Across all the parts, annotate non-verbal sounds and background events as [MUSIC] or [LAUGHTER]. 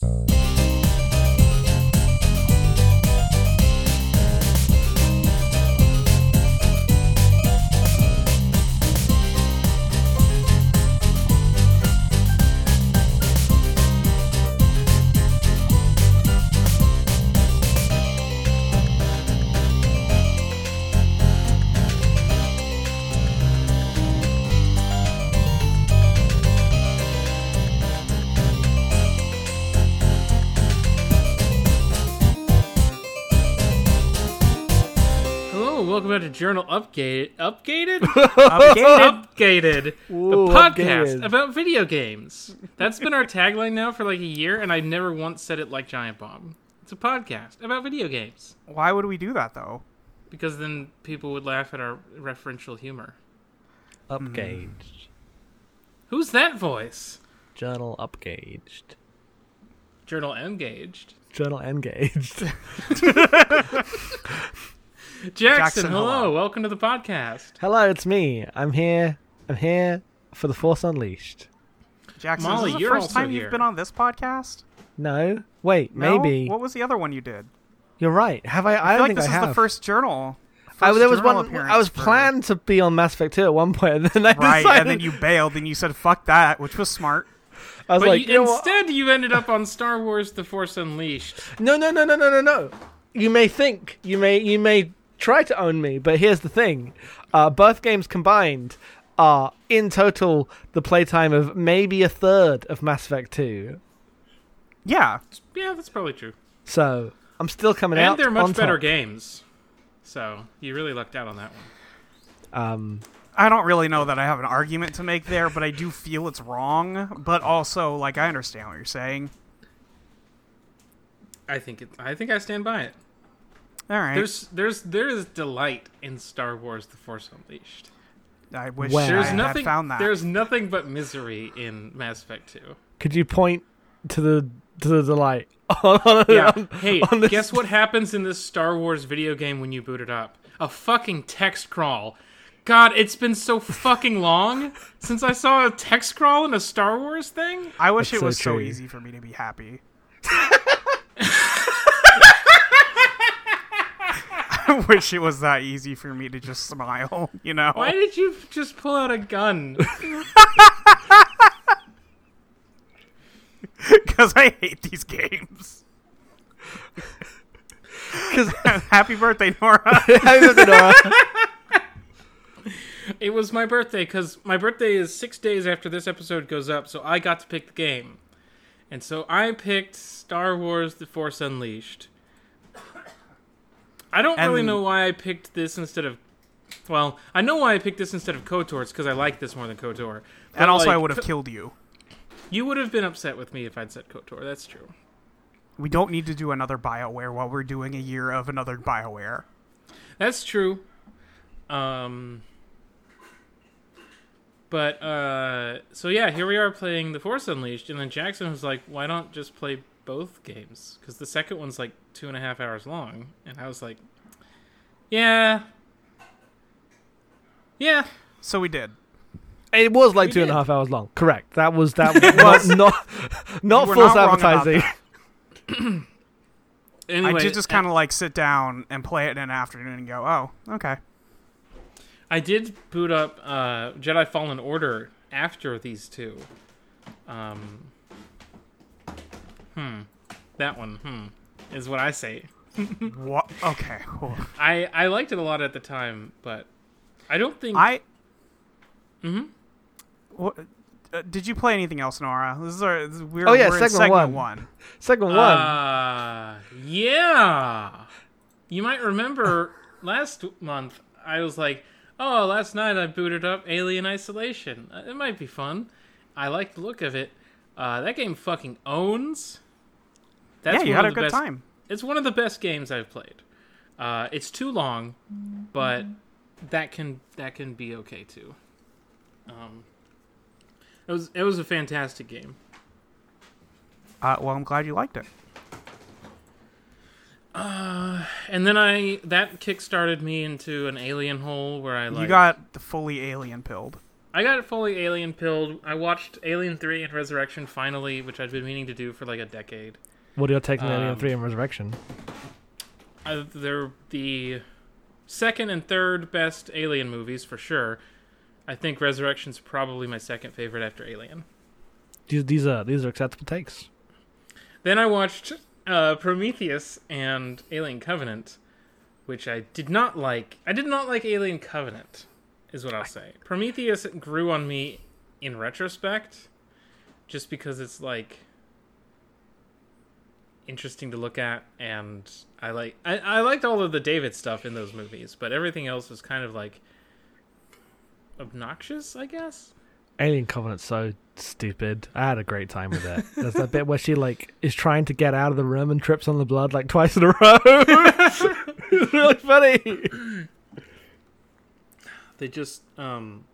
Uh... to Journal Upgate. Upgated? Updated. [LAUGHS] Upgated. Ooh, the podcast upgated. about video games. That's been our tagline now for like a year, and I've never once said it like Giant Bomb. It's a podcast about video games. Why would we do that though? Because then people would laugh at our referential humor. Upgaged. Mm-hmm. Who's that voice? Journal upgaged. Journal Engaged. Journal engaged. [LAUGHS] [LAUGHS] Jackson, Jackson, hello. hello. Welcome to the podcast. Hello, it's me. I'm here. I'm here for the Force Unleashed. Jackson, Molly, is this the you're first time here. you've been on this podcast? No, wait, No? maybe What was the other one you did? you're right. Have I? I, I, feel don't like think this I is have. the first journal. I, first there was journal one. appearance I was for- planned to be on Mass Effect 2 at one point, [LAUGHS] and then I Right, decided. and then you bailed and you said "fuck that," which was smart. I was But like, you, you know what? instead, you ended up on Star Wars: The Force Unleashed. No, no, no, no, no, no, no. You may think you may you may try to own me, but here's the thing: uh, both games combined are in total the playtime of maybe a third of Mass Effect 2. Yeah, Yeah, that's probably true. So I'm still coming out. And they're much on better top. games. So you really lucked out on that one. Um, I don't really know that I have an argument to make there, but I do feel it's wrong. But also, like, I understand what you're saying. I think it. I think I stand by it. All right, There's there's there is delight in Star Wars: The Force Unleashed. I wish Where? I There's had nothing. found that. There's nothing but misery in Mass Effect 2. could you point to the to the delight? [LAUGHS] Yeah. on- hey, on this- guess what happens in this Star Wars video game when you boot it up? A fucking text crawl. God, it's been so fucking long since I saw a text crawl in a Star Wars thing. I wish That's it so was so true. easy for me to be happy. [LAUGHS] I [LAUGHS] wish it was that easy for me to just smile, you know? Why did you just pull out a gun? [LAUGHS] Because I hate these games. 'Cause- [LAUGHS] Happy birthday, Nora. Happy birthday, Nora. It was my birthday because my birthday is six days after this episode goes up, so I got to pick the game. And so I picked Star Wars The Force Unleashed. I don't really know why I picked this instead of. Well, I know why I picked this instead of KOTOR. It's because I like this more than KOTOR. But, and also, I would have killed you. You would have been upset with me if I'd said KOTOR. That's true. We don't need to do another BioWare while we're doing a year of another BioWare. That's true. Um. But uh, so yeah, here we are playing The Force Unleashed, and then Jackson was like, "Why don't just play both games? Because the second one's like two and a half hours long." And I was like, "Yeah, yeah." So we did. It was like We two and a half hours long. Correct. That was that [LAUGHS] was not not, not false not advertising. Anyway, [LAUGHS] I did just kind of like sit down and play it in an afternoon and go, oh, okay. I did boot up uh, Jedi Fallen Order after these two. Um, hmm, that one, hmm, is what I say. [LAUGHS] What? Okay. cool. I I liked it a lot at the time, but I don't think I. Mhm. What, uh, did you play anything else, Nora? This is our. This, we're, Oh, yeah, we're in segment segment one. one. Second one. Uh, yeah. You might remember [LAUGHS] last month I was like, "Oh, last night I booted up Alien Isolation. Uh, It might be fun. I like the look of it. Uh, that game fucking owns. That's yeah, you had a good best, time. It's one of the best games I've played. Uh, it's too long, but that can that can be okay too. Um, it was it was a fantastic game. Uh, well, I'm glad you liked it. And then I that kick started me into an alien hole where I like you got the fully alien pilled. I I got fully alien pilled. I watched Alien Three and Resurrection finally, which I'd been meaning to do for like a decade. What are your take on Alien Um, Three and Resurrection? Uh, they're the second and third best Alien movies for sure. I think Resurrection's probably my second favorite after Alien. These, these are these are acceptable takes. Then I watched uh, Prometheus and Alien Covenant, which I did not like. I did not like Alien Covenant, is what I'll say. Prometheus grew on me in retrospect, just because it's like interesting to look at, and I like I, I liked all of the David stuff in those movies, but everything else was kind of like obnoxious, I guess. Alien Covenant's so stupid. I had a great time with it. There's that bit where she like is trying to get out of the room and trips on the blood like twice in a row. [LAUGHS] it's really funny. they just um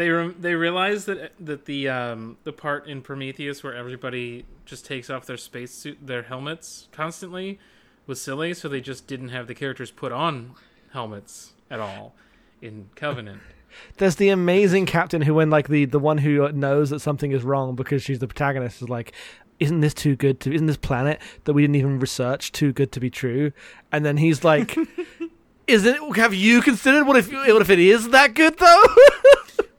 they re- they realize that that the um the part in Prometheus where everybody just takes off their spacesuit their helmets constantly was silly so they just didn't have the characters put on helmets at all in Covenant. [LAUGHS] There's the amazing captain who, when like the the one who knows that something is wrong because she's the protagonist, is like, "Isn't this too good to? Isn't this planet that we didn't even research too good to be true?" And then he's like, [LAUGHS] "Isn't? Have you considered what if what if it is that good though?" [LAUGHS]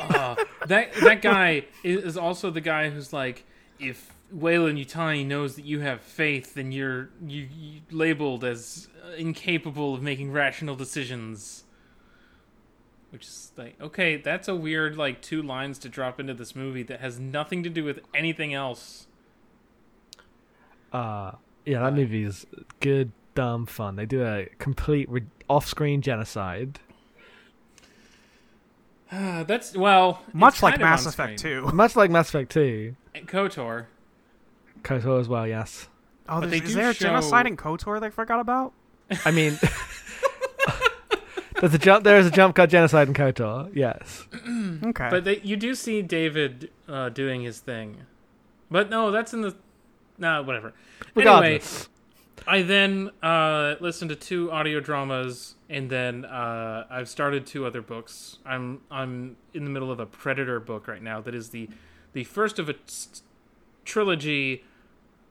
Uh, that that guy is also the guy who's like if Weyland Yutani knows that you have faith, then you're you, you labeled as incapable of making rational decisions. Which is like, okay, that's a weird like two lines to drop into this movie that has nothing to do with anything else. uh, yeah, that movie is good, dumb fun. They do a complete re- off-screen genocide. Uh, [SIGHS] that's well, Much like Mass Effect screen. 2. Much like Mass Effect 2. KOTOR. KOTOR as well, yes. Oh, they is do there a show- genocide in KOTOR they forgot about? I mean, [LAUGHS] there's a jump. There is a jump cut genocide in KOTOR. Yes. [CLEARS THROAT] Okay. But they, you do see David uh, doing his thing. But no, that's in the. Nah, whatever. Anyway, Regardless, I then uh, listened to two audio dramas, and then uh, I've started two other books. I'm I'm in the middle of a Predator book right now. That is the the first of a t- trilogy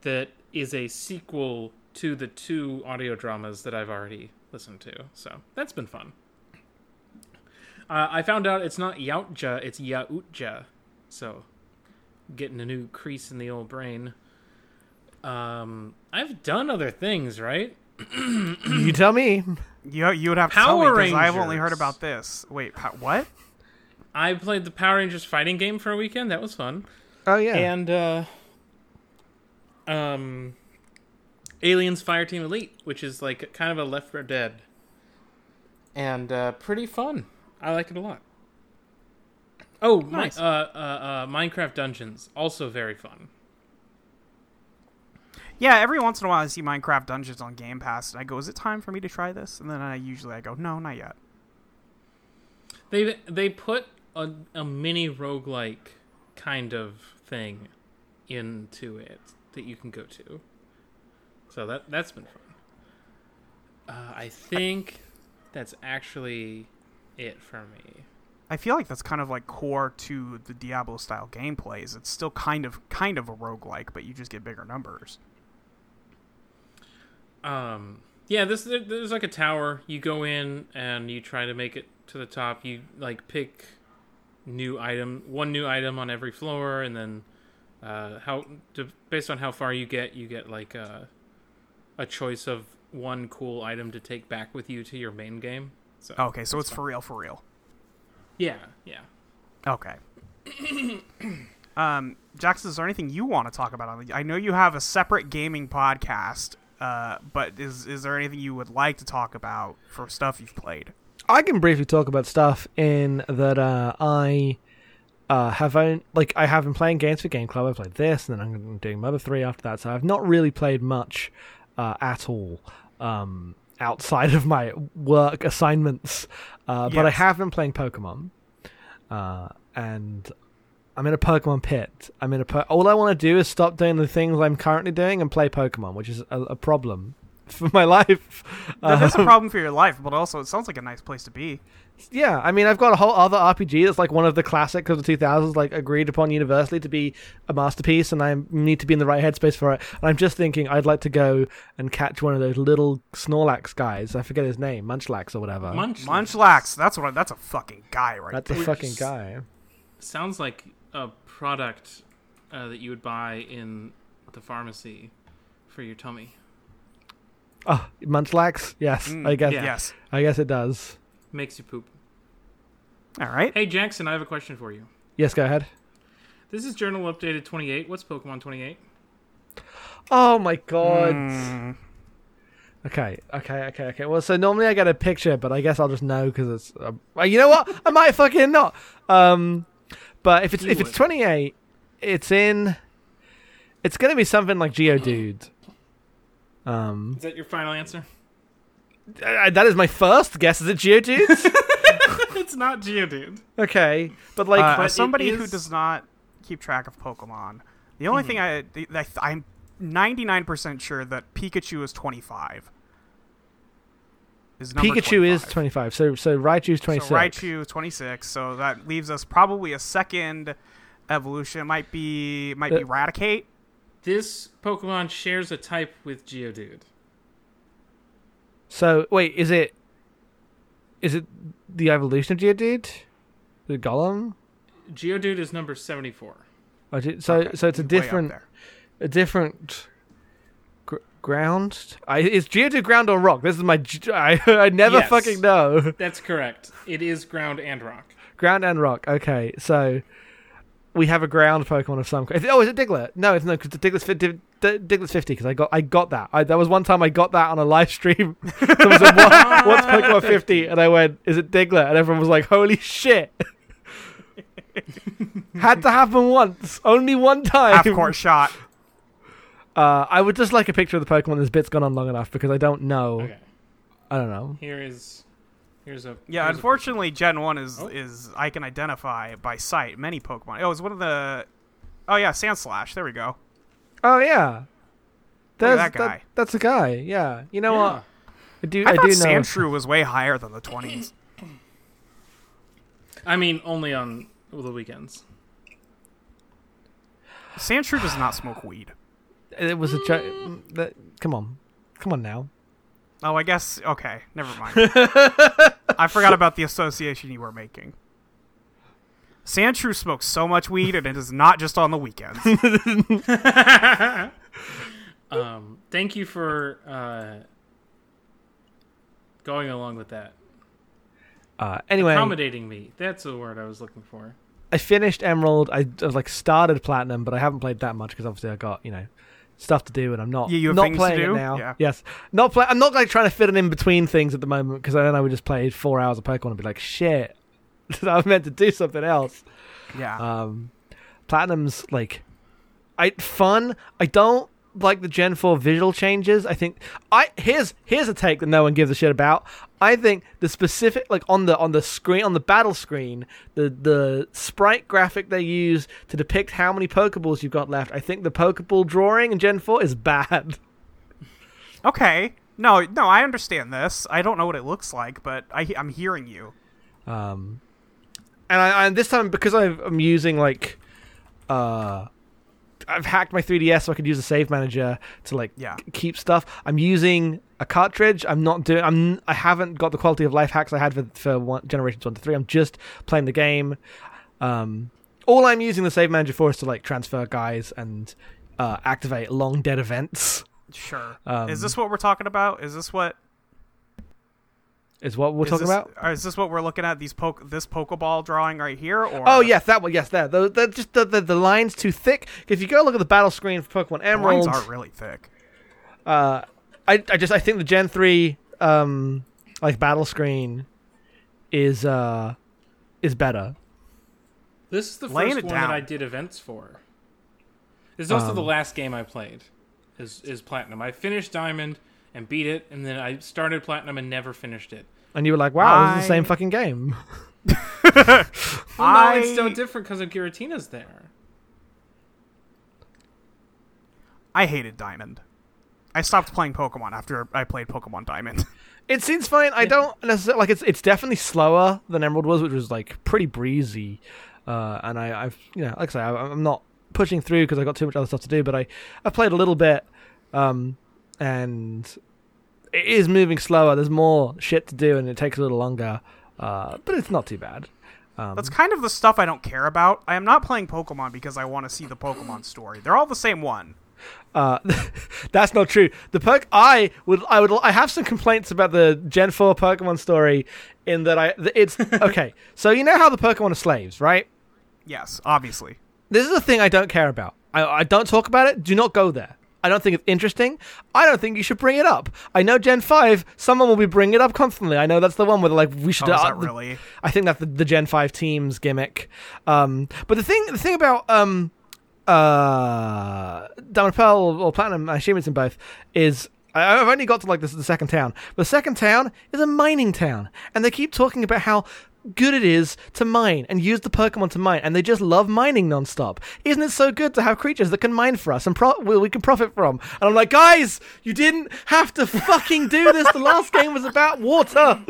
that is a sequel to the two audio dramas that I've already listened to. So that's been fun. Uh, I found out it's not Yautja, it's Yautja. So getting a new crease in the old brain. Um, I've done other things, right? you tell me. you, you would have to Power tell me because I've only heard about this. Wait, pa- what? I played the Power Rangers fighting game for a weekend. That was fun. Oh yeah. And uh um Aliens Fireteam Elite, which is like kind of a Left 4 Dead. And uh pretty fun. I like it a lot. Oh, mi- Nice. uh, uh, uh, Minecraft Dungeons, also very fun. Yeah, every once in a while I see Minecraft Dungeons on Game Pass, and I go, "Is it time for me to try this?" And then I usually I go, "No, not yet." They they put a, a mini roguelike kind of thing into it that you can go to. So that that's been fun. Uh, I think that's actually it for me. I feel like that's kind of like core to the Diablo style gameplays. It's still kind of kind of a roguelike, but you just get bigger numbers. Um, yeah, this there- there's like a tower. You go in and you try to make it to the top. You like pick new item, one new item on every floor, and then uh, how to, based on how far you get, you get like a a choice of one cool item to take back with you to your main game. So Okay, so it's fun. for real, for real. yeah, yeah. Okay. [COUGHS] um, Jackson, is there anything you want to talk about? On the, I know you have a separate gaming podcast, uh, but is is there anything you would like to talk about for stuff you've played? I can briefly talk about stuff in that uh, I uh, have own, like I have been playing games for Game Club. I played this, and then I'm doing Mother Three after that. So I've not really played much uh, at all um, outside [LAUGHS] of my work assignments. Uh, But I have been playing Pokemon, uh, and I'm in a Pokemon pit. I'm in a po- all I want to do is stop doing the things I'm currently doing and play Pokemon, which is a, a problem. [LAUGHS] for my life. That is a Um, problem for your life, but also it sounds like a nice place to be. Yeah, I mean, I've got a whole other RPG that's like one of the classics of the 2000s, like agreed upon universally to be a masterpiece, and I need to be in the right headspace for it. And I'm just thinking I'd like to go and catch one of those little Snorlax guys. I forget his name, Munchlax or whatever. Munch Munchlax, that's what. I, that's a fucking guy right That's a fucking guy. sounds like a product uh, that you would buy in the pharmacy for your tummy. Oh, Munchlax? Yes, Mm, I guess. yeah. Yes. I guess it does. Makes you poop. All right. Hey Jackson, I have a question for you. Yes, go ahead. This is Journal Updated 28. What's Pokemon 28? Oh my god. Mm, Okay, okay, okay, okay. Well, so normally I get a picture, but I guess I'll just know because it's. Uh, well, you know what? I might fucking not. Um, but if it's You if it's twenty eight, it's in. It's gonna be something like Geodude. Um, Is that your final answer? uh, that is my first guess. Is it Geodude? [LAUGHS] it's not Geodude. okay, but like, uh, but somebody it who is- does not keep track of Pokemon, the only thing I, I I'm 99% sure that Pikachu is 25. Is number Pikachu is 25. twenty five. So so Raichu's twenty six. So Raichu 26. So that leaves us probably a second evolution. It might be might be Uh, Raticate. This Pokemon shares a type with Geodude. So wait, is it? Is it the evolution of Geodude? The Golem? Geodude is number 74. Or do- So Okay, so it's a way different a different gr- ground. I, is Geodude ground or rock? This is my. [LAUGHS] I never Yes. fucking know. [LAUGHS] That's correct. It is ground and rock. ground and rock. Okay, so we have a ground Pokemon of some kind. Oh, is it Diglett? No, it's no because Diglett's, fi- Dig- Dig- Diglett's fifty. Because I got I got that. I, that was one time I got that on a live stream. Someone said, what, "What's Pokemon fifty? And I went, "Is it Diglett?" And everyone was like, "Holy shit!" [LAUGHS] Had to happen once, only one time. Half court shot. Uh, I would just like a picture of the Pokemon. This bit's gone on long enough because I don't know. Okay. I don't know. Here is here's a Yeah, here's a- unfortunately, Gen One is Oh. is I can identify by sight many Pokemon. Oh, it's one of the. Oh yeah, Sandslash. There we go. Oh yeah, Look at There's- that guy. that's a guy. Yeah, you know Yeah. what? I do. I, I, thought do know. Sandshrew was way higher than the twenties. [COUGHS] I mean, only on the weekends. Sandshrew does not smoke weed. It was a joke. That, come on, come on now. Oh, I guess. Okay, never mind. [LAUGHS] I forgot about the association you were making. Sandshrew smokes so much weed, and it is not just on the weekends. [LAUGHS] [LAUGHS] Um, thank you for uh, going along with that. Uh, anyway, Accommodating me. That's the word I was looking for. I finished Emerald. I, I was like started Platinum, but I haven't played that much because obviously I got you know stuff to do, and I'm not Yeah, you have not playing do? it now. Yeah. Yes, not play. I'm not like trying to fit it in between things at the moment because then I would just play four hours of Pokemon and be like, shit, [LAUGHS] I was meant to do something else. yeah. Um, Platinum's like, I fun. I don't like the Gen Four visual changes. I think I here's here's a take that no one gives a shit about. I think the specific like on the on the screen on the battle screen, the the sprite graphic they use to depict how many Pokeballs you've got left. I think the Pokeball drawing in Gen Four is bad. [LAUGHS] Okay. No, no, I understand this. I don't know what it looks like, but I, I'm hearing you. Um, and I, and this time because I've, I'm using like, uh, I've hacked my 3DS so I could use a save manager to like Yeah. keep stuff. I'm using a cartridge. I'm not doing. I'm. I haven't got the quality of life hacks I had for for one, generations one to three. I'm just playing the game. Um, all I'm using the save manager for is to like transfer guys and uh, activate long dead events. Sure. Um, is this what we're talking about? Is this what Is what we're is talking this- about. Is this what we're looking at? These poke, this Pokeball drawing right here, or Oh yes, that one. Yes, that. The, the, just the, the the lines too thick. If you go look at the battle screen for Pokemon the lines Emerald, are really thick. uh, I I just I think the Gen three um like battle screen is uh is better. This is the Laying first it one that. I did events for. This is also Um, the last game I played. Is is platinum? I finished diamond and beat it, and then I started platinum and never finished it. And you were like, wow, this is the same fucking game. [LAUGHS] [LAUGHS] Well, no, it's so different because of Giratina's there. I hated Diamond. I I stopped playing Pokemon after I played Pokemon Diamond. [LAUGHS] It seems fine. I don't necessarily like it's. It's definitely slower than Emerald was, which was like pretty breezy. Uh, and I, I've you know, like I say, I, I'm not pushing through because I got too much other stuff to do. But I, I've played a little bit, um, and it is moving slower. There's more shit to do, and it takes a little longer. Uh, but it's not too bad. Um, That's kind of the stuff I don't care about. I am not playing Pokemon because I want to see the Pokemon story. They're all the same one. Uh, [LAUGHS] that's not true. The perk I would I would I have some complaints about the Gen Four Pokemon story in that I it's [LAUGHS] okay. So you know how the Pokemon are slaves, right? Yes, obviously. This is a thing I don't care about. I, I don't talk about it. Do not go there. I don't think it's interesting. I don't think you should bring it up. I know Gen Five. Someone will be bringing it up constantly. I know that's the one where like we should. Oh, uh, the- really? I think that's the, the Gen Five teams gimmick. Um, but the thing, the thing about um, uh, Diamond Pearl or, Platinum, I assume it's in both, is I- I've only got to like this the second town. The second town is a mining town, and they keep talking about how good it is to mine and use the Pokemon to mine, and they just love mining nonstop. Isn't it so good to have creatures that can mine for us and pro- we, can profit from? And I'm like, guys, you didn't have to fucking do this. The last game was about water. [LAUGHS]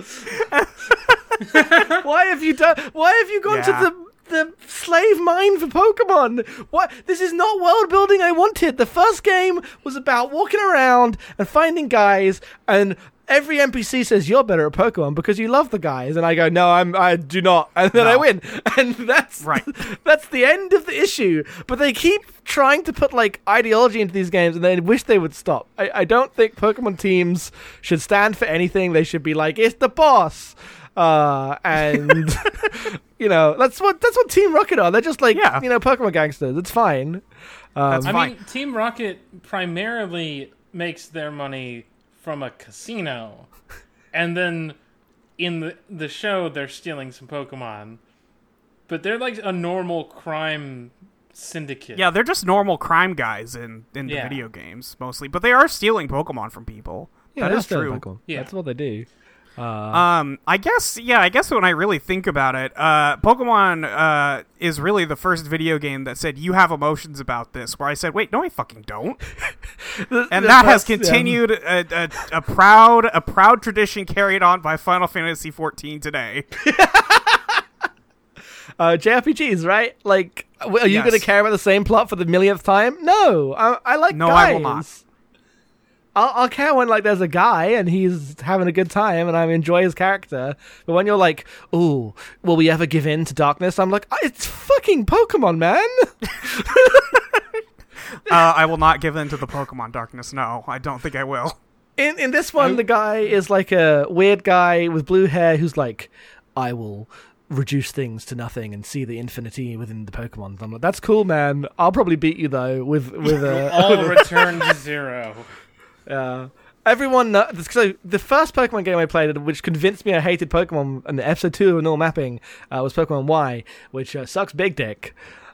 why have you done? Why have you gone Yeah. to the the slave mine for Pokemon? What? This is not world building I wanted. The first game was about walking around and finding guys and. Every NPC says you're better at Pokemon because you love the guys, and I go, no, I'm, I do not, [LAUGHS] and then I win, [LAUGHS] and that's Right. [LAUGHS] that's the end of the issue. But they keep trying to put like ideology into these games, and they wish they would stop. I, I don't think Pokemon teams should stand for anything. They should be like, it's the boss, uh, and you know that's what that's what Team Rocket are. They're just like Yeah. you know Pokemon gangsters. It's fine. Um, I fine. mean, Team Rocket primarily makes their money from a casino, and then in the the show they're stealing some Pokemon, but they're like a normal crime syndicate. Yeah, they're just normal crime guys in in the Yeah. video games mostly, but they are stealing Pokemon from people. yeah, that they're is still true. Pokemon. Yeah. that's what they do. Uh, Um, I guess yeah, I guess when I really think about it, uh, Pokemon uh is really the first video game that said you have emotions about this. Where I said, wait, no, I fucking don't. [LAUGHS] and that has That's, um, continued a, a, a proud a proud tradition carried on by Final Fantasy XIV today. [LAUGHS] uh, JRPGs, right? Like, are you Yes. going to care about the same plot for the millionth time? No, I, I like No, guys. I will not. I'll, I'll care when like there's a guy and he's having a good time and I enjoy his character. But when you're like, "Ooh, will we ever give in to darkness?" I'm like, "Ah, "It's fucking Pokemon, man." [LAUGHS] uh, I will not give in to the Pokemon darkness. No, I don't think I will. In in this one, the guy is like a weird guy with blue hair who's like, "I will." Reduce things to nothing and see the infinity within the Pokemon. I'm like, that's cool, man. I'll probably beat you though with with a [LAUGHS] all [LAUGHS] return to zero. Yeah. Everyone, so the first Pokemon game I played, which convinced me I hated Pokemon, and the episode two of normal mapping uh, was Pokemon Y, which uh, sucks big dick.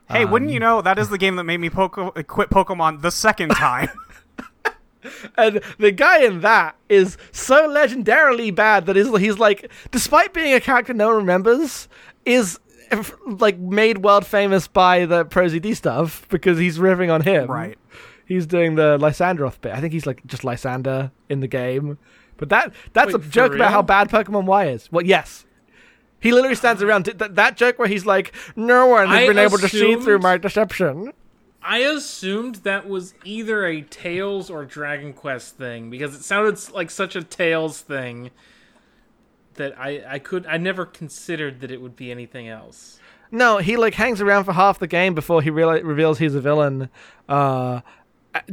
Hey, wouldn't Um, you know that is the game that made me poke- quit Pokemon the second [LAUGHS] time? And the guy in that is so legendarily bad that he's, he's like, despite being a character no one remembers, is like made world famous by the ProZD stuff because he's riffing on him. right. He's doing the Lysandroth bit. I think he's like just Lysandre in the game. But that that's Wait, a joke about how bad Pokemon Y is. Well, yes. He literally stands around that, that joke where he's like, "No one has I been able to see through my deception." I assumed that was either a Tales or Dragon Quest thing because it sounded like such a Tales thing that I I could I never considered that it would be anything else. No, he like hangs around for half the game before he reali reveals he's a villain. Uh,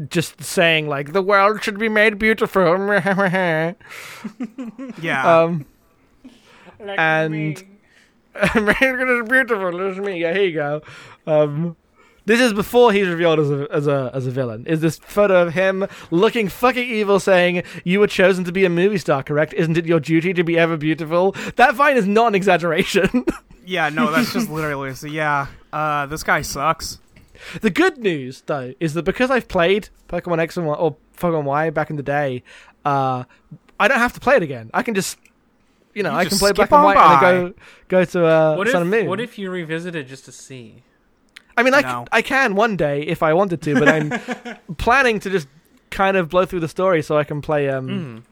just saying like the world should be made beautiful. [LAUGHS] Yeah. um, And- [LAUGHS] it's beautiful. It's me. Yeah, here you go. Um, this is before he's revealed as a as a as a villain. Is this photo of him looking fucking evil, saying, "You were chosen to be a movie star, correct? Isn't it your duty to be ever beautiful?" That vine is not an exaggeration. [LAUGHS] yeah, no, that's just literally so yeah. Uh this guy sucks. The good news, though, is that because I've played Pokemon X and Y or Pokemon Y back in the day, uh, I don't have to play it again. I can just, you know, You I can play skip Black and on White and then go go to uh, What if Sun and Moon. what if you revisit it just to see? I mean, I, c- No. I can one day if I wanted to, but I'm [LAUGHS] planning to just kind of blow through the story so I can play um, Mm.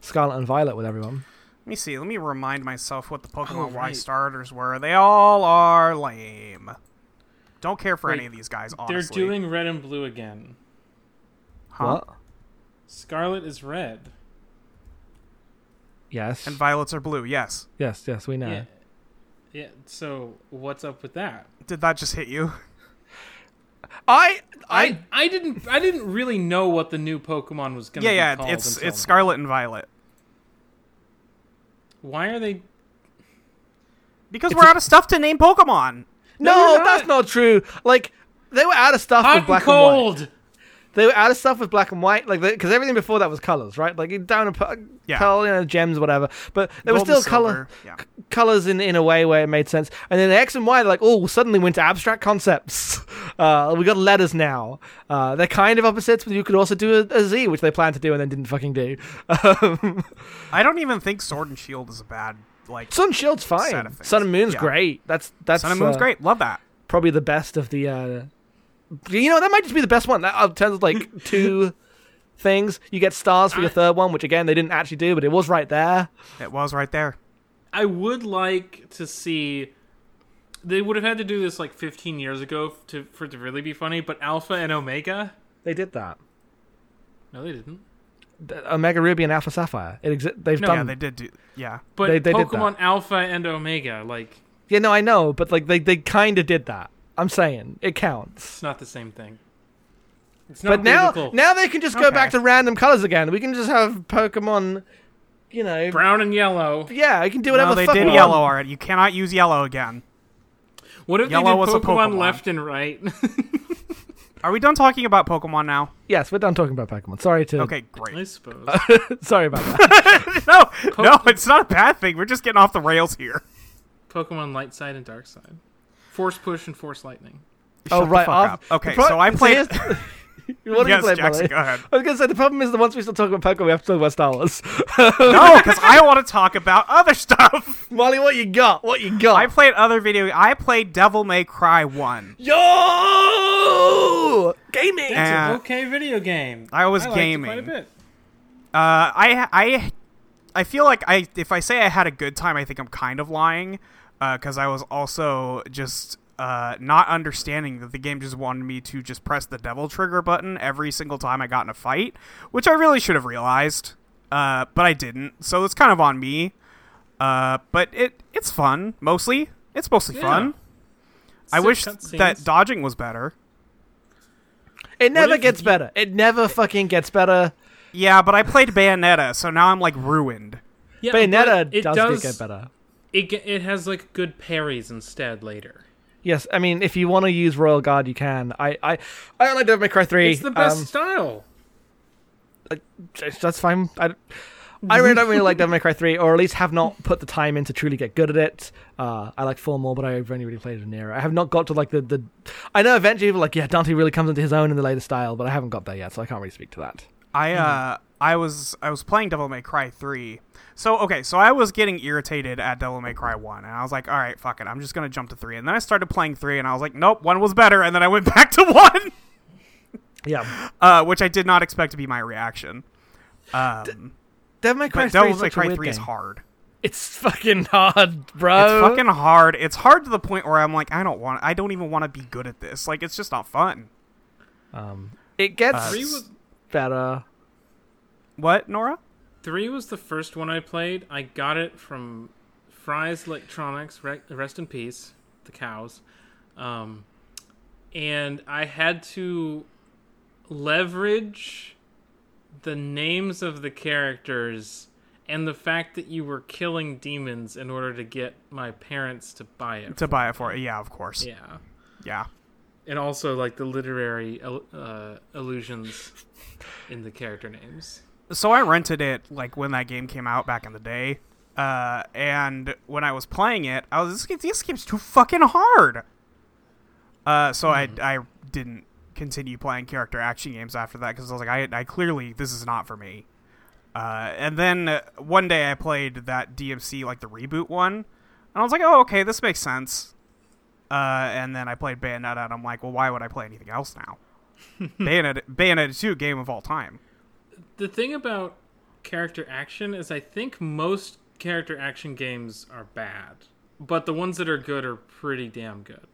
Scarlet and Violet with everyone. Let me see. Let me remind myself what the Pokemon Oh, Y starters were. They all are lame. Don't care for Wait, any of these guys. Honestly, they're doing red and blue again. Huh? What? Scarlet is red. Yes. and violets are blue. Yes. yes, yes, we know. Yeah. Yeah. So what's up with that? Did that just hit you? [LAUGHS] I, I I, I didn't I didn't really know what the new Pokemon was gonna Yeah, be yeah. called It's it's now. Scarlet and Violet. Why are they? Because It's we're a- out of stuff to name Pokemon. No, not. that's not true. Like they were out of stuff Hot with and black and white. They were out of stuff with black and white, like because everything before that was colors, right? Like down a pe- Yeah. pearl, you know, gems, whatever. But there Gold were still color Yeah. colors in in a way where it made sense. And then the X and Y, they're like, oh, suddenly went to abstract concepts. [LAUGHS] Uh, we got letters now. Uh, they're kind of opposites, but you could also do a, a Z, which they planned to do and then didn't fucking do. [LAUGHS] Um, I don't even think Sword and Shield is a bad like. Sun Shield's fine. Set of. Sun and Moon's Yeah. great. That's that's Sun and Moon's uh, great. Love that. Probably the best of the. Uh, you know, that might just be the best one. That uh, turns like [LAUGHS] two things. You get stars for your third one, which again they didn't actually do, but it was right there. It was right there. I would like to see. They would have had to do this like 15 years ago to for it to really be funny. But Alpha and Omega, They did that. no, they didn't. The Omega Ruby and Alpha Sapphire. It exi- They've No, done. Yeah, they did do. Yeah. But They- they did Pokemon Alpha and Omega, like Yeah, no, I know, but like they they kind of did that. I'm saying it counts. it's not the same thing. It's not But now biblical. now they can just go Okay. back to random colors again. We can just have Pokemon. You know. brown and yellow. Yeah, I can do whatever no, the they fuck did we want. yellow already. You cannot use yellow again. What if Yellow they did was a Pokemon, Pokemon. left and right? [LAUGHS] Are we done talking about Pokemon now? Yes, we're done talking about Pokemon. Sorry to. Okay, great. I great. suppose. [LAUGHS] Sorry about that. [LAUGHS] no, no, it's not a bad thing. We're just getting off the rails here. Pokemon Light Side and Dark Side. Force Push and Force Lightning. oh Shut the right. fuck up. Okay, the pro- so I played. here's- [LAUGHS] [LAUGHS] what have yes, you played, Jackson, go ahead. I was gonna say the problem is that once we start talking about Pokemon, we have to talk about Star Wars. [LAUGHS] No, because I want to talk about other stuff. [LAUGHS] Molly, what you got? What you got? I played other video. I played Devil May Cry One. Yo, gaming. It's And- an okay video game. I was I liked it gaming. quite a bit. Uh, I I I feel like I if I say I had a good time, I think I'm kind of lying, because I was also just uh, not understanding that the game just wanted me to just press the devil trigger button every single time I got in a fight, which I really should have realized, uh, but I didn't. So it's kind of on me. Uh, but it it's fun mostly. It's mostly Yeah. fun. I wish that dodging was better. It never gets you- better. It never fucking gets better. Yeah, but I played Bayonetta, so now I'm like ruined. yeah, Bayonetta it does, does get better. It it has like good parries instead later. Yes, I mean if you want to use Royal Guard, you can. I I I don't like Devil May Cry three. It's the best Um, style. that's fine. I, I really don't really like Devil May Cry 3, or at least have not put the time in to truly get good at it. Uh, I like 4 more, but I've only really played it in era. I have not got to like the, the. I know eventually people are like, yeah, Dante really comes into his own in the later style, but I haven't got there yet, so I can't really speak to that. I uh I was I was playing Devil May Cry 3. So okay, so I was getting irritated at Devil May Cry 1 and I was like, "All right, fuck it. I'm just going to jump to 3." And then I started playing 3 and I was like, "Nope, 1 was better." And then I went [LAUGHS] back to 1, Yeah. [LAUGHS] uh which I did not expect to be my reaction. Um Devil May Cry 3 Devil is May Cry weird 3 is hard. It's fucking hard, bro. It's fucking hard. It's hard to the point where I'm like, I don't want I don't even want to be good at this. Like it's just not fun. Um, it gets Uh, better. What, Nora? three was the first one I played. I got it from Fry's Electronics. Re- rest in peace, the cows. Um, and I had to leverage the names of the characters and the fact that you were killing demons in order to get my parents to buy it. To buy it for Yeah, of course. yeah. Yeah. And also like the literary uh, allusions in the character names. So I rented it like when that game came out back in the day. Uh, and when I was playing it, I was this, game- this game's too fucking hard. Uh, so I I didn't continue playing character action games after that because I was like I I clearly this is not for me. Uh, and then uh, one day I played that DMC like the reboot one, and I was like, oh okay, this makes sense. Uh, and then I played Bayonetta, and I'm like, well, why would I play anything else now? [LAUGHS] Bayonetta, Bayonetta 2 game of all time. The thing about character action is I think most character action games are bad, but the ones that are good are pretty damn good.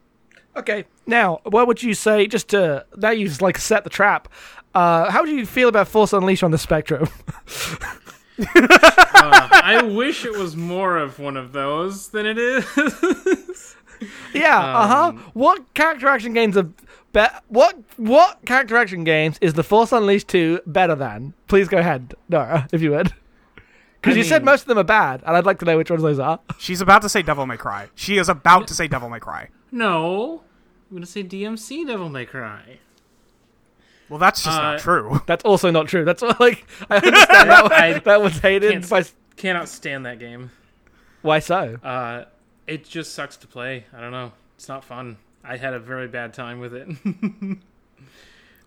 Okay, now what would you say? Just to now you've like set the trap. Uh, how do you feel about Force Unleashed on the Spectrum? Uh, [LAUGHS] I wish it was more of one of those than it is. yeah, uh huh. Um, What character action games are be- what what character action games is the Force Unleashed two better than? Please go ahead, Nora, if you would. Because I you said most of them are bad, and I'd like to know which ones those are. She's about to say Devil May Cry. She is about to say Devil May Cry. no, I'm gonna say DMC Devil May Cry. Well, that's just Uh, not true. [LAUGHS] That's also not true. That's [LAUGHS] what, like I understand that [LAUGHS] I that was hated can't by. Cannot stand that game. Why so? Uh, it just sucks to play. I don't know. It's not fun. I had a very bad time with it. [LAUGHS]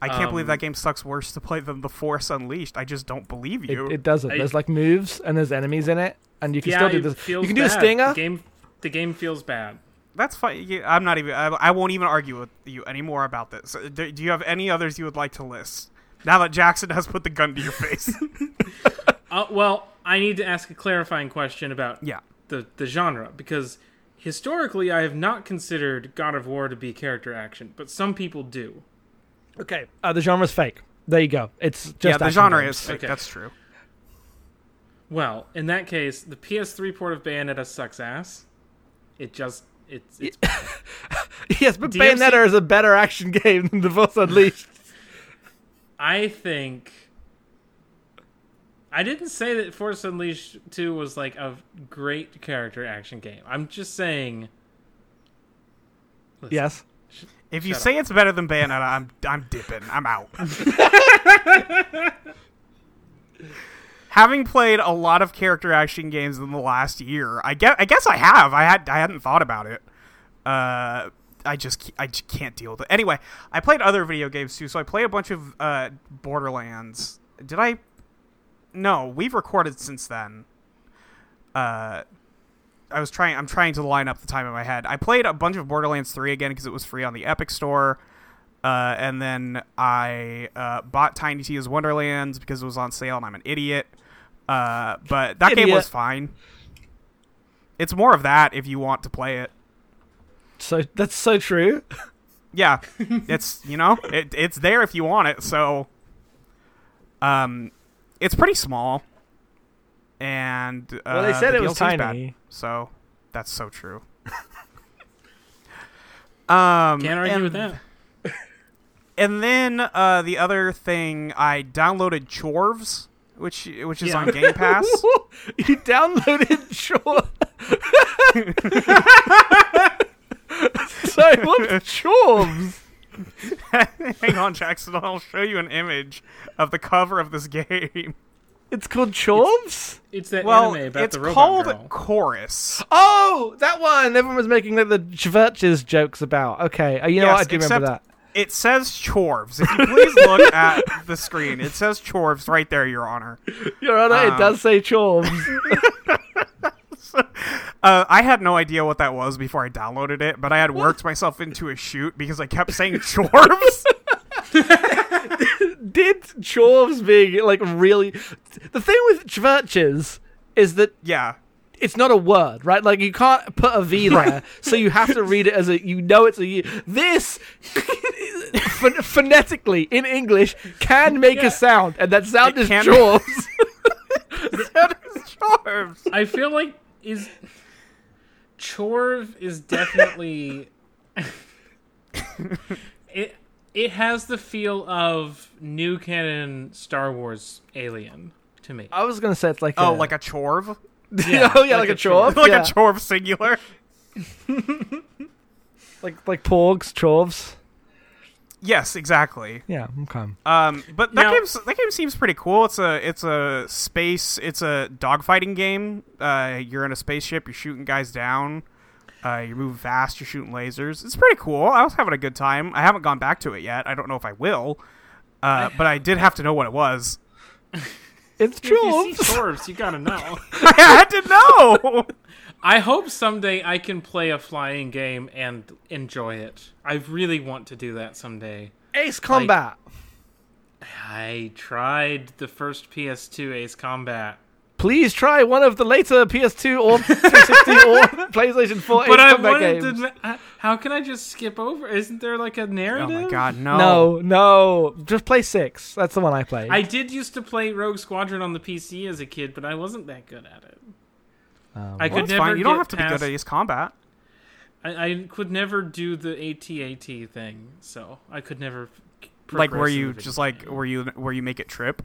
I can't believe um, that game sucks worse to play than The Force Unleashed. I just don't believe you. it doesn't. I- There's like moves and there's enemies in it, and you can yeah, still do this. You can do bad. a stinger. The game, the game feels bad. That's fine. Yeah, I'm not even. I, I won't even argue with you anymore about this. Uh, Do, do you have any others you would like to list? Now that Jackson has put the gun to your face. [LAUGHS] Uh, well, I need to ask a clarifying question about yeah. the the genre because historically I have not considered God of War to be character action, but some people do. Okay, uh, the genre's fake. There you go. It's just yeah, the genre games. is fake. Okay. That's true. Well, in that case, the PS3 port of Bayonetta sucks ass. It just it's, it's [LAUGHS] yes, but DMC Bayonetta is a better action [LAUGHS] game than The Force Unleashed. I think I didn't say that Force Unleashed 2 was like a great character action game. I'm just saying Listen, yes. If you Shut say it's better than Bayonetta, I'm I'm dipping. I'm out. [LAUGHS] Having played a lot of character action games in the last year, I guess I guess I have. I had I hadn't thought about it. Uh, I just I just can't deal with it. Anyway, I played other video games too. So I played a bunch of uh, Borderlands. Did I? No, we've recorded since then. Uh, I was trying. I'm trying to line up the time in my head. I played a bunch of Borderlands 3 again because it was free on the Epic Store, uh, and then I uh, bought Tiny Tina's Wonderlands because it was on sale, and I'm an idiot. Uh, but that game was fine. It's more of that if you want to play it. So that's so true. Yeah, it's you know it, it's there if you want it. So, um, it's pretty small, and uh, Well, they said the it was DLC's bad. tiny. So that's so true. [LAUGHS] um, Can't argue and, with that. And then uh, the other thing, I downloaded Chorves, which which is Yeah. on Game Pass. [LAUGHS] you downloaded Shore. [LAUGHS] Sorry, what's chores? [LAUGHS] Hang on, Jackson. I'll show you an image of the cover of this game. It's called chores. It's that Well, anime about it's the robot called girl. Chorus. Oh, that one. Everyone was making like the Chvrches jokes about. Okay, uh, you know Yes, what? I do remember that. It says Chorves. If you please look [LAUGHS] at the screen, it says Chorves right there, Your Honor. Your Honor, it um, does say chores. [LAUGHS] [LAUGHS] Uh, I had no idea what that was before I downloaded it, but I had worked myself into a shoot because I kept saying [LAUGHS] Chorves. [LAUGHS] Did chores being like really? The thing with churches is that yeah. it's not a word, right? Like you can't put a V there, so you have to read it as a. You know, it's a U. This ph- phonetically in English can make Yeah. a sound, and that sound It is can- chores. That is Chorves. I feel like is Chorv is definitely [LAUGHS] it it has the feel of new canon Star Wars Alien to me. I was gonna say it's like Oh, a, like a Chorve? [LAUGHS] Yeah, oh yeah, like like, a a chore, like yeah. a Chorve singular? [LAUGHS] like like porgs, chorves. Yes, exactly. Yeah, okay. Um, but that Now- game that game seems pretty cool. It's a it's a space it's a dogfighting game. Uh, you're in a spaceship. You're shooting guys down. Uh, you're moving fast. You're shooting lasers. It's pretty cool. I was having a good time. I haven't gone back to it yet. I don't know if I will. Uh, [LAUGHS] but I did have to know what it was. It's true. you see Chorvs, you gotta know. [LAUGHS] I had to know. [LAUGHS] I hope someday I can play a flying game and enjoy it. I really want to do that someday. Ace Combat. I tried the first PS2 Ace Combat, Please try one of the later PS2 or 360 [LAUGHS] or PlayStation 4 but Ace I Combat wanted games. to. uh, How can I just skip over? Isn't there like a narrative? Oh my god, no. No, no, just play six. That's the one I played. I did used to play Rogue Squadron on the PC as a kid, but I wasn't that good at it. Um, I Well, could it's never. fine. You don't have to be good at Ace Combat. I, I could never do the ATAT thing, so I could never. Like where you just video like game. where you where you make it trip.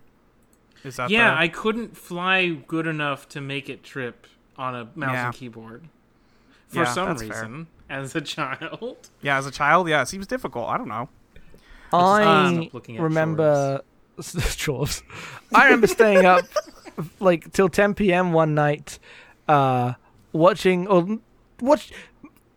Is that Yeah, the- I couldn't fly good enough to make it trip on a mouse Yeah. and keyboard for Yeah, some that's fair. reason as a [LAUGHS] child. yeah as a child yeah it seems difficult. I don't know. I stop looking at remember [LAUGHS] chores. [LAUGHS] I remember staying up like till 10 p.m. one night, uh, watching or watch.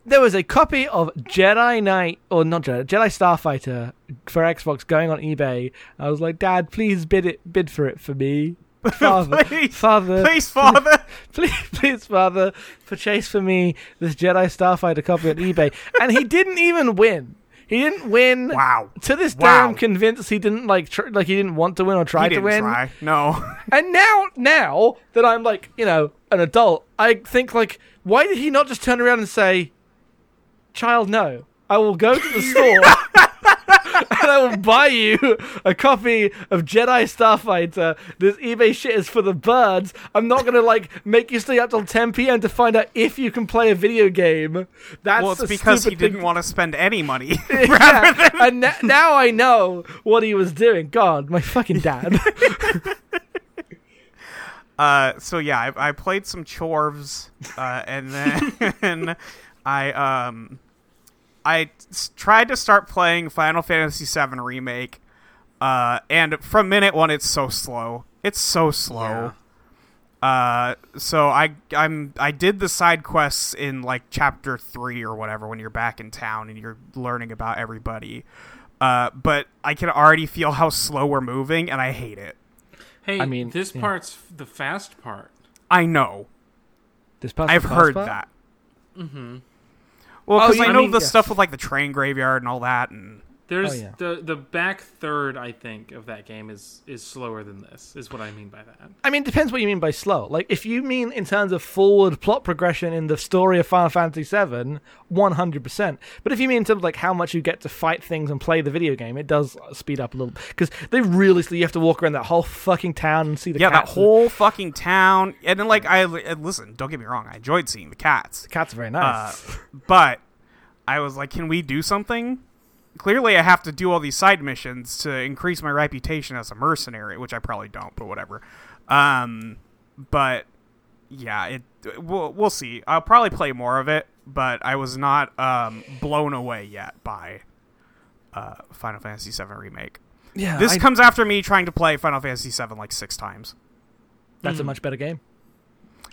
There was a copy of Jedi Knight or not Jedi Jedi Starfighter for Xbox going on eBay. I was like, Dad, please bid it bid for it for me. [LAUGHS] Father, Please. father, Please, [LAUGHS] father. please, please, father, purchase for me this Jedi Starfighter copy on eBay. And he didn't even win. He didn't win. wow. To this day, Wow. I'm convinced he didn't like tr- like he didn't want to win or try to win. try. No. And now, now that I'm like you know an adult, I think like why did he not just turn around and say, "Child, no, I will go to the store." [LAUGHS] [LAUGHS] And I will buy you a copy of Jedi Starfighter. This eBay shit is for the birds. I'm not gonna like make you stay up till 10 p.m. to find out if you can play a video game. That's well, it's because he didn't want to spend any money. [LAUGHS] yeah. and na- now I know what he was doing. God, my fucking dad. Uh, so yeah, I, I played some chorves, uh, and then [LAUGHS] I um, I s- tried to start playing Final Fantasy VII remake, uh, and from minute one, it's so slow. It's so slow. Uh, so I I'm I did the side quests in like chapter three or whatever when you're back in town and you're learning about everybody. Uh, but I can already feel how slow we're moving, and I hate it. Hey, I mean, this yeah. part's the fast part. I know. This part's I've heard part? that. Mm-hmm. Well, Oh, because you I know mean- the yes. stuff with like the train graveyard and all that, and There's Oh, yeah. the the back third, I think, of that game is is slower than this. Is what I mean by that. I mean, it depends what you mean by slow. Like, if you mean in terms of forward plot progression in the story of Final Fantasy VII, one hundred percent. But if you mean in terms of like how much you get to fight things and play the video game, it does speed up a little because they really you have to walk around that whole fucking town and see the yeah, that cats. whole fucking town. And then like I listen, don't get me wrong, I enjoyed seeing the cats, The cats are very uh, nice. but I was like, can we do something? Clearly, I have to do all these side missions to increase my reputation as a mercenary, which I probably don't, but whatever. Um, but yeah, it we'll, we'll see. I'll probably play more of it, but I was not um, blown away yet by uh, Final Fantasy VII remake. yeah, This I- comes after me trying to play Final Fantasy VII like six times. that's a much better game.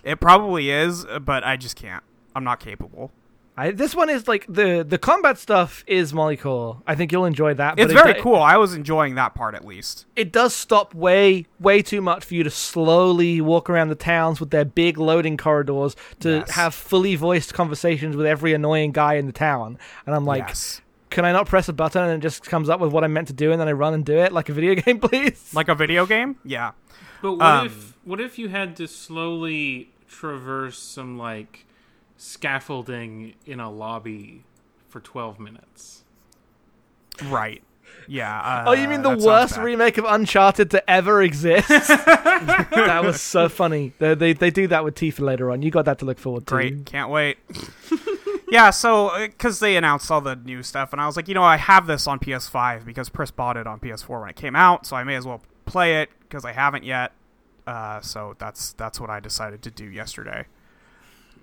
It probably is, but I just can't. I'm not capable. I, this one is like the the combat stuff is Molly cool. I think you'll enjoy that. It's but very it, cool. I was enjoying that part at least. It does stop way way too much for you to slowly walk around the towns with their big loading corridors to Yes. have fully voiced conversations with every annoying guy in the town. And I'm like, yes. can I not press a button and it just comes up with what I'm meant to do and then I run and do it like a video [LAUGHS] game, please? Like a video game? Yeah. But what Um, if what if you had to slowly traverse some like scaffolding in a lobby for twelve minutes? Right. Yeah. Uh, Oh, you mean the worst remake of Uncharted to ever exist? [LAUGHS] that was so funny. They, they they do that with Tifa later on. You got that to look forward to. Great. Can't wait. [LAUGHS] yeah, so because they announced all the new stuff, and I was like, you know, I have this on PS5 because Chris bought it on PS4 when it came out, so I may as well play it because I haven't yet. Uh, so that's that's what I decided to do yesterday.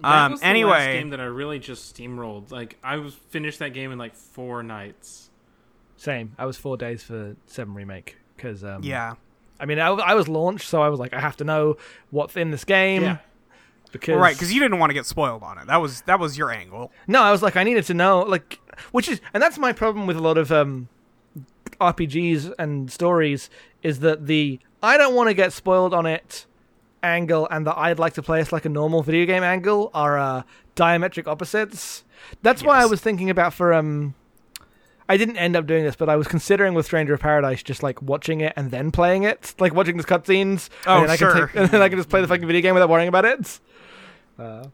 That Um, was the anyway. last game that I really just steamrolled. Like I was finished that game in like four nights. Same. I was four days for Seven remake because um, Yeah. I mean, I, I was launched, so I was like, I have to know what's in this game. Yeah. Because Well, right, because you didn't want to get spoiled on it. That was that was your angle. no, I was like, I needed to know, like, which is, and that's my problem with a lot of um, RPGs and stories is that the I don't want to get spoiled on it angle and the I'd like to play it like a normal video game angle are uh, diametric opposites. That's why I was thinking about for um, I didn't end up doing this, but I was considering with Stranger of Paradise just like watching it and then playing it, like watching the cutscenes. Oh, and then I sure. Can take, [LAUGHS] and then I can just play the fucking video game without worrying about it.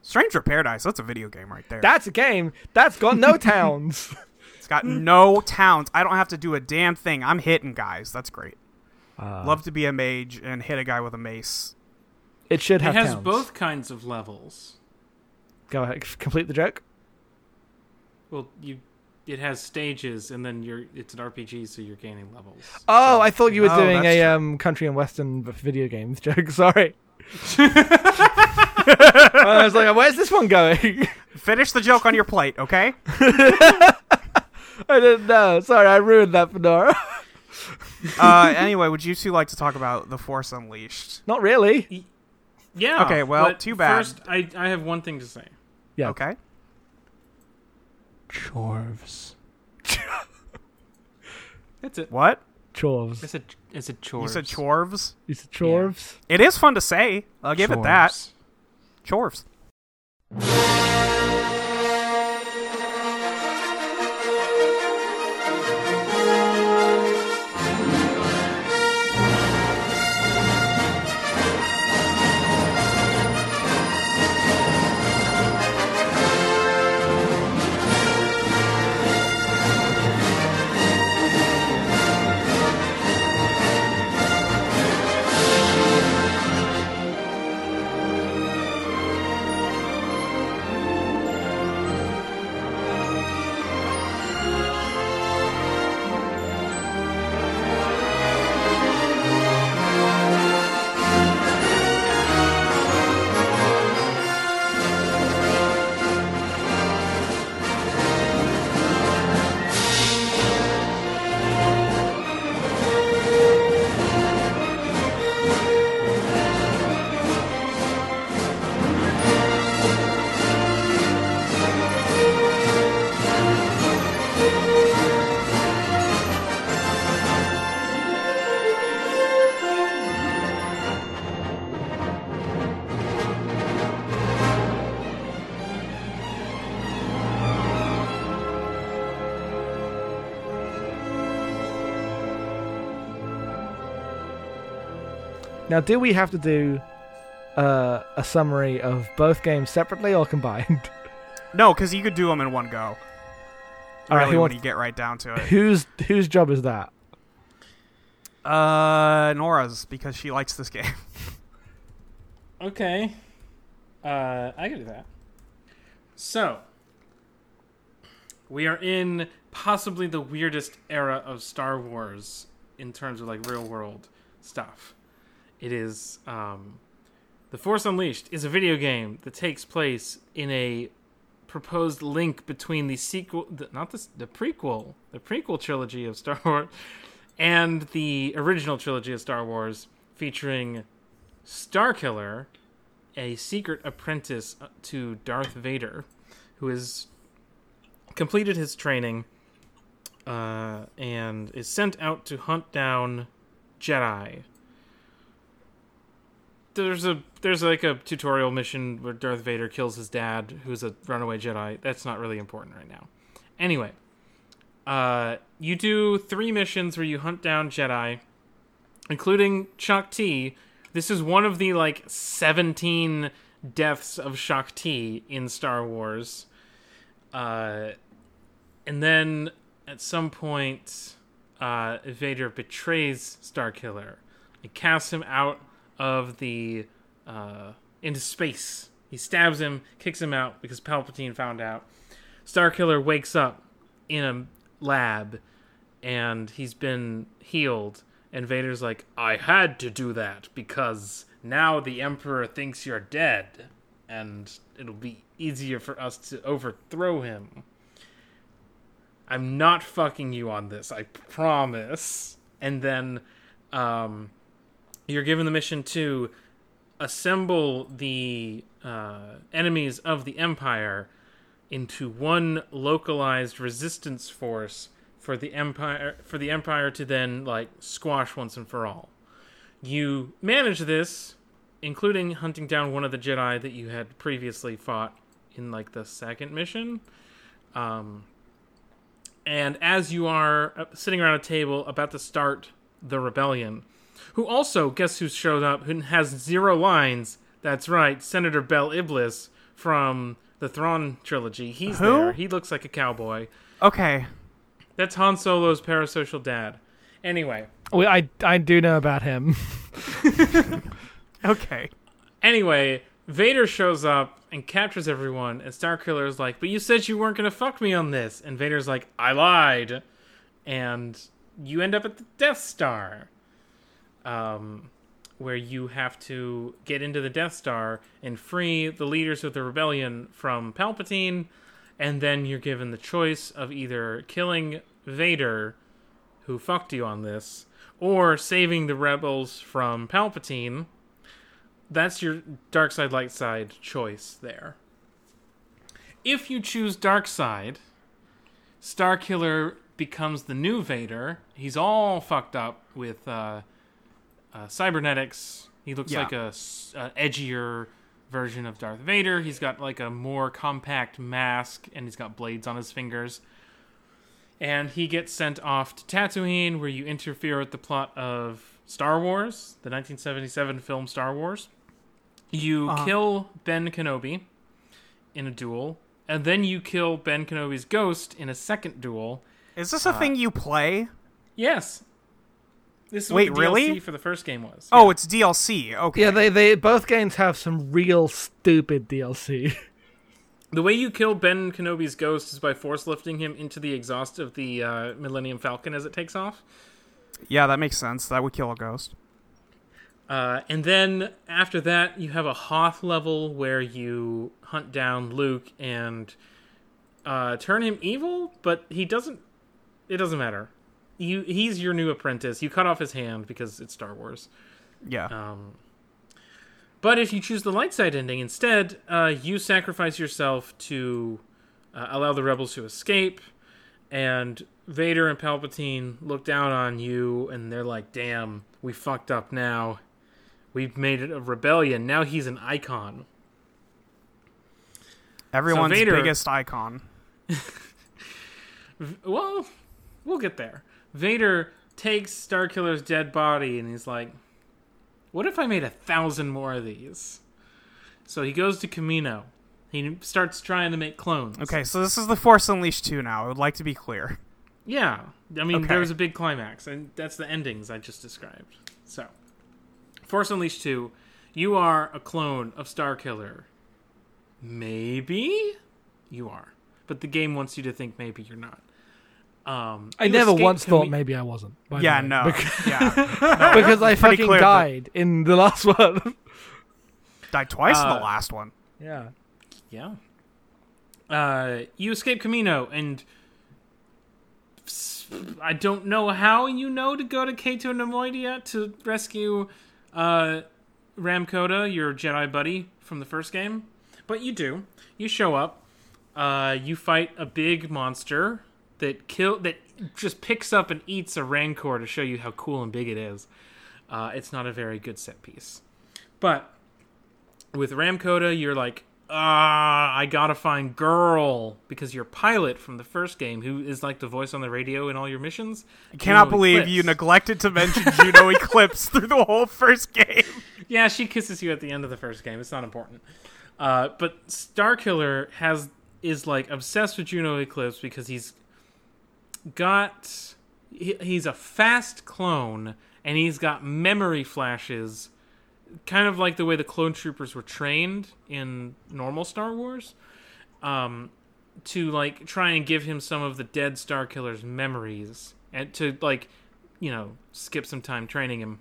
Stranger of Paradise. That's a video game right there. That's a game that's got no [LAUGHS] towns. it's got no towns. I don't have to do a damn thing. I'm hitting guys. That's great. Love to be a mage and hit a guy with a mace. It should have. It has towns. both kinds of levels. Go ahead, [LAUGHS] complete the joke. Well, you it has stages, and then you're it's an RPG, so you're gaining levels. Oh, So- I thought you were Oh, doing a um, country and western video games [LAUGHS] joke. Sorry. [LAUGHS] I was like, where's this one going? Finish the joke on your plate, okay? I didn't know. Sorry, I ruined that for Nora. uh, anyway, would you two like to talk about the Force Unleashed? Not really. Yeah. Okay, well, but too bad. First, I I have one thing to say. Yeah. Okay. Chorves. [LAUGHS] That's it. What? Chorves. It's a it's a chore. You said chorves? You said chorves? It is fun to say. I'll give it that. Chorves. Now, do we have to do uh, a summary of both games separately or [LAUGHS] combined? No, because you could do them in one go. All right, Really, who when you get right down to it. whose whose job is that? Uh, Nora's because she likes this game. [LAUGHS] Okay. Uh, I can do that. So, we are in possibly the weirdest era of Star Wars in terms of like real world stuff. It is um, The Force Unleashed is a video game that takes place in a proposed link between the sequel, the, not the, the prequel, the prequel trilogy of Star [LAUGHS] Wars, and the original trilogy of Star Wars, featuring Starkiller, a secret apprentice uh, to Darth Vader, who has completed his training uh, and is sent out to hunt down Jedi. There's a there's like a tutorial mission where Darth Vader kills his dad, who's a runaway Jedi. That's not really important right now. Anyway, uh, you do three missions where you hunt down Jedi, including Shaak Ti. This is one of the like 17 deaths of Shaak Ti in Star Wars. Uh, and then at some point, uh, Vader betrays Starkiller and casts him out of the uh, into space. He stabs him, kicks him out because Palpatine found out. Starkiller wakes up in a lab and he's been healed. And Vader's like, I had to do that because now the Emperor thinks you're dead and it'll be easier for us to overthrow him. I'm not fucking you on this, I promise. And then um, you're given the mission to assemble the uh, enemies of the Empire into one localized resistance force for the empire for the empire to then like squash once and for all. You manage this, including hunting down one of the Jedi that you had previously fought in like the second mission. Um, And as you are uh, sitting around a table about to start the rebellion, who also, guess who showed up, who has zero lines? That's right, Senator Bel Iblis from the Thrawn trilogy. He's Who? there. He looks like a cowboy. Okay. That's Han Solo's parasocial dad. Anyway, We, I I do know about him. [LAUGHS] Okay. Anyway, Vader shows up and captures everyone, and Starkiller is like, "But you said you weren't gonna fuck me on this." And Vader's like, "I lied," and you end up at the Death Star, um, where you have to get into the Death Star and free the leaders of the rebellion from Palpatine, and then you're given the choice of either killing Vader, who fucked you on this, or saving the rebels from Palpatine. That's your dark side light side choice there. If you choose dark side starkiller becomes the new vader. He's all fucked up with uh, uh, cybernetics he looks Yeah. like a edgier version of darth vader he's got like a more compact mask and he's got blades on his fingers and he gets sent off to Tatooine, where you interfere with the plot of Star Wars, the 1977 film Star Wars. You Uh-huh. kill Ben Kenobi in a duel, and then you kill Ben Kenobi's ghost in a second duel. Is this a thing you play? Yes. This is Wait, what the really? DLC for the first game was. Oh, Yeah. it's DLC. Okay. Yeah, they they both games have some real stupid DLC. [LAUGHS] the way you kill Ben Kenobi's ghost is by force lifting him into the exhaust of the uh, Millennium Falcon as it takes off. yeah, that makes sense. That would kill a ghost. Uh, and then after that, you have a Hoth level where you hunt down Luke and uh, turn him evil, but he doesn't. It doesn't matter. You he's your new apprentice. You cut off his hand because it's Star Wars. Yeah. Um, but if you choose the light side ending instead, uh, you sacrifice yourself to uh, allow the rebels to escape, and Vader and Palpatine look down on you, and they're like, "Damn, we fucked up now. We've made it a rebellion. Now he's an icon." Everyone's Vader- biggest icon. [LAUGHS] Well, we'll get there. Vader takes Starkiller's dead body, and he's like, "What if I made a thousand more of these?" So he goes to Kamino. He starts trying to make clones. Okay, so this is the Force Unleashed 2 now. I would like to be clear. Yeah, I mean, Okay. there was a big climax, and that's the endings I just described. So, Force Unleashed 2, you are a clone of Starkiller. Maybe you are, but the game wants you to think maybe you're not. Um, I never once thought Cami- maybe I wasn't. by Yeah, no. Because, yeah. [LAUGHS] because I fucking clear that- died in the last [LAUGHS] one. Died twice in Uh, the last one. yeah. Yeah. Uh, you escape Kamino, and I don't know how you know to go to Cato Neimoidia to rescue uh, Rahm Kota, your Jedi buddy from the first game, but you do. You show up. Uh, you fight a big monster that kill that just picks up and eats a Rancor to show you how cool and big it is. Uh, it's not a very good set piece, but with Rahm Kota, you're like, ah, I gotta find girl because your pilot from the first game, who is like the voice on the radio in all your missions. I cannot Juno believe Eclipse. you neglected to mention Juno [LAUGHS] Eclipse through the whole first game. Yeah, she kisses you at the end of the first game. It's not important. Uh, but Starkiller has is like obsessed with Juno Eclipse because he's got he, he's a fast clone and he's got memory flashes kind of like the way the clone troopers were trained in normal Star Wars um to like try and give him some of the dead Star Killer's memories and to like you know skip some time training him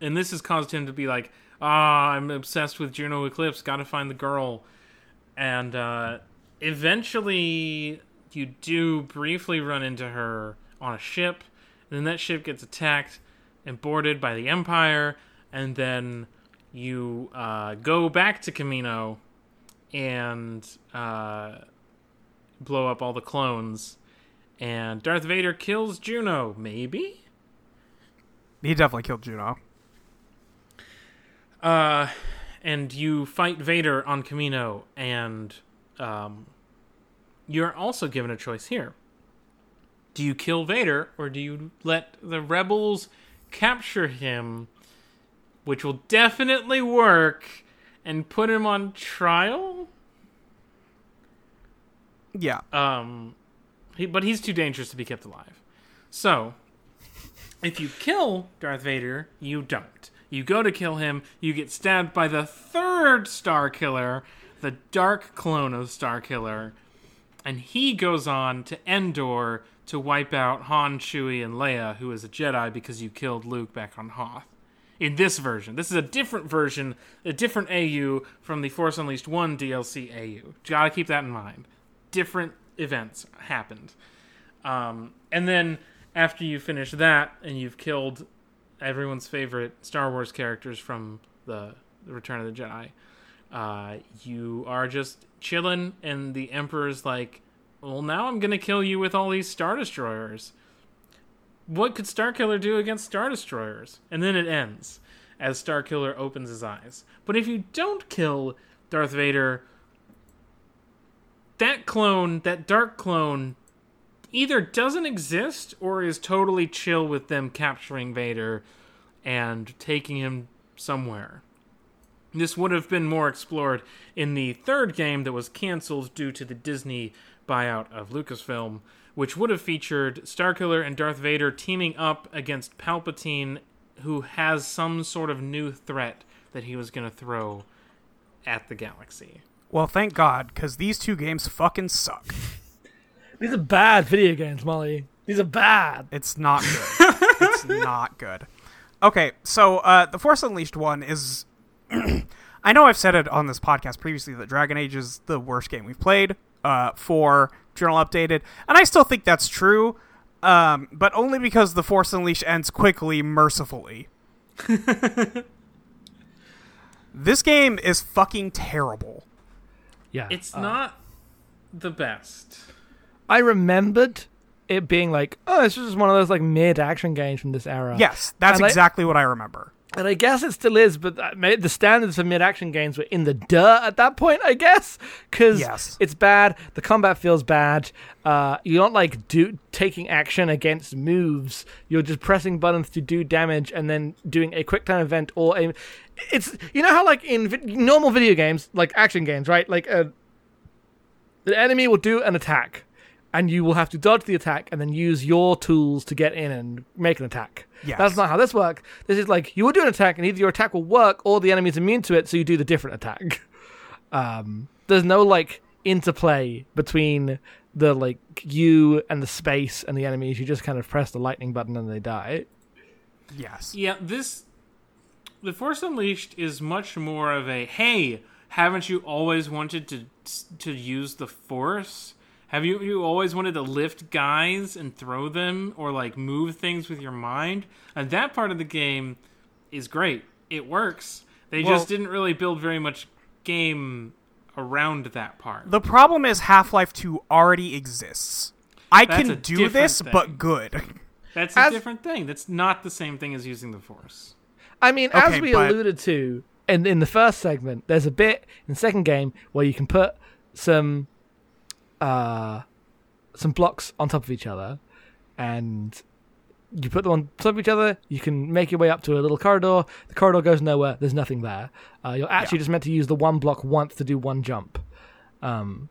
and this has caused him to be like, "Ah, I'm obsessed with Juno Eclipse. Got to find the girl." And uh, eventually, you do briefly run into her on a ship, and then that ship gets attacked and boarded by the Empire, and then you uh, go back to Kamino and uh, blow up all the clones. And Darth Vader kills Juno, maybe? He definitely killed Juno. Uh, and you fight Vader on Kamino, and um, you're also given a choice here. Do you kill Vader or do you let the rebels capture him, which will definitely work, and put him on trial? Yeah. Um, he, but he's too dangerous to be kept alive. So, if you kill Darth Vader, you don't. You go to kill him, you get stabbed by the third Star Killer, the dark clone of Star Killer, and he goes on to Endor to wipe out Han, Chewie, and Leia, who is a Jedi because you killed Luke back on Hoth. In this version, this is a different version, a different AU from the Force Unleashed 1 DLC AU. Gotta keep that in mind. Different events happened. Um, and then after you finish that and you've killed everyone's favorite Star Wars characters from the Return of the Jedi, uh, you are just chilling, and the Emperor's like, "Well, now I'm gonna kill you with all these Star Destroyers." What could Starkiller do against Star Destroyers? And then it ends as Starkiller opens his eyes. But if you don't kill Darth Vader, that clone, that dark clone, either doesn't exist or is totally chill with them capturing Vader and taking him somewhere. This would have been more explored in the third game that was canceled due to the Disney buyout of Lucasfilm, which would have featured Starkiller and Darth Vader teaming up against Palpatine, who has some sort of new threat that he was going to throw at the galaxy. Well, thank God, because these two games fucking suck. [LAUGHS] These are bad video games, Molly. These are bad. It's not good. it's not good. Okay, so uh, the Force Unleashed one is. [CLEARS THROAT] I know I've said it on this podcast previously that Dragon Age is the worst game we've played uh, for Journal Updated, and I still think that's true, um, but only because the Force Unleashed ends quickly, mercifully. [LAUGHS] this game is fucking terrible. Yeah. It's uh, not the best. I remembered it being like, oh, this was just one of those like mid action games from this era. Yes, that's And I- exactly what I remember. And I guess it still is, but the standards for mid action games were in the dirt at that point, I guess. Because Yes. it's bad, the combat feels bad, uh, you're not like do- taking action against moves, you're just pressing buttons to do damage and then doing a quick time event or a. It's. You know how, like, in vi- normal video games, like action games, right? Like, uh, the enemy will do an attack, and you will have to dodge the attack and then use your tools to get in and make an attack. Yes. That's not how this works. This is like you will do an attack, and either your attack will work or the enemy's immune to it, so you do the different attack. [LAUGHS] Um, there's no like interplay between the like you and the space and the enemies. You just kind of press the lightning button and they die. Yes. Yeah, this The Force Unleashed is much more of a hey, haven't you always wanted to to use the Force? Have you you always wanted to lift guys and throw them or like move things with your mind? And that part of the game is great. It works. They Well- just didn't really build very much game around that part. The problem is Half Life 2 already exists. I That's can do this, thing. but good. That's a As- different thing. That's not the same thing as using the Force. I mean, as we but- alluded to in in the first segment, there's a bit in the second game where you can put some uh some blocks on top of each other, and you put them on top of each other. You can make your way up to a little corridor. The corridor goes nowhere. There's nothing there. Uh, you're actually Yeah. just meant to use the one block once to do one jump. Um,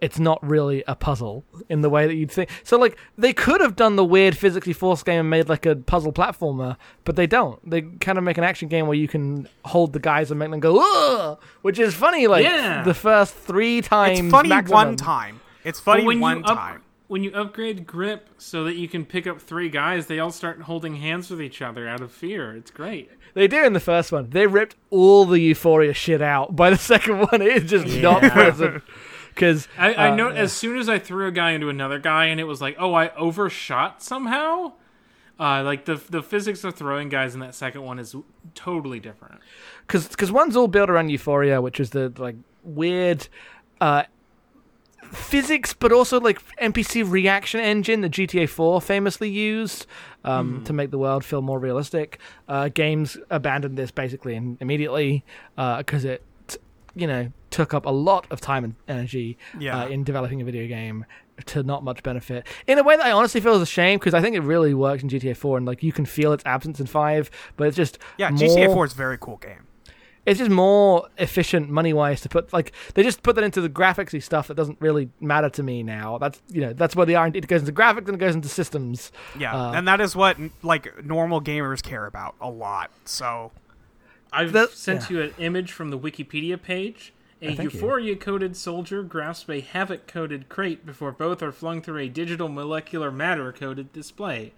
it's not really a puzzle in the way that you'd think. So, like, they could have done the weird physically forced game and made like a puzzle platformer, but they don't. They kind of make an action game where you can hold the guys and make them go, Ugh! which is funny. Like Yeah. the first three times. It's funny maximum. one time. It's funny when one you up, time. when you upgrade grip so that you can pick up three guys, they all start holding hands with each other out of fear. It's great. They do in the first one. They ripped all the euphoria shit out. By the [LAUGHS] second one, it's just not Yeah. present. Because I, I uh, know yeah. as soon as I threw a guy into another guy, and it was like, oh, I overshot somehow. Uh, like the the physics of throwing guys in that second one is totally different. because because one's all built around euphoria which is the like weird uh physics but also like npc reaction engine that gta 4 famously used um, to make the world feel more realistic uh, games abandoned this basically and immediately because it you know took up a lot of time and energy Yeah. uh, in developing a video game to not much benefit. In a way that I honestly feel is a shame because I think it really works in GTA 4 and like you can feel its absence in 5, but it's just Yeah, more, GTA 4 is a very cool game. It's just more efficient money wise to put like they just put that into the graphicsy stuff that doesn't really matter to me now. That's you know that's where the R&D it goes into graphics and it goes into systems. Yeah, Uh, and that is what like normal gamers care about a lot. So I've That- sent yeah. you an image from the Wikipedia page. A thank you. euphoria coated soldier grasps a Havok coated crate before both are flung through a digital molecular matter coated display.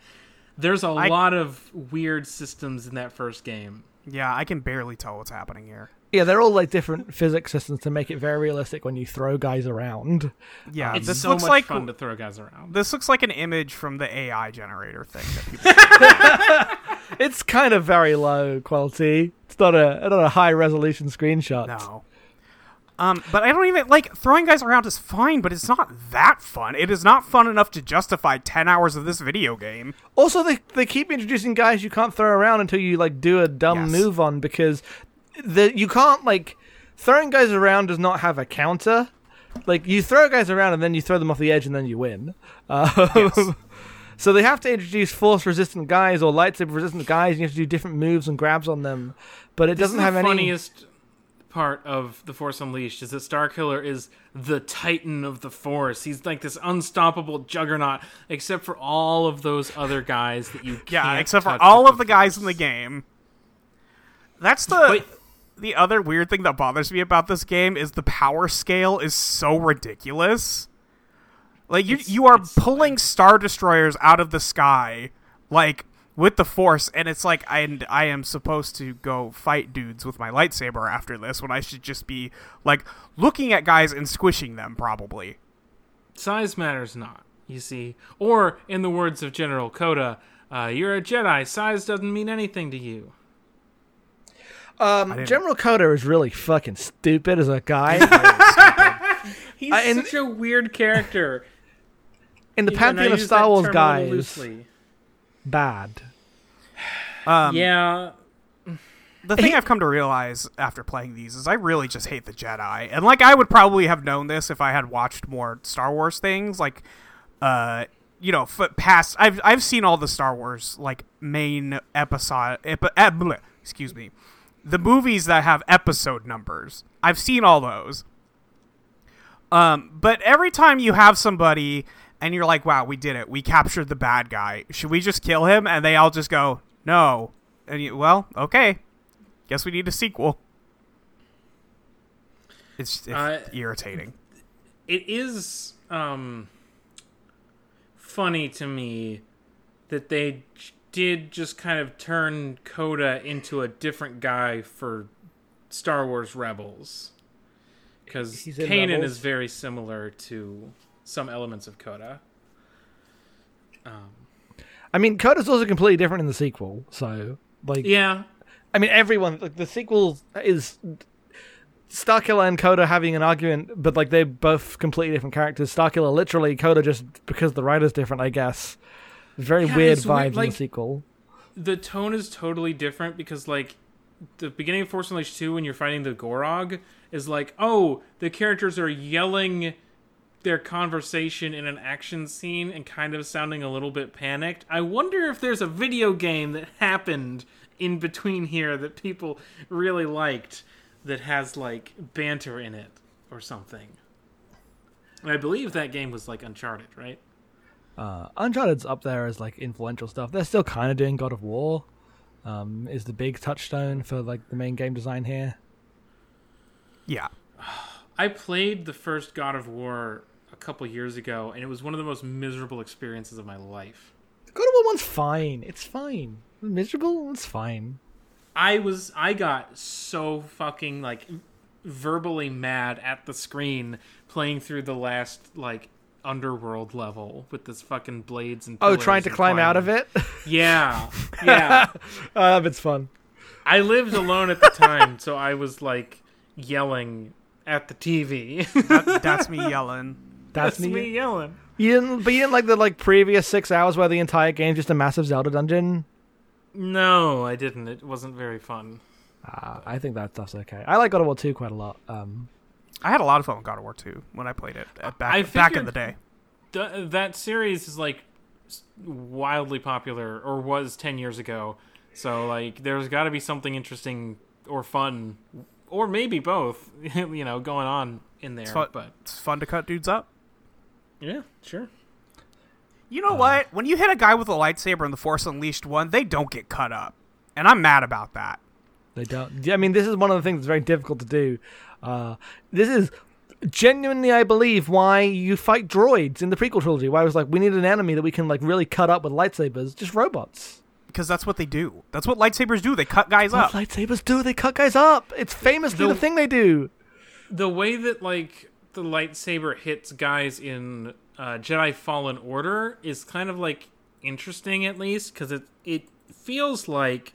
There's a I- lot of weird systems in that first game. Yeah, I can barely tell what's happening here. Yeah, they're all like different physics systems to make it very realistic when you throw guys around. Yeah, It's this so looks much like fun to throw guys around. this looks like an image from the AI generator thing that people [LAUGHS] It's kind of very low quality. It's not a not a high resolution screenshot. know. Um, but I don't even like throwing guys around is fine, but it's not that fun. It is not fun enough to justify ten hours of this video game. Also, they they keep introducing guys you can't throw around until you like do a dumb Yes. move on because the you can't like throwing guys around does not have a counter. Like you throw guys around and then you throw them off the edge and then you win. [LAUGHS] Uh, so they have to introduce force resistant guys or lightsaber resistant guys. And you have to do different moves and grabs on them, but it This doesn't have the any. funniest part of the Force Unleashed is that Starkiller is the titan of the Force. He's like this unstoppable juggernaut, except for all of those other guys that you can't Yeah, except for all of the guys in the game. That's the Wait. the other weird thing that bothers me about this game is the power scale is so ridiculous. Like you you are pulling star destroyers out of the sky like with the force and it's like I I am supposed to go fight dudes with my lightsaber after this when I should just be like looking at guys and squishing them probably. Size matters not, you see. Or, in the words of General Kota, uh, you're a Jedi. Size doesn't mean anything to you. Um, General Kota is really fucking stupid as a guy. [LAUGHS] [LAUGHS] He's I- and- such a weird character. In the pantheon of Star Wars term a little guys, loosely. bad. Um, yeah, The thing I've come to realize after playing these is I really just hate the Jedi. And like I would probably have known this if I had watched more Star Wars things like uh you know, f- past I've I've seen all the Star Wars like main episode epi- eh, excuse me. The movies that have episode numbers. I've seen all those. Um but every time you have somebody and you're like, "Wow, we did it. We captured the bad guy. Should we just kill him?" and they all just go, "No." And you, well, okay. Guess we need a sequel. It's, it's Uh, irritating. it is um, funny to me that they did just kind of turn Kota into a different guy for Star Wars Rebels. Because He's Kanan Rebels? is very similar to some elements of Kota. Um, I mean, Kota's also completely different in the sequel. So, like, yeah, I mean, everyone like the sequel is Starkiller and Kota having an argument, but like they're both completely different characters. Starkiller literally, Kota just because the writer's different, I guess. Very Yeah, weird vibe vibes weird, in the sequel. the tone is totally different because like the beginning of Force Unleashed 2 when you're fighting the Gorog is like, oh, the characters are yelling their conversation in an action scene and kind of sounding a little bit panicked. I wonder if there's a video game that happened in between here that people really liked that has like banter in it or something. And I believe that game was like Uncharted, right? Uh, Uncharted's up there as like influential stuff. They're still kind of doing God of War. Um, is the big touchstone for like the main game design here. Yeah. [SIGHS] I played the first God of War a couple years ago, and it was one of the most miserable experiences of my life. The God of War one's fine. It's fine. Miserable. It's fine. I was I got so fucking like verbally mad at the screen playing through the last like underworld level with this fucking blades and Oh, trying to and climb out of it. Yeah, [LAUGHS] yeah. uh, it's fun. I lived alone at the time, so I was like yelling at the TV. That, that's me yelling. [LAUGHS] That's, That's me. me yelling. You didn't, but you didn't like the like previous six hours where the entire game's just a massive Zelda dungeon. No, I didn't. It wasn't very fun. Uh, I think that stuff's okay. I like God of War 2 quite a lot. Um, I had a lot of fun with God of War 2 when I played it uh, back I back in the day. th- that series is like wildly popular, or was ten years ago. So like, there's got to be something interesting or fun, or maybe both. [LAUGHS] you know, going on in there. fun. But It's fun to cut dudes up. Yeah, sure. You know what? When you hit a guy with a lightsaber in the Force Unleashed one, they don't get cut up, and I'm mad about that. They don't. I mean, this is one of the things that's very difficult to do. Uh, this is genuinely, I believe, why you fight droids in the prequel trilogy. Why I was like, we need an enemy that we can like really cut up with lightsabers. Just robots. Because that's what they do. That's what lightsabers do. They cut guys What up. lightsabers do? They cut guys up. It's famously The- the thing they do. the way that like the lightsaber hits guys in uh, Jedi Fallen Order is kind of like interesting at least because it it feels like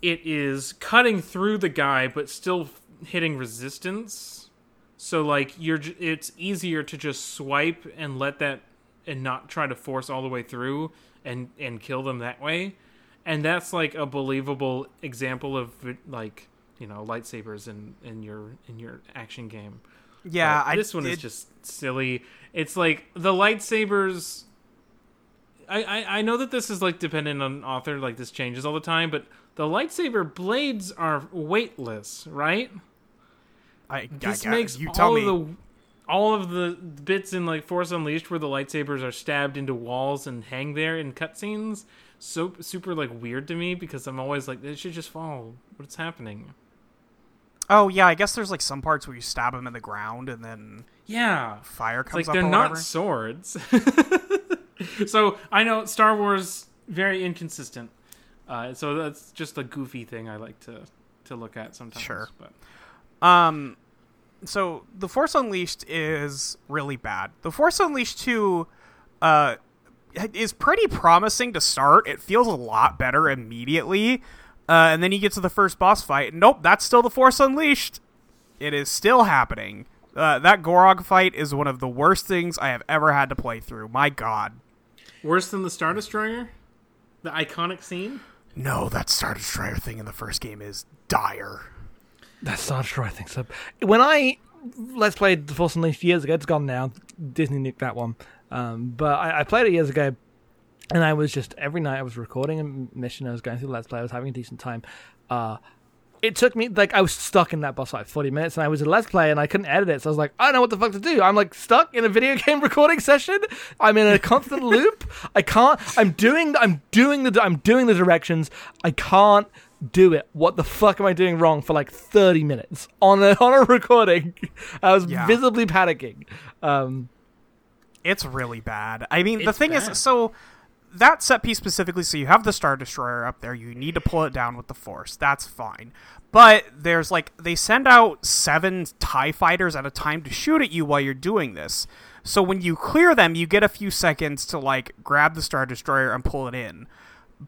it is cutting through the guy but still hitting resistance. So like you're it's easier to just swipe and let that and not try to force all the way through and and kill them that way. And that's like a believable example of like you know lightsabers in in your in your action game. Yeah, I, this one is just silly. It's like the lightsabers. I, I I know that this is like dependent on author, like this changes all the time, but the lightsaber blades are weightless, right? I, This I, makes you all tell of me. the all of the bits in like Force Unleashed where the lightsabers are stabbed into walls and hang there in cutscenes so super like weird to me because I'm always like it should just fall. What's happening? Oh yeah, I guess there's like some parts where you stab them in the ground and then Yeah, fire It's comes like up they're not swords. [LAUGHS] so I know Star Wars very inconsistent. Uh, so that's just a goofy thing I like to to look at sometimes. Sure. But Um, so the Force Unleashed is really bad. The Force Unleashed two, uh, is pretty promising to start. It feels a lot better immediately, uh, and then you get to the first boss fight. and Nope, that's still the Force Unleashed. It is still happening. Uh, that Gorog fight is one of the worst things I have ever had to play through. My God. worse than the Star Destroyer, the iconic scene. No, that Star Destroyer thing in the first game is dire. That's Star Destroyer, I think so. When I let's play The Force Unleashed years ago, it's gone now. Disney nuked that one. Um, but I, I played it years ago, and I was just every night I was recording a mission. I was going through Let's Play. I was having a decent time. Uh, it took me like I was stuck in that boss fight for forty minutes, and I was a Let's Play, and I couldn't edit it. So I was like, I don't know what the fuck to do. I'm like stuck in a video [LAUGHS] game recording session. I'm in a constant [LAUGHS] loop. I can't. I'm doing. I'm doing the. I'm doing the directions. I can't do it. What the fuck am I doing wrong for like 30 minutes on a [LAUGHS] on a recording? I was Yeah. visibly panicking. Um, It's really bad. I mean, the thing bad. is, so that set piece specifically, so you have the Star Destroyer up there. You need to pull it down with the Force. That's fine. But there's like, they send out seven TIE fighters at a time to shoot at you while you're doing this. So when you clear them, you get a few seconds to like grab the Star Destroyer and pull it in.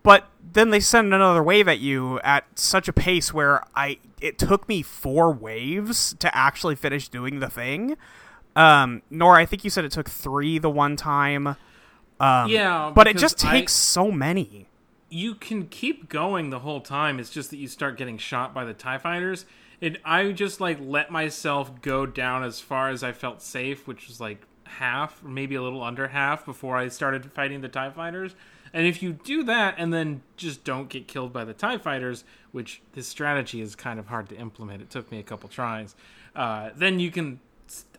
But then they send another wave at you at such a pace where I it took me four waves to actually finish doing the thing. Um, Nora, I think you said it took three the one time. Um, Yeah, but it just I- takes so many. you can keep going the whole time. It's just that you start getting shot by the Tie Fighters. and I just like let myself go down as far as I felt safe, which was like half, maybe a little under half, before I started fighting the Tie Fighters. And if you do that and then just don't get killed by the Tie Fighters, which this strategy is kind of hard to implement. It took me a couple tries. Uh, then you can,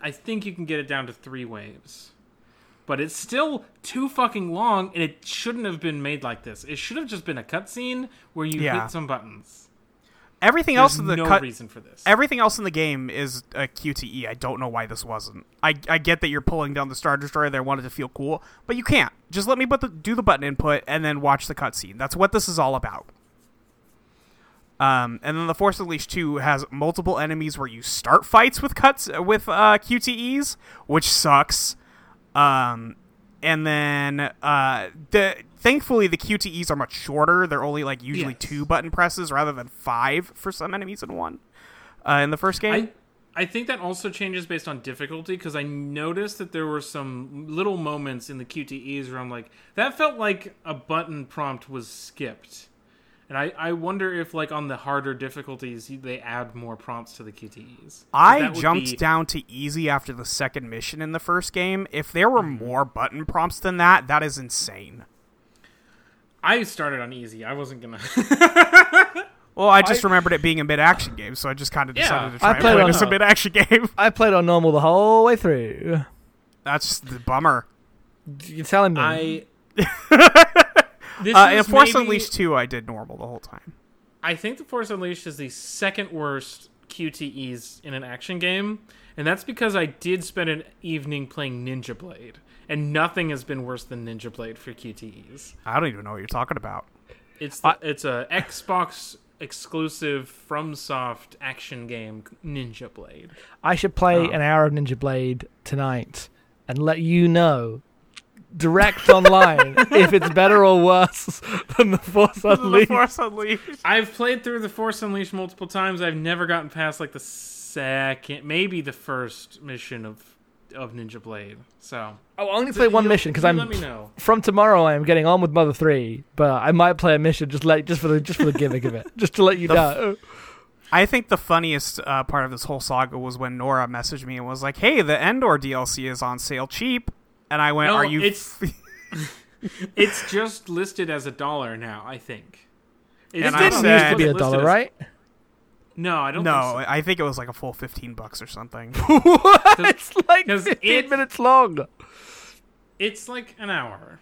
I think you can get it down to three waves but it's still too fucking long and it shouldn't have been made like this. It should have just been a cutscene where you Yeah. hit some buttons. Everything There's else in the no cut, reason for this. everything else in the game is a QTE. I don't know why this wasn't. I, I get that you're pulling down the Star Destroyer there, wanted it to feel cool, but you can't. Just let me put the, do the button input and then watch the cutscene. That's what this is all about. Um, and then the Force Unleashed 2 has multiple enemies where you start fights with cuts with uh, QTEs, which sucks. Um, and then uh, the thankfully the QTEs are much shorter. They're only like usually Yes. two button presses rather than five for some enemies in one. Uh, in the first game, I I think that also changes based on difficulty because I noticed that there were some little moments in the QTEs where I'm like, that felt like a button prompt was skipped. And I, I wonder if like on the harder difficulties they add more prompts to the QTEs. I jumped be- down to easy after the second mission in the first game. If there were mm-hmm. more button prompts than that, that is insane. I started on easy. I wasn't gonna. [LAUGHS] Well, I just remembered it being a mid-action game, so I just kind of Yeah. decided to I try and played play on- it as a mid-action game. I played on normal the whole way through. That's just the bummer. You're telling me? I. [LAUGHS] this Uh, in is Force maybe- Unleashed 2, I did normal the whole time. I think the Force Unleashed is the second worst QTEs in an action game, and that's because I did spend an evening playing Ninja Blade, and nothing has been worse than Ninja Blade for QTEs. I don't even know what you're talking about. It's the, it's a Xbox exclusive FromSoft action game, Ninja Blade. I should play Oh. an hour of Ninja Blade tonight and let you know direct online if it's better or worse than the Force The Unleashed. Force Unleashed. I've played through the Force Unleashed multiple times. I've never gotten past like the second, maybe the first mission of of Ninja Blade. So I'll only play one mission because I'm Let me know. from tomorrow. I am getting on with Mother Three, but I might play a mission just let just for the just for the gimmick of it, [LAUGHS] just to let you The know. I think the funniest uh, part of this whole saga was when Nora messaged me and was like, "Hey, the Endor DLC is on sale cheap," and I went, No, "Are you?" it's- [LAUGHS] It's just listed as a dollar now. I think. It's And it I didn't said- used to be a listed dollar, as- right? No, I don't. no, think I think it was like a full fifteen bucks or something. [LAUGHS] it's like 'cause 15 it- minutes long. It's like an hour.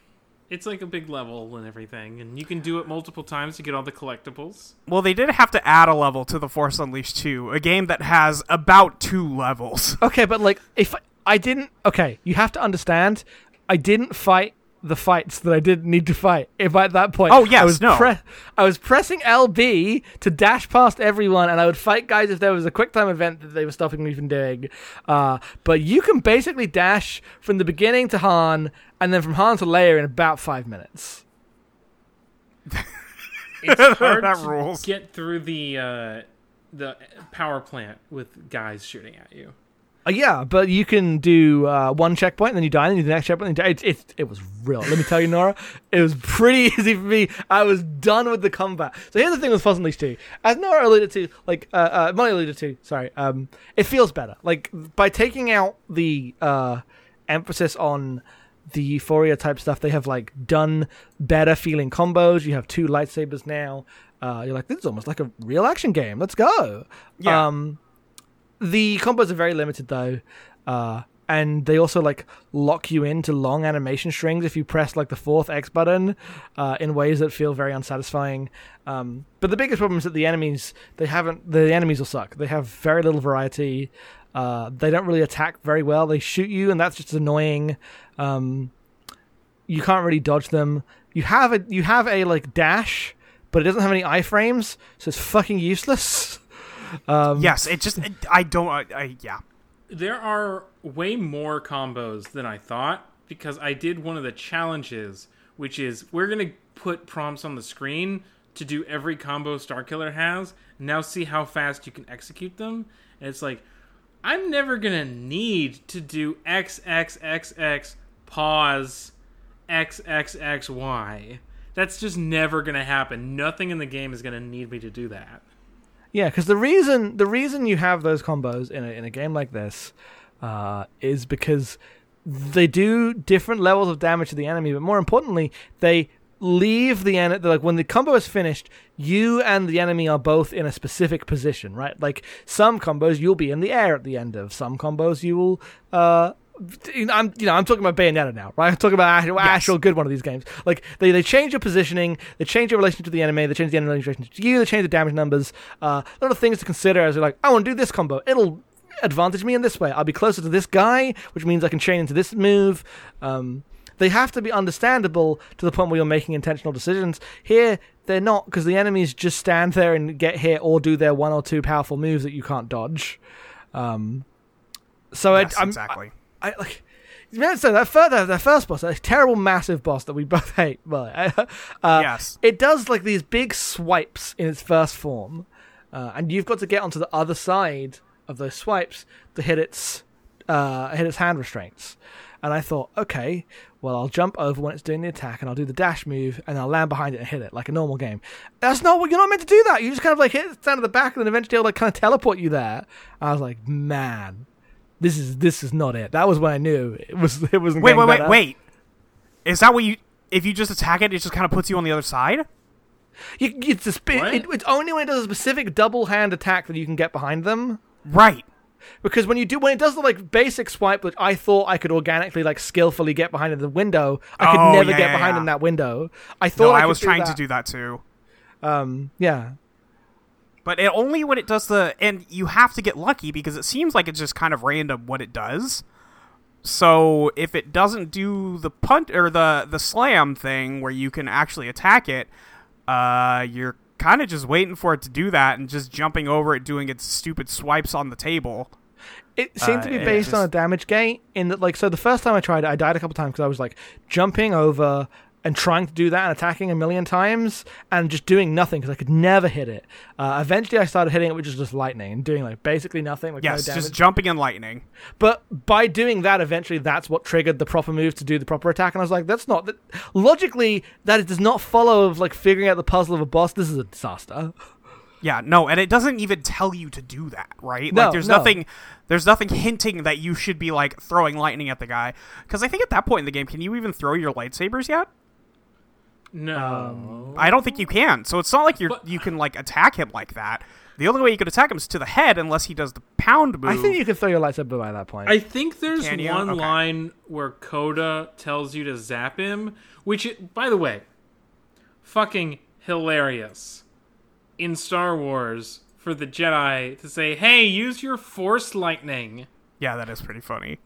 It's like a big level and everything, and you can do it multiple times to get all the collectibles. well, they did have to add a level to the Force Unleashed 2, a game that has about two levels. Okay, but like if I didn't okay, you have to understand I didn't fight the fights that I didn't need to fight. If at that point Oh, yes, I was no. pre- I was pressing LB to dash past everyone and I would fight guys if there was a quick time event that they were stopping me from doing. Uh, but you can basically dash from the beginning to Han and then from Han to Leia in about 5 minutes. [LAUGHS] It's hard That to rules. get through the uh, the power plant with guys shooting at you. Uh, yeah, but you can do uh, one checkpoint, and then you die, and then you do the next checkpoint. And you die. It, it, it was real. Let me tell you, Nora, it was pretty [LAUGHS] easy for me. I was done with the combat. So here's the thing with Force Unleashed 2. As Nora alluded to, like, uh, uh, Molly alluded to, sorry, um, it feels better. Like, by taking out the uh, emphasis on the Euphoria type stuff, they have, like, done better feeling combos. You have two lightsabers now. Uh, you're like, this is almost like a real action game. Let's go. Yeah. Um, the combos are very limited though, uh, and they also like lock you into long animation strings if you press like the fourth X button uh, in ways that feel very unsatisfying. Um, but the biggest problem is that the enemies they haven't the enemies will suck. They have very little variety. Uh, they don't really attack very well. They shoot you, and that's just annoying. Um, you can't really dodge them. You have a you have a like dash, but it doesn't have any iframes, so it's fucking useless. [LAUGHS] Um, yes, it just it, I don't I, I yeah. There are way more combos than I thought because I did one of the challenges, which is we're gonna put prompts on the screen to do every combo Starkiller has. Now see how fast you can execute them. And it's like I'm never gonna need to do X X X X pause X X X Y. That's just never gonna happen. Nothing in the game is gonna need me to do that. Yeah, because the reason the reason you have those combos in a in a game like this uh, is because they do different levels of damage to the enemy, but more importantly, they leave the enemy like when the combo is finished, you and the enemy are both in a specific position, right? Like some combos you'll be in the air at the end of, some combos you will. Uh, I'm you know I'm talking about Bayonetta now, right? I'm talking about actual, actual good one of these games. Like they, they change your positioning, they change your relationship to the enemy, they change the enemy relationship to you, they change the damage numbers. Uh, a lot of things to consider as you're like, I want to do this combo. It'll advantage me in this way. I'll be closer to this guy, which means I can chain into this move. Um, they have to be understandable to the point where you're making intentional decisions. Here, they're not because the enemies just stand there and get hit or do their one or two powerful moves that you can't dodge. Um, so Yes, I'm, exactly. I like. So that first, that first boss, that terrible, massive boss that we [LAUGHS] both hate. Well, uh, yes. it does like these big swipes in its first form, uh, and you've got to get onto the other side of those swipes to hit its uh, hit its hand restraints. And I thought, okay, well, I'll jump over when it's doing the attack, and I'll do the dash move, and I'll land behind it and hit it like a normal game. That's not what you're not meant to do. That you just kind of like hit it down at the back, and then eventually it'll like kind of teleport you there. I was like, man, this is this is not it. That was when I knew it was [LAUGHS] it wasn't. Wait, wait, wait, better. wait. Is that what you? If you just attack it, it just kind of puts you on the other side. You, it's a spe- it, it's only when it does a specific double hand attack that you can get behind them. Right. Because when you do when it does the like basic swipe, which I thought I could organically like skillfully get behind in the window, I could Oh, never yeah, get yeah, behind yeah. in that window. I thought No, I, I, was trying that. to do that too. Um, yeah, But it, only when it does the and you have to get lucky because it seems like it's just kind of random what it does. So if it doesn't do the punt or the the slam thing where you can actually attack it, uh, you're kind of just waiting for it to do that and just jumping over it, doing its stupid swipes on the table. it seemed Uh, to be it based on a damage gate. In that, like, so the first time I tried it, I died a couple times because I was like jumping over and trying to do that and attacking a million times and just doing nothing because I could never hit it. Uh, eventually, I started hitting it, which is just lightning and doing like basically nothing. Like, Yes, no just jumping and lightning. But by doing that, eventually, that's what triggered the proper move to do the proper attack. And I was like, that's not that. Logically, that it does not follow of like figuring out the puzzle of a boss. This is a disaster. Yeah, no, and it doesn't even tell you to do that, right? No, like there's no. nothing there's nothing hinting that you should be like throwing lightning at the guy cuz I think at that point in the game can you even throw your lightsabers yet? No. Um, I don't think you can. So it's not like you're you can like attack him like that. The only way you could attack him is to the head unless he does the pound move. I think you can throw your lightsaber by that point. I think there's Can one Okay. line where Kota tells you to zap him, which, it, by the way, fucking hilarious in Star Wars for the Jedi to say, "Hey, use your Force lightning." Yeah, that is pretty funny.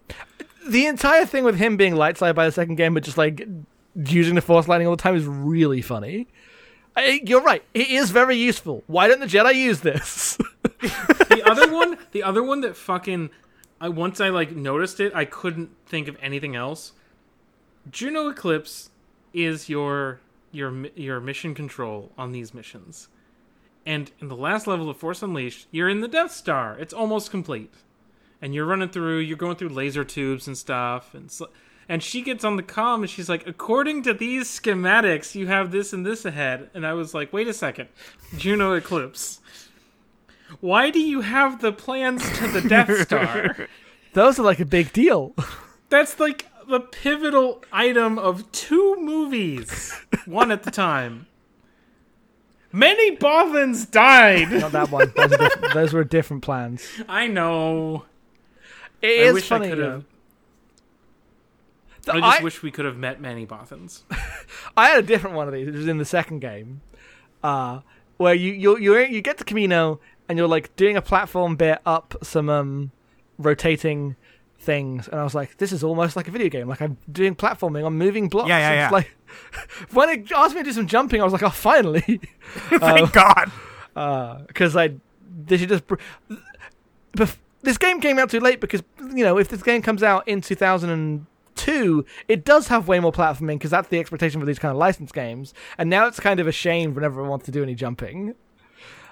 the entire thing with him being light side by the second game, but just like using the force lightning all the time is really funny. I, you're right. It is very useful. Why don't the Jedi use this? [LAUGHS] the other one, the other one that fucking, I once I like noticed it, I couldn't think of anything else. Juno Eclipse is your your your mission control on these missions, and in the last level of Force Unleashed, you're in the Death Star. It's almost complete, and you're running through. You're going through laser tubes and stuff, and so, and she gets on the comm and she's like, according to these schematics, you have this and this ahead. And I was like, wait a second, Juno Eclipse. Why do you have the plans to the Death [LAUGHS] Star? Those are like a big deal. That's like the pivotal item of two movies, one at the time. Many Bothans died. Not that one. Those, diff- those were different plans. I know. It I is wish funny. I could have. The- I just I- wish we could have met many Bothans. [LAUGHS] I had a different one of these. It was in the second game, uh, where you you you you get to Kamino and you're like doing a platform bit up some um rotating things, and I was like, this is almost like a video game. Like I'm doing platforming on moving blocks. Yeah, yeah, yeah. Like [LAUGHS] when it asked me to do some jumping, I was like, oh, finally, [LAUGHS] Thank God. because I they should just. br- bef- This game came out too late because you know if this game comes out in 2002, it does have way more platforming because that's the expectation for these kind of licensed games. And now it's kind of ashamed whenever it wants to do any jumping.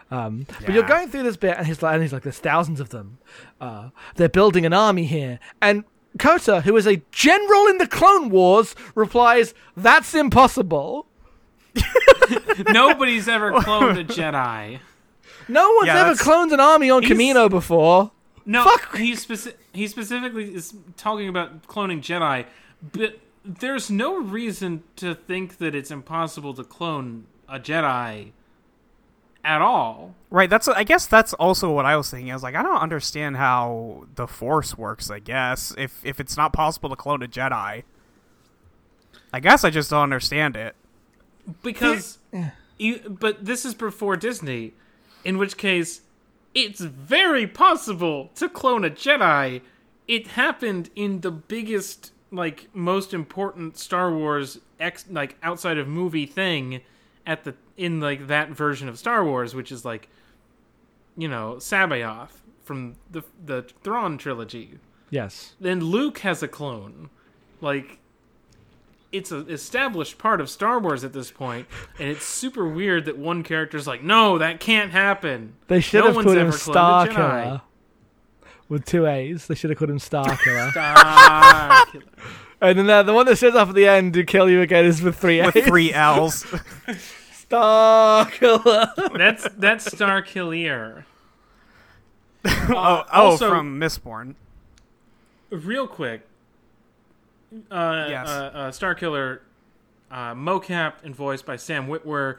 Um, But you're going through this bit, and he's like, and he's like, there's thousands of them. Uh, they're building an army here, and Kota, who is a general in the Clone Wars, replies, "That's impossible." [LAUGHS] Nobody's ever cloned a Jedi. No one's Yeah, ever cloned an army on Kamino before. No, Fuck. he speci- he specifically is talking about cloning Jedi, but there's no reason to think that it's impossible to clone a Jedi at all. Right, that's I guess that's also what I was thinking. I was like, I don't understand how the Force works, I guess, if if it's not possible to clone a Jedi. I guess I just don't understand it. Because you but this is before Disney, in which case it's very possible to clone a Jedi. It happened in the biggest like most important Star Wars ex like outside of movie thing at the in like that version of Star Wars, which is like you know, C'baoth from the the Thrawn trilogy. Yes. Then Luke has a clone. Like it's an established part of Star Wars at this point, and it's super weird that one character's like, "No, that can't happen." They should No have put ever in Star Killer. with two A's. They should have called him Star Killer. Star Killer. and then uh, the one that says off at the end to kill you again is with three A's. with three L's. [LAUGHS] Star Killer. That's that's Star Killer. [LAUGHS] oh, oh, also- from Mistborn. Real quick. Uh, Yes. uh, uh, Star Killer, uh, mocap and voiced by Sam Witwer,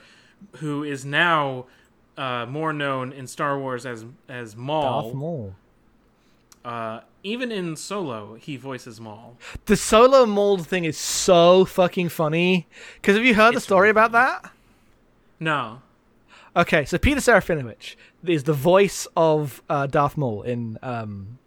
who is now uh, more known in Star Wars as as Maul. Darth Maul. Uh, even in Solo, he voices Maul. The solo Maul thing is so fucking funny. Because have you heard the story really about that? No, Okay, so Peter Serafinowicz is the voice of uh, Darth Maul in um,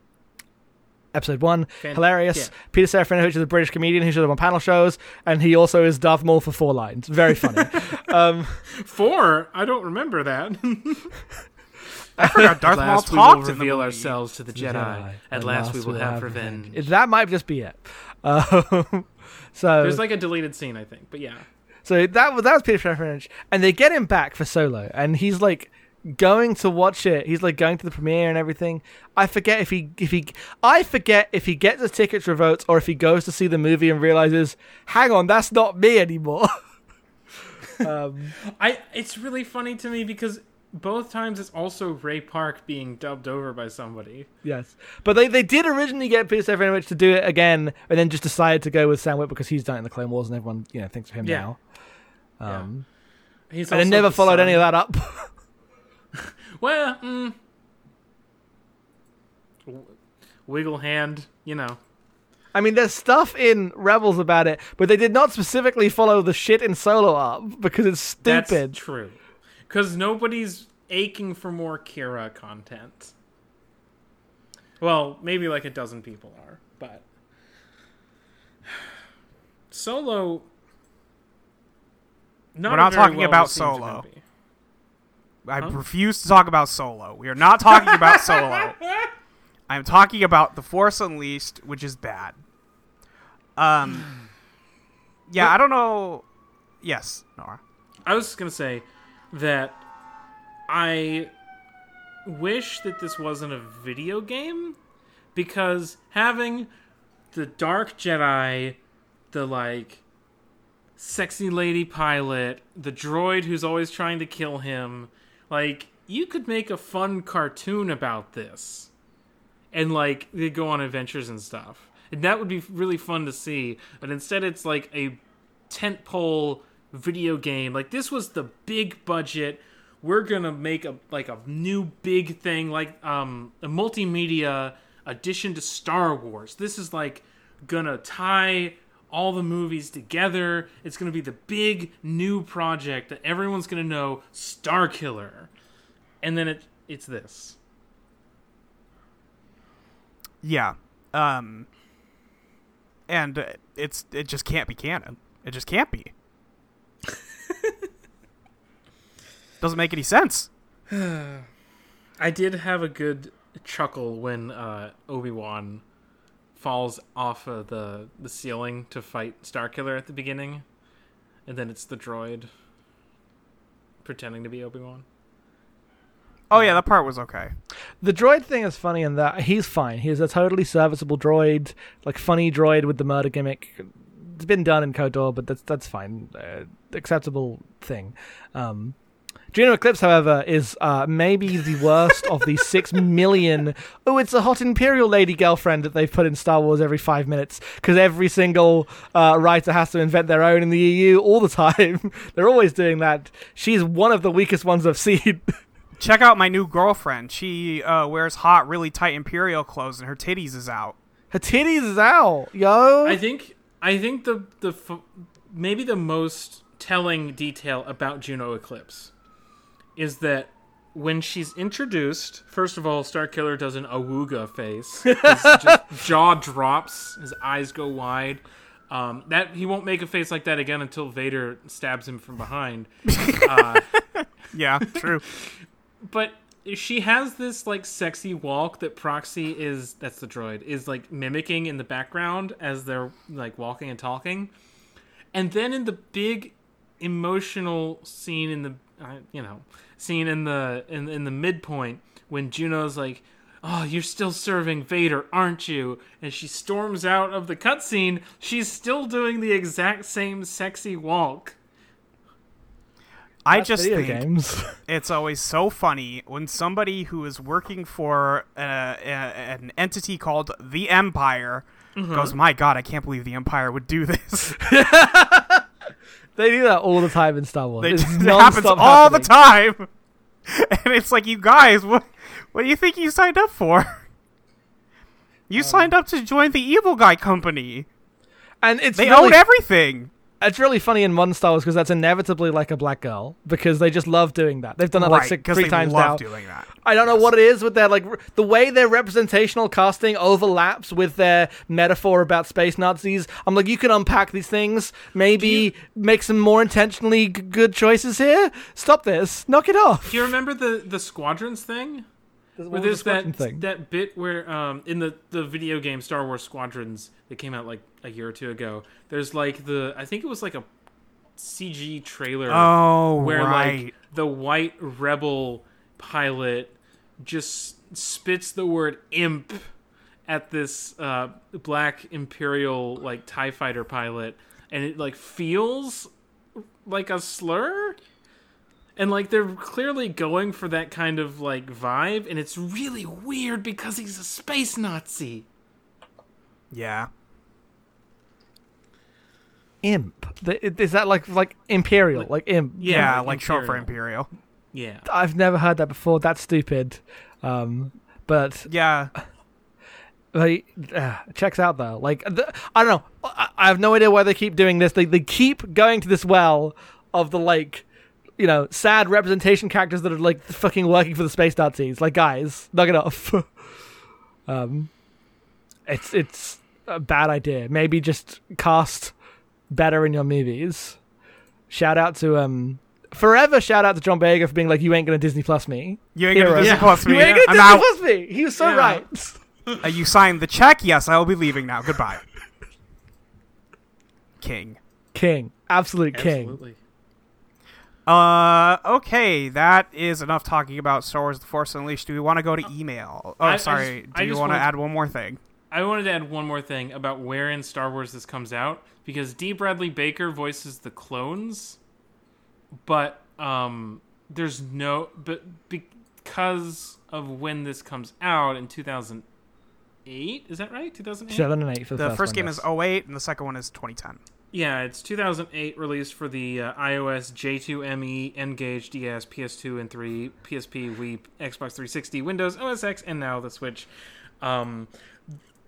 episode one. Fan- Hilarious. yeah. Peter Serafinowicz is a British comedian who shows up on panel shows, and he also is Darth Maul for four lines. Very funny. [LAUGHS] um, four. I don't remember that. [LAUGHS] I forgot Darth Maul last we will talked reveal ourselves to the Jedi. Jedi. At last, we will have revenge. that might just be it. Um, [LAUGHS] so There's like a deleted scene, I think, but yeah. So that was that was Peter Serafinowicz, and they get him back for Solo, and he's like going to watch it. He's like going to the premiere and everything. I forget if he if he I forget if he gets his tickets revoked or if he goes to see the movie and realizes, hang on, that's not me anymore. [LAUGHS] um, I it's really funny to me because both times it's also Ray Park being dubbed over by somebody. yes, but they they did originally get Peter Serafinowicz to do it again, and then just decided to go with Sam Witwer because he's done it in the Clone Wars, and everyone you know thinks of him Yeah. now. Yeah. Um, He's and they never the followed son- any of that up. [LAUGHS] Well, mm, wiggle hand, you know. I mean, there's stuff in Rebels about it, but they did not specifically follow the shit in Solo up because it's stupid. That's true. Because nobody's aching for more Qi'ra content. Well, maybe like a dozen people are, but [SIGHS] Solo. Not We're not talking about well-received Solo. I Huh? refuse to talk about Solo. We are not talking about [LAUGHS] Solo. I'm talking about The Force Unleashed, which is bad. Um, yeah, I don't know. Yes, Nora. I was just gonna say that I wish that this wasn't a video game because having the Dark Jedi, the like sexy lady pilot, the droid who's always trying to kill him, like you could make a fun cartoon about this. And like they go on adventures and stuff. And that would be really fun to see, but instead it's like a tentpole video game. Like this was the big budget. We're gonna make a like a new big thing, like um a multimedia addition to Star Wars. This is like gonna tie all the movies together. It's gonna be the big new project that everyone's gonna know, Star Killer. And then it it's this. Yeah. Um, and it's it just can't be canon. It just can't be. [LAUGHS] Doesn't make any sense. [SIGHS] I did have a good chuckle when uh, Obi Wan falls off of the the ceiling to fight Starkiller at the beginning, and then it's the droid pretending to be Obi Wan. Oh yeah, that part was okay. The droid thing is funny in that he's fine. He's a totally serviceable droid, like funny droid with the murder gimmick. It's been done in KOTOR, but that's that's fine, uh, acceptable thing. Um, Juno Eclipse, however, is uh, maybe the worst of the [LAUGHS] six million. Oh, it's a hot Imperial lady girlfriend that they've put in Star Wars every five minutes because every single uh, writer has to invent their own in the EU all the time. [LAUGHS] They're always doing that. She's one of the weakest ones I've seen. [LAUGHS] Check out my new girlfriend. She uh, wears hot, really tight Imperial clothes, and her titties is out. Her titties is out, yo. I think I think the the f- maybe the most telling detail about Juno Eclipse is that when she's introduced, first of all, Starkiller does an awooga face. [LAUGHS] His jaw drops, his eyes go wide. Um, that he won't make a face like that again until Vader stabs him from behind. [LAUGHS] Uh, Yeah, true. [LAUGHS] but she has this like sexy walk that Proxy is that's the droid is like mimicking in the background as they're like walking and talking. And then in the big emotional scene in the uh, you know, scene in the in in the midpoint when Juno's like "Oh, you're still serving Vader, aren't you?" And she storms out of the cutscene. She's still doing the exact same sexy walk. I That's just think games. [LAUGHS] it's always so funny when somebody who is working for uh, a, an entity called the Empire goes, "My God, I can't believe the Empire would do this." [LAUGHS] [LAUGHS] they do that all the time in Star Wars. They- it happens all the time, [LAUGHS] and it's like, you guys, what, what do you think you signed up for? [LAUGHS] You um, signed up to join the evil guy company. And it's They really, own everything. It's really funny in modern Star Wars because that's inevitably like a black girl because they just love doing that. They've done it like six, three times love now. doing that. I don't know what it is with their like r- the way their representational casting overlaps with their metaphor about space Nazis. I'm like, you can unpack these things, maybe make some more intentionally g- good choices here. Stop this, knock it off. Do you remember the the squadrons thing? What Where there's that thing? that bit where um in the the video game Star Wars Squadrons that came out like a year or two ago. There's like the I think it was like a CG trailer Oh, where right. like the white rebel pilot just spits the word imp at this uh, black imperial like tie fighter pilot and it like feels like a slur and like they're clearly going for that kind of like vibe and it's really weird because he's a space nazi yeah. imp. Is that like like imperial, like imp? Yeah, Yeah, like, like short for Imperial. Imperial. yeah I've never heard that before. That's stupid. Um, but Yeah. like, uh, checks out though. Like the, I don't know. I, I have no idea why they keep doing this. They they keep going to this well of the like, you know, sad representation characters that are like fucking working for the space Nazis. Like guys, knock it off. [LAUGHS] um, it's it's a bad idea. Maybe just cast better in your movies. Shout out to um. Forever shout out to John Boyega for being like, you ain't gonna Disney Plus me. You ain't gonna Hero. Disney Yeah. Plus [LAUGHS] me. You ain't gonna Disney out. Plus me. He was so Yeah. right. Uh, you signed the check. Yes, I will be leaving now. Goodbye. King. King, absolute king. absolutely Uh, okay, that is enough talking about Star Wars: The Force Unleashed. Do we want to go to email? Oh, I- I sorry. just- Do you want to add one more thing? I wanted to add one more thing about where in Star Wars this comes out because D. Bradley Baker voices the clones, but um, there's no but because of when this comes out in 2008, is that right? 2008. Seven and eight for the, The first, first one, game yes. is 08, and the second one is 2010. Yeah, it's 2008 released for the uh, iOS, J2ME, N-Gage, DS, PS2 and 3, PSP, Wii, Xbox 360, Windows, OS X, and now the Switch. Um,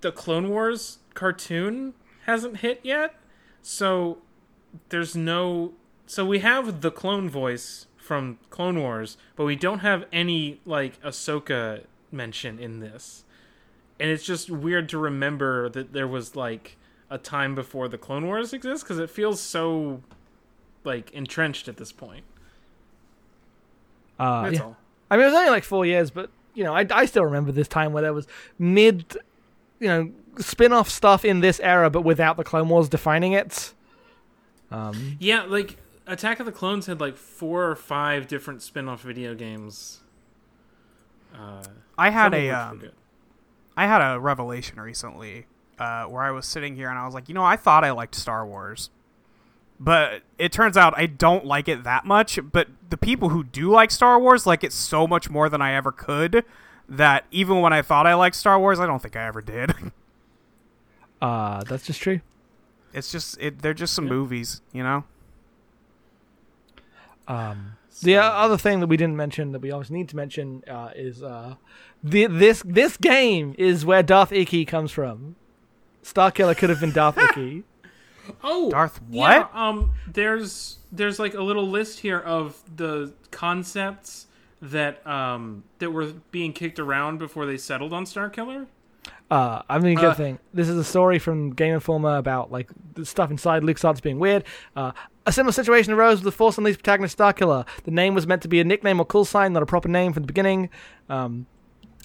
the Clone Wars cartoon hasn't hit yet, so there's no. So we have the clone voice from Clone Wars, but we don't have any like Ahsoka mention in this, and it's just weird to remember that there was like a time before the Clone Wars exists because it feels so like entrenched at this point. Uh, That's yeah. all. I mean, it was only like four years, but you know, I, I still remember this time where there was mid, you know, spin-off stuff in this era, but without the Clone Wars defining it. Um, Yeah, like Attack of the Clones had like four or five different spin-off video games. Uh, I had a um, good. I had a revelation recently uh, where I was sitting here and I was like, you know, I thought I liked Star Wars, but it turns out I don't like it that much. But the people who do like Star Wars like it so much more than I ever could. That even when I thought I liked Star Wars, I don't think I ever did. [LAUGHS] uh, that's just true. it's just it. They're just some Yeah. movies, you know. Um, the o- other thing that we didn't mention that we always need to mention uh, is uh, the, this this game is where Darth Icky comes from. Starkiller could have been Darth Icky. [LAUGHS] Oh, Darth yeah, what? um, there's there's like a little list here of the concepts that um that were being kicked around before they settled on Starkiller. Uh, I mean, good Uh, thing. This is a story from Game Informer about like the stuff inside LucasArts being weird. Uh, a similar situation arose with the Force Unleashed protagonist Starkiller. The name was meant to be a nickname or call sign, not a proper name from the beginning. Um,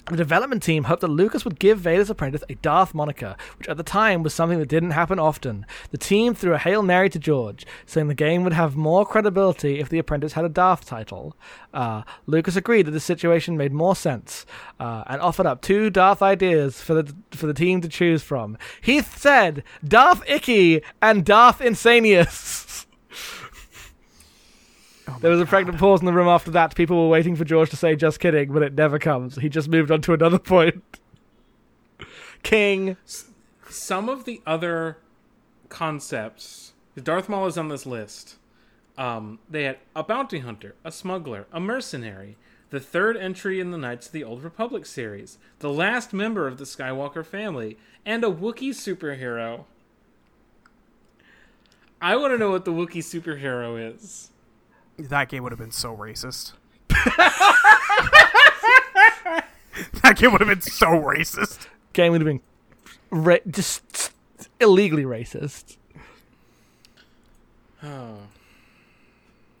The development team hoped that Lucas would give Vader's apprentice a Darth moniker, which at the time was something that didn't happen often. The team threw a Hail Mary to George, saying the game would have more credibility if the apprentice had a Darth title. Uh, Lucas agreed that the situation made more sense uh, and offered up two Darth ideas for the for the team to choose from. Heath said Darth Icky and Darth Insanius. [LAUGHS] There was a pregnant pause in the room after that. People were waiting for George to say "just kidding," but it never comes. He just moved on to another [LAUGHS] point. King. Some of the other concepts, Darth Maul is on this list. Um, they had a bounty hunter, a smuggler, a mercenary, the third entry in the Knights of the Old Republic series, the last member of the Skywalker family, and a Wookiee superhero. I want to know what the Wookiee superhero is. That game would have been so racist. [LAUGHS] that game would have been so racist. Game would have been ra- just illegally racist. Oh.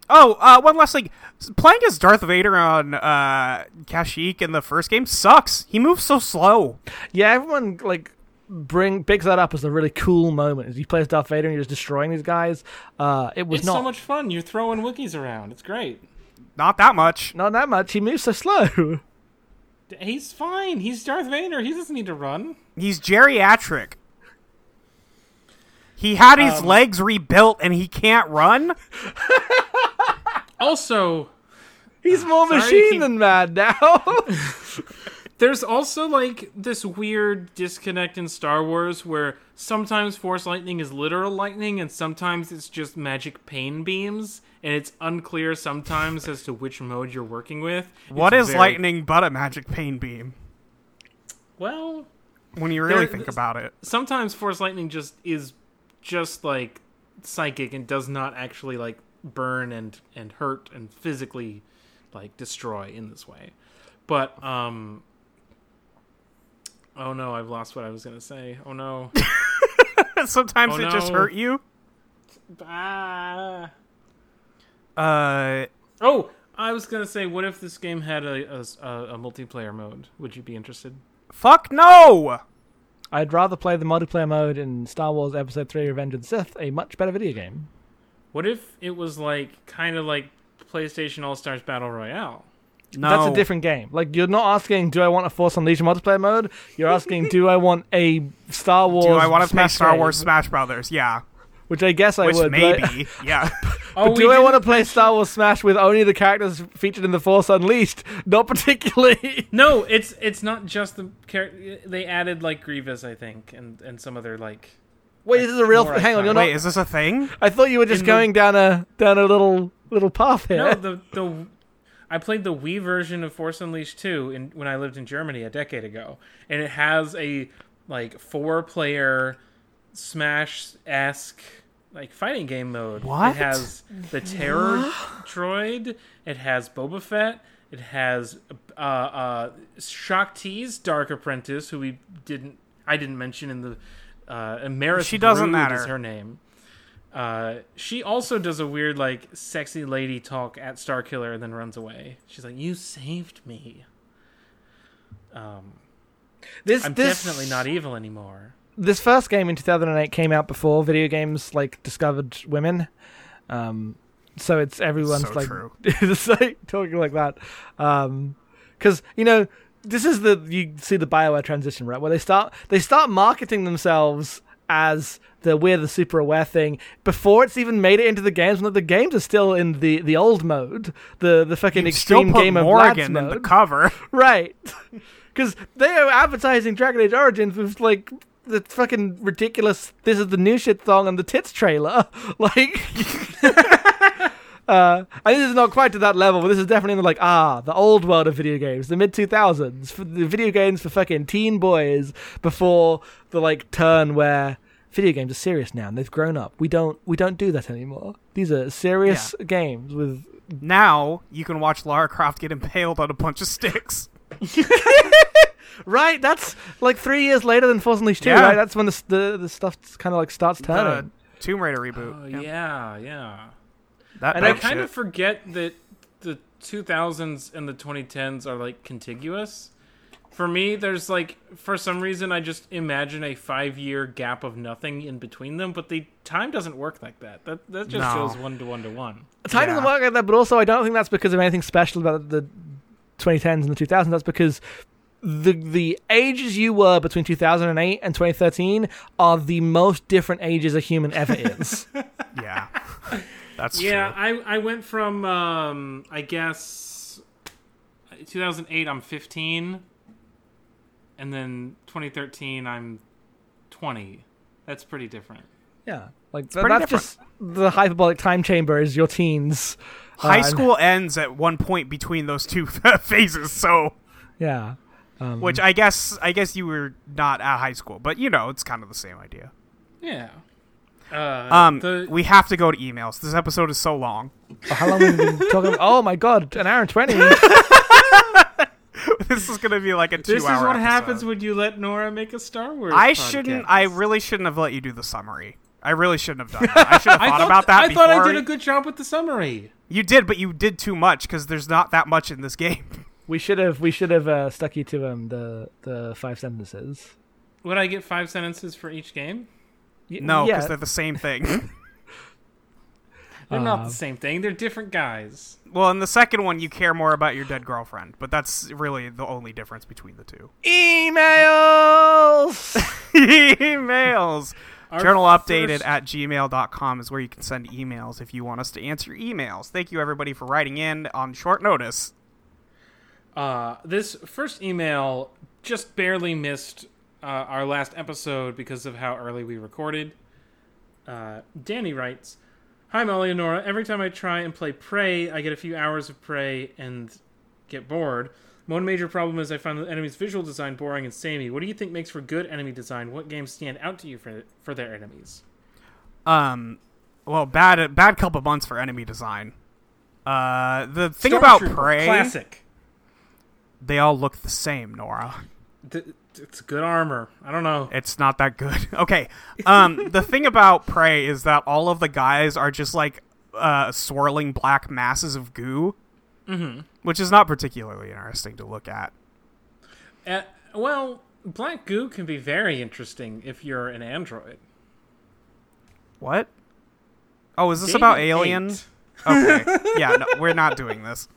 Oh, uh, one last thing. Playing as Darth Vader on uh, Kashyyyk in the first game sucks. He moves so slow. Yeah, everyone like bring picks that up as a really cool moment as he plays Darth Vader and you're just destroying these guys. Uh, it was It's not so much fun. You're throwing Wookiees around. It's great. Not that much. not that much. He moves so slow. [LAUGHS] He's fine. He's Darth Vader. He doesn't need to run. He's geriatric. He had his Um, legs rebuilt and he can't run. Also, He's more [SIGHS] Sorry, machine he- than mad now. [LAUGHS] there's also like this weird disconnect in Star Wars where sometimes Force lightning is literal lightning and sometimes it's just magic pain beams, and it's unclear sometimes as to which mode you're working with. What It's is very- lightning but a magic pain beam? Well, When you really There- think about it. sometimes Force lightning just is just like psychic and does not actually like burn and and hurt and physically like destroy in this way. But um Oh no, I've lost what I was going to say. Oh no. [LAUGHS] Sometimes Oh, it just hurt you. ah. Uh, Oh, I was going to say what if this game had a, a a multiplayer mode? Would you be interested? fuck no. I'd rather play the multiplayer mode in Star Wars Episode 3 Revenge of the Sith, a much better video game. What if it was like kind of like PlayStation All-Stars Battle Royale? No, That's a different game. Like, you're not asking, do I want a Force Unleashed multiplayer mode? You're asking, do I want a Star Wars Do I want to play Star game? Wars Smash Brothers? Yeah, Which I guess I which would. but I- maybe. [LAUGHS] yeah, Oh, But do I want to play Star Wars Smash with only the characters featured in the Force Unleashed? [LAUGHS] Not particularly. [LAUGHS] No, it's it's not just the character. They added like Grievous, I think, and and some other like. Wait, this is a real. More Hang on, you're Wait, not. is this a thing? I thought you were just in the- going down a down a little little path here. No, the the. I played the Wii version of Force Unleashed 2 in, when I lived in Germany a decade ago, and it has a like four player Smash esque like fighting game mode. What? It has the Terror droid. It has Boba Fett. It has uh, uh, Shaak Ti's Dark Apprentice, who we didn't I didn't mention in the uh, She doesn't Brood matter. Is her name. Uh, she also does a weird like sexy lady talk at Star Killer and then runs away. She's like, "You saved me." Um, this I'm this, definitely not evil anymore. This first game in 2008 came out before video games like discovered women. Um, so it's everyone's So like true. [LAUGHS] it's like talking like that. Um 'cause because you know this is the you see the Bioware transition right where they start they start marketing themselves as the we're the super aware thing before it's even made it into the games when the games are still in the the old mode the the fucking You extreme game of Morgan in the mode. cover. [LAUGHS] right. Because they are advertising Dragon Age Origins with like the fucking ridiculous this is the new shit song and the tits trailer. [LAUGHS] Like [LAUGHS] uh and this is not quite to that level but this is definitely like ah the old world of video games the mid 2000s the video games for fucking teen boys before the like turn where video games are serious now and they've grown up we don't we don't do that anymore these are serious games with Now you can watch Lara Croft get impaled on a bunch of sticks. [LAUGHS] [LAUGHS] Right, that's like three years later than Force Unleashed 2, Yeah. right? That's when the the, the stuff kind of like starts The turning. Tomb Raider reboot. Oh Yeah. yeah, yeah. That And I I kind shit. of forget that the 2000s and the 2010s are like contiguous, For me, there's like for some reason I just imagine a five year gap of nothing in between them, but the time doesn't work like that. That that just No. goes one to one to one. Time doesn't work like that, but also I don't think that's because of anything special about the 2010s and the 2000s. That's because the the ages you were between 2008 and 2013 are the most different ages a human ever is. [LAUGHS] Yeah, that's Yeah, true. I I went from um I guess 2008 I'm 15 and then 2013 I'm 20. That's pretty different. yeah, like th- pretty that's just the hyperbolic time chamber is your teens. High Uh, school ends at one point between those two [LAUGHS] phases, so Yeah. Um, which I guess I guess you were not at high school, but you know it's kind of the same idea. Yeah. Uh, Um, the, we have to go to emails. This episode is so long. how long have we been [LAUGHS] talking? Oh my god, an hour and twenty. [LAUGHS] [LAUGHS] this is gonna be like a two-hour. this is what episode. happens when you let Nora make a Star Wars. I podcast. shouldn't. I really shouldn't have let you do the summary. I really shouldn't have done that. I should have [LAUGHS] thought thought, about that I before. thought I did a good job with the summary. You did, but you did too much because there's not that much in this game. [LAUGHS] we should have we should have uh, stuck you to um the the five sentences. Would I get five sentences for each game? Y- No, because yeah. they're the same thing. They're not Uh, the same thing. They're different guys. well, in the second one, you care more about your dead girlfriend, but that's really the only difference between the two. emails. [LAUGHS] emails. Our Journal updated first- at gmail.com is where you can send emails if you want us to answer emails. Thank you, everybody, for writing in on short notice. Uh, this first email just barely missed uh, our last episode because of how early we recorded. Uh, Danny writes, "Hi Molly and Nora. Every time I try and play Prey, I get a few hours of Prey and get bored. One major problem is I find the enemy's visual design boring and samey. What do you think makes for good enemy design? What games stand out to you for for their enemies? Um, well, bad bad couple months for enemy design. Uh, the thing about Prey, classic. they all look the same, Nora. Th- it's good armor. I don't know. It's not that good. [LAUGHS] Okay. Um, the thing about Prey is that all of the guys are just like uh, swirling black masses of goo, Mm-hmm. which is not particularly interesting to look at. Uh, well, black goo can be very interesting if you're an android. What? Oh, is this about Alien? Okay. yeah, no, we're not doing this.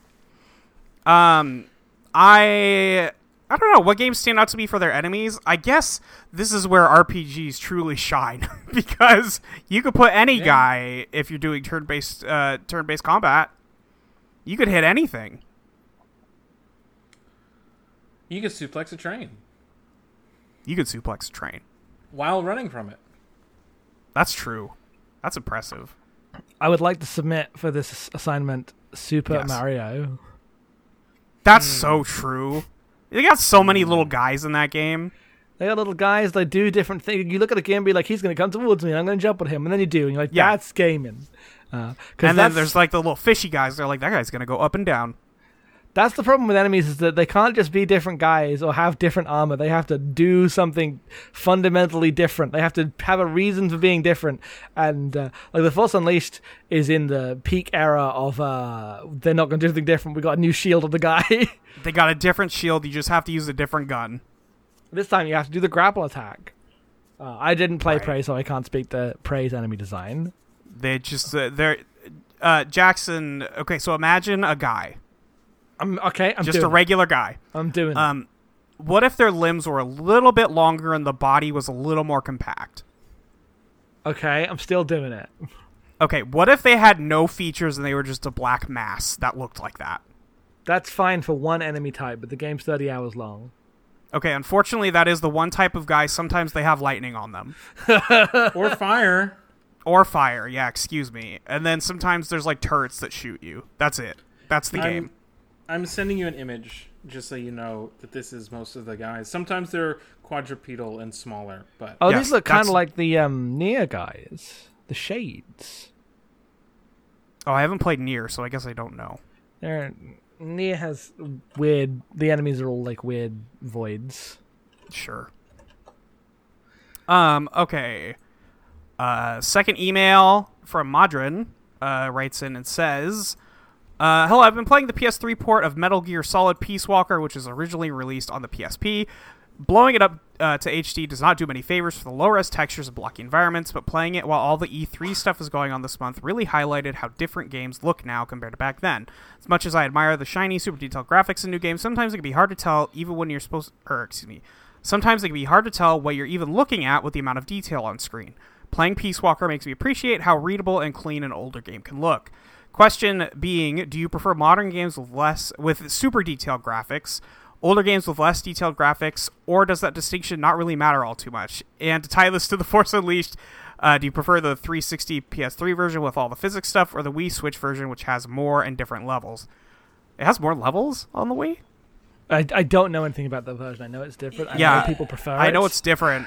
Um, I I don't know what games stand out to me for their enemies. I guess this is where RPGs truly shine [LAUGHS] because you could put any Yeah. guy if you're doing turn-based uh, turn-based combat. You could hit anything. You could suplex a train You could suplex a train. while running from it. That's true. That's impressive. I would like to submit for this assignment Super Yes. Mario. That's Hmm. so true. They got so many little guys in that game. They got little guys. that do different things. You look at the game, and be like, "He's going to come towards me, and I'm going to jump at him," and then you do, and you're like, Yeah. "That's gaming." Uh, And then there's like the little fishy guys. They're like, that guy's gonna go up and down. That's the problem with enemies is that they can't just be different guys or have different armor. They have to do something fundamentally different. They have to have a reason for being different. And uh, like the Force Unleashed is in the peak era of uh, they're not going to do anything different. We got a new shield of the guy. [LAUGHS] They got a different shield. You just have to use a different gun. this time you have to do the grapple attack. Uh, I didn't play Right. Prey, so I can't speak to Prey's enemy design. They just uh, they're uh, Jackson. Okay, so imagine a guy, I'm okay. I'm just a doing. regular guy. I'm doing. it. Um, what if their limbs were a little bit longer and the body was a little more compact? okay, I'm still doing it. Okay, what if they had no features and they were just a black mass that looked like that? That's fine for one enemy type, but the game's 30 hours long. Okay, unfortunately, that is the one type of guy. Sometimes they have lightning on them. [LAUGHS] or fire. Or fire, yeah, excuse me. And then sometimes there's like turrets that shoot you. That's it. That's the I'm- game. I'm sending you an image just so you know that this is most of the guys. Sometimes they're quadrupedal and smaller, but Oh, Yes, these look kind of like the um, NieR guys, the Shades. Oh, I haven't played NieR, so I guess I don't know. They're, NieR has weird. The enemies are all like weird voids. Sure. Um, okay. Uh, second email from Madrin uh, writes in and says, Uh, hello, I've been playing the PS3 port of Metal Gear Solid Peace Walker, which was originally released on the PSP. Blowing it up uh, to HD does not do many favors for the low res textures and blocky environments, but playing it while all the E3 stuff is going on this month really highlighted how different games look now compared to back then. As much as I admire the shiny, super detailed graphics in new games, sometimes it can be hard to tell even when you're supposed or excuse me. Sometimes it can be hard to tell what you're even looking at with the amount of detail on screen. Playing Peace Walker makes me appreciate how readable and clean an older game can look. Question being, do you prefer modern games with less with super detailed graphics, older games with less detailed graphics, or does that distinction not really matter all too much? And to tie this to the [LAUGHS] Force Unleashed, uh, do you prefer the 360 PS3 version with all the physics stuff, or the Wii Switch version which has more and different levels? It has more levels on the Wii. I, I don't know anything about the version. I know it's different. I Yeah, know people prefer I know it. it's different.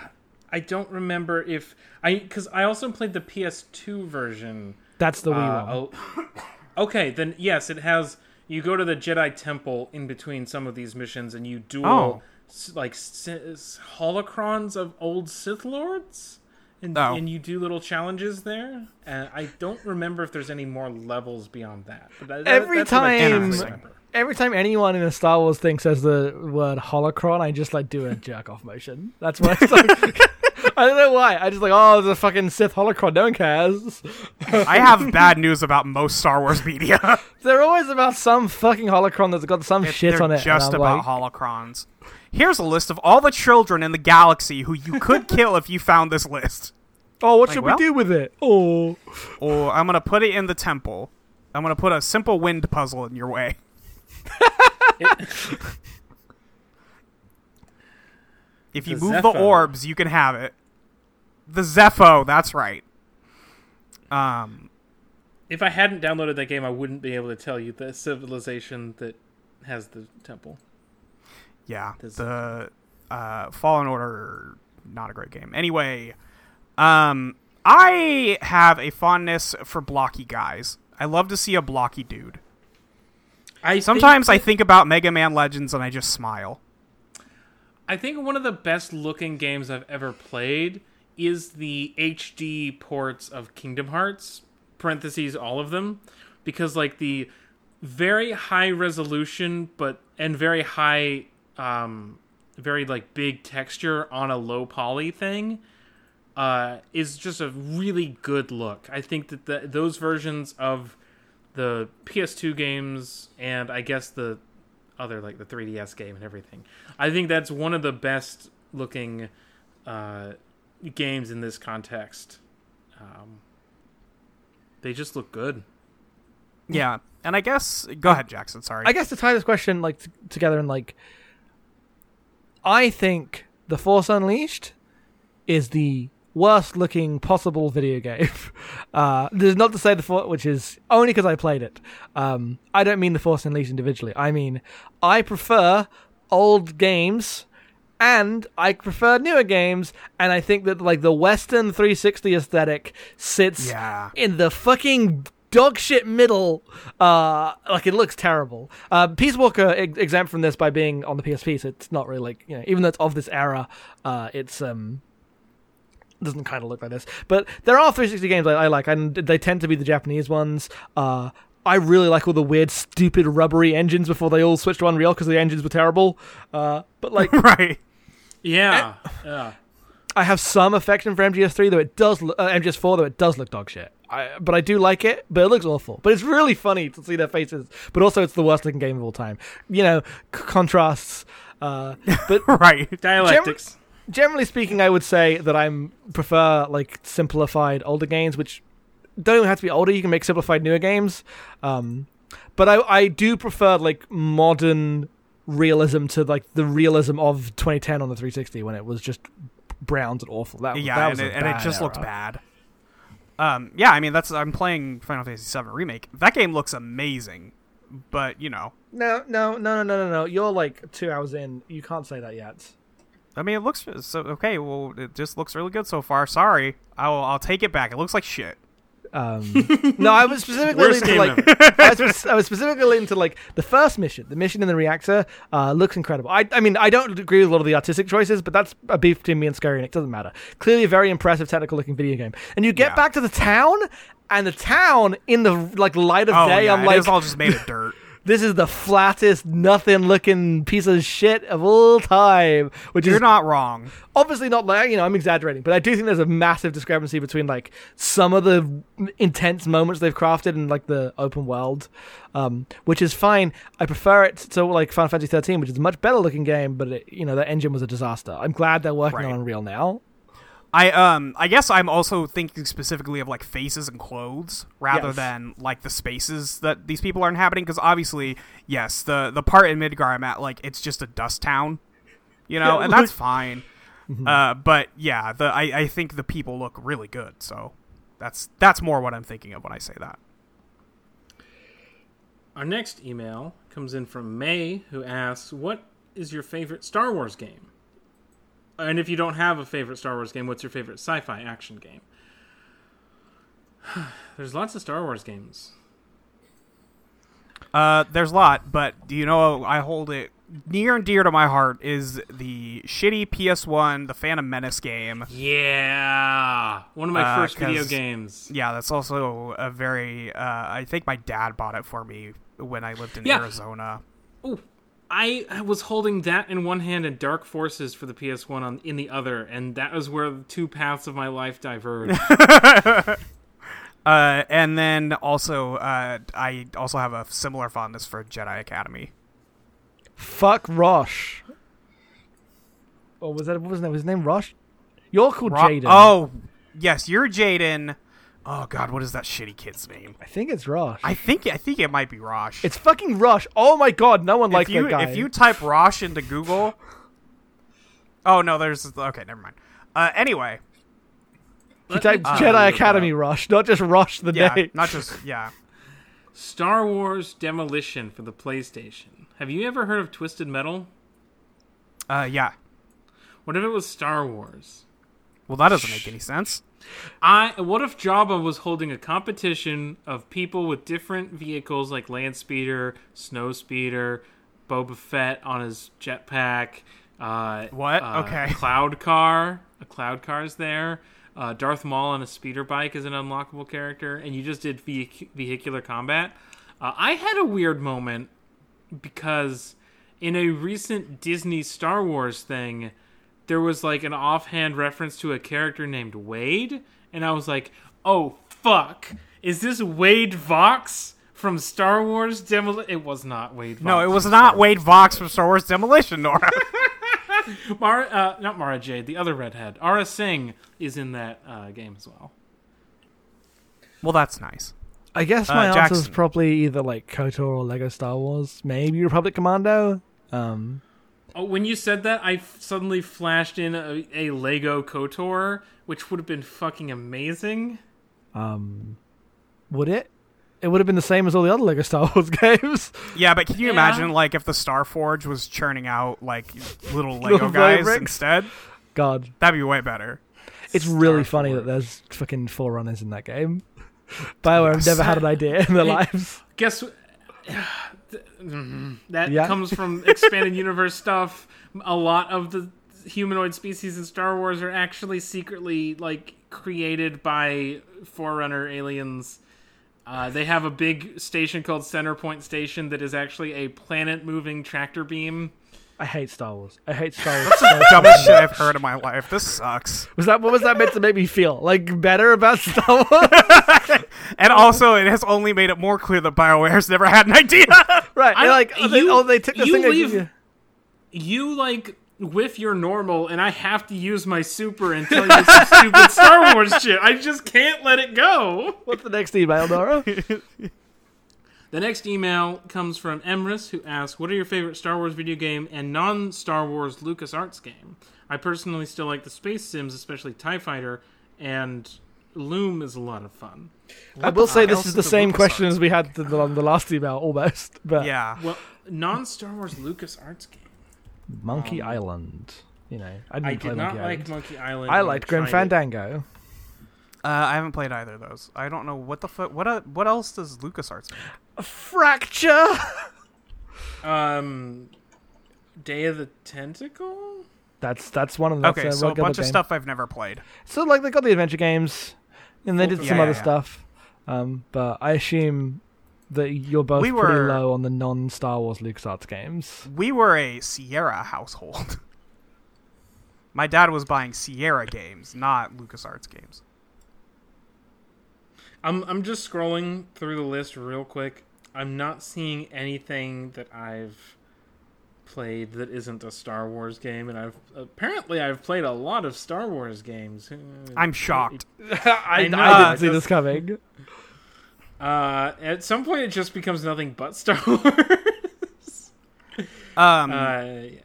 I don't remember if I because I also played the PS2 version. That's the Wii Uh, one. oh, [COUGHS] okay, then yes, it has. You go to the Jedi Temple in between some of these missions, and you duel Oh. like s- holocrons of old Sith lords, and, Oh. and you do little challenges there. And I don't remember if there's any more levels beyond that. But that- that- Every that's what I time- Every time anyone in a Star Wars thing says the word holocron, I just like do a jerk off motion. That's what it's like. [LAUGHS] I don't know why. I just like, oh, there's a fucking Sith holocron. No one cares. I have bad news about most Star Wars media. [LAUGHS] They're always about some fucking holocron that's got some shit They're on it. just I'm about like, holocrons. Here's a list of all the children in the galaxy who you could [LAUGHS] kill if you found this list. oh, what like, should well- we do with it? Oh, Or I'm gonna put it in the temple. I'm gonna put a simple wind puzzle in your way. [LAUGHS] if you The move the orbs, you can have it. The Zeffo, that's right. Um, If I hadn't downloaded that game, I wouldn't be able to tell you the civilization that has the temple. yeah, The the uh, Fallen Order, not a great game. Anyway, um, I have a fondness for blocky guys. I love to see a blocky dude. I Sometimes think I think about Mega Man Legends and I just smile. I think one of the best looking games I've ever played is the HD ports of Kingdom Hearts, parentheses all of them, because like the very high resolution but and very high um very like big texture on a low poly thing uh is just a really good look. I think that the, those versions of the PS2 games and I guess the other like the 3DS game and everything. I think that's one of the best looking uh, games in this context. Um, they just look good. Yeah, and I guess go ahead, Jackson. Sorry. I guess to tie this question like t- together and like, I think The Force Unleashed is the worst looking possible video game. [LAUGHS] Uh, this is not to say the Force, which is only because I played it. Um, I don't mean the Force Unleashed individually. I mean I prefer old games. And I prefer newer games, and I think that like the Western 360 aesthetic sits Yeah. in the fucking dog shit middle. Uh, like it looks terrible. Uh, Peace Walker ex- exempt from this by being on the PSP, so it's not really like you know, even though it's of this era, uh, it's um doesn't kind of look like this. But there are 360 games I, I like, and they tend to be the Japanese ones. Uh, I really like all the weird, stupid, rubbery engines before they all switched to Unreal because the engines were terrible. Uh, but like, [LAUGHS] right. Yeah, yeah. I have some affection for MGS3, though it does look, uh, MGS4, though it does look dog shit. I, but I do like it, but it looks awful. But it's really funny to see their faces. But also, it's the worst looking game of all time. You know, c- contrasts. Uh, but [LAUGHS] Right. Dialectics. Generally speaking, I would say that I'm prefer like simplified older games, which don't even have to be older. You can make simplified newer games. Um, but I I do prefer like modern realism to like the realism of 2010 on the 360 when it was just browns and awful. That Yeah, that and it, and it just looked bad. Um, yeah, I mean that's I'm playing Final Fantasy VII remake. That game looks amazing, but you know, No, no, no, no, no, no, no. You're like two hours in. You can't say that yet. I mean it looks so okay. Well, it just looks really good so far. Sorry, I'll I'll take it back. It looks like shit. Um, [LAUGHS] no, I was specifically Worst into like [LAUGHS] I was, I was specifically into like the first mission. The mission in the reactor uh, looks incredible. I, I mean, I don't agree with a lot of the artistic choices, but that's a beef between me and Scary, and it doesn't matter. Clearly, a very impressive technical looking video game. And you get Yeah. back to the town, and the town in the like light of Oh day. yeah, I'm it like, is all just made of dirt. [LAUGHS] this is the flattest, nothing looking piece of shit of all time. Which You're is not wrong. obviously not like you know I'm exaggerating, but I do think there's a massive discrepancy between like some of the intense moments they've crafted in like the open world, um, which is fine. I prefer it to like Final Fantasy 13, which is a much better looking game, but it, you know the engine was a disaster. I'm glad they're working Right. on Unreal now. I um I guess I'm also thinking specifically of like faces and clothes rather Yes. than like the spaces that these people are inhabiting because obviously yes the the part in Midgar I'm at like it's just a dust town, you know, Yeah, and that's fine. [LAUGHS] Uh, but yeah, the I I think the people look really good, so that's that's more what I'm thinking of when I say that. Our next email comes in from May, who asks, "What is your favorite Star Wars game?" And if you don't have a favorite Star Wars game, what's your favorite sci-fi action game? [SIGHS] There's lots of Star Wars games. Uh, there's a lot, but do you know I hold it near and dear to my heart is the shitty PS1, the Phantom Menace game. Yeah, one of my Uh, first video games. Yeah, that's also a very. Uh, I think my dad bought it for me when I lived in Yeah. Arizona. Ooh, I I was holding that in one hand and Dark Forces for the PS1 on in the other, and that was where the two paths of my life diverged. [LAUGHS] Uh, and then also, uh, I also have a similar fondness for Jedi Academy. Fuck Rosh. Oh, was that what was his name? Was his name Rosh? You're called Ro- Jaden. Oh, yes, you're Jaden. Oh God, what is that shitty kid's name? I think it's Rosh. I think I think it might be Rosh. It's fucking Rosh. Oh my god, no one likes you that guy. if you type Rosh into Google. Oh no, there's okay, never mind. Uh, anyway, If you type Let me Jedi tell you Academy about Rosh, not just Rosh the yeah, name. not just yeah. Star Wars Demolition for the PlayStation. Have you ever heard of Twisted Metal? Uh, yeah. What if it was Star Wars? Well, that doesn't make any sense. I what if Jabba was holding a competition of people with different vehicles like land speeder, snow speeder, Boba Fett on his jetpack, uh, What? uh, Okay. [LAUGHS] cloud car, a cloud car's there. Uh, Darth Maul on a speeder bike is an unlockable character, and you just did vehic- vehicular combat. Uh, I had a weird moment because in a recent Disney Star Wars thing, there was like an offhand reference to a character named Wade, and I was like, "Oh fuck, is this Wade Vox from Star Wars Demolition?" It was not Wade. Vox No, it was not Star Wade Vox from Star Wars Demolition, Nora. [LAUGHS] [LAUGHS] Mara, uh, not Mara Jade, the other redhead. Aurra Sing is in that uh, game as well. well, that's nice. I guess Uh, my answer is probably either like KOTOR or Lego Star Wars. Maybe Republic Commando. Um, Oh, when you said that, I f- suddenly flashed in a, a Lego Kotor, which would have been fucking amazing. um, would it? It would have been the same as all the other Lego Star Wars [LAUGHS] games. Yeah, but can you Yeah. imagine like if the Star Forge was churning out like little [LAUGHS] Lego Little guys bricks? instead? God, That'd be way better. it's really Star funny that there's fucking forerunners in that game. [LAUGHS] Bioware have never had an idea in their Hey, lives. Guess wh-. That Yeah. comes from expanded universe stuff. A lot of the humanoid species in Star Wars are actually secretly like created by Forerunner aliens. Uh, they have a big station called Centerpoint Station that is actually a planet-moving tractor beam. I hate Star Wars. I hate Star [LAUGHS] Wars. That's the Dumbest shit. I've heard in my life. This sucks. Was that what was that meant to make me feel? Like better about [LAUGHS] Star Wars? [LAUGHS] And also, it has only made it more clear that BioWare's never had an idea. right? I- like oh, they, you- oh, they took the you thing. I leave- you. You like with your normal, and I have to use my super and tell you some stupid Star Wars shit. I just can't let it go. What's the next email, Nora? The next email comes from Emrys, who asks, "What are your favorite Star Wars video game and non-Star Wars LucasArts game?" I personally still like the space sims, especially Tie Fighter, and Loom is a lot of fun. I will say this is is the the same LucasArts? question as we had the, on the last email, almost. But yeah. Well, non-Star Wars LucasArts game. Monkey Island. You know, I didn't I play did not Monkey like Island. Monkey Island. I liked Grim tried it. Fandango. Uh, I haven't played either of those. I don't know what the fuck. What uh, what else does LucasArts make? Fracture. Um, Day of the Tentacle. That's that's one of them. Okay, that's so a bunch of game. stuff I've never played. So like they got the adventure games, and they did Yeah, some yeah, other yeah. stuff. Um, but I assume that you're both We pretty were- low on the non Star Wars LucasArts games. We were a Sierra household. [LAUGHS] My dad was buying Sierra games, not LucasArts games. I'm I'm just scrolling through the list real quick. I'm not seeing anything that I've played that isn't a Star Wars game, and I've apparently I've played a lot of Star Wars games. [LAUGHS] I'm shocked. [LAUGHS] I, I know, I I didn't see just- this coming. Uh, at some point, it just becomes nothing but Star [LAUGHS] Wars. Um, uh, yeah.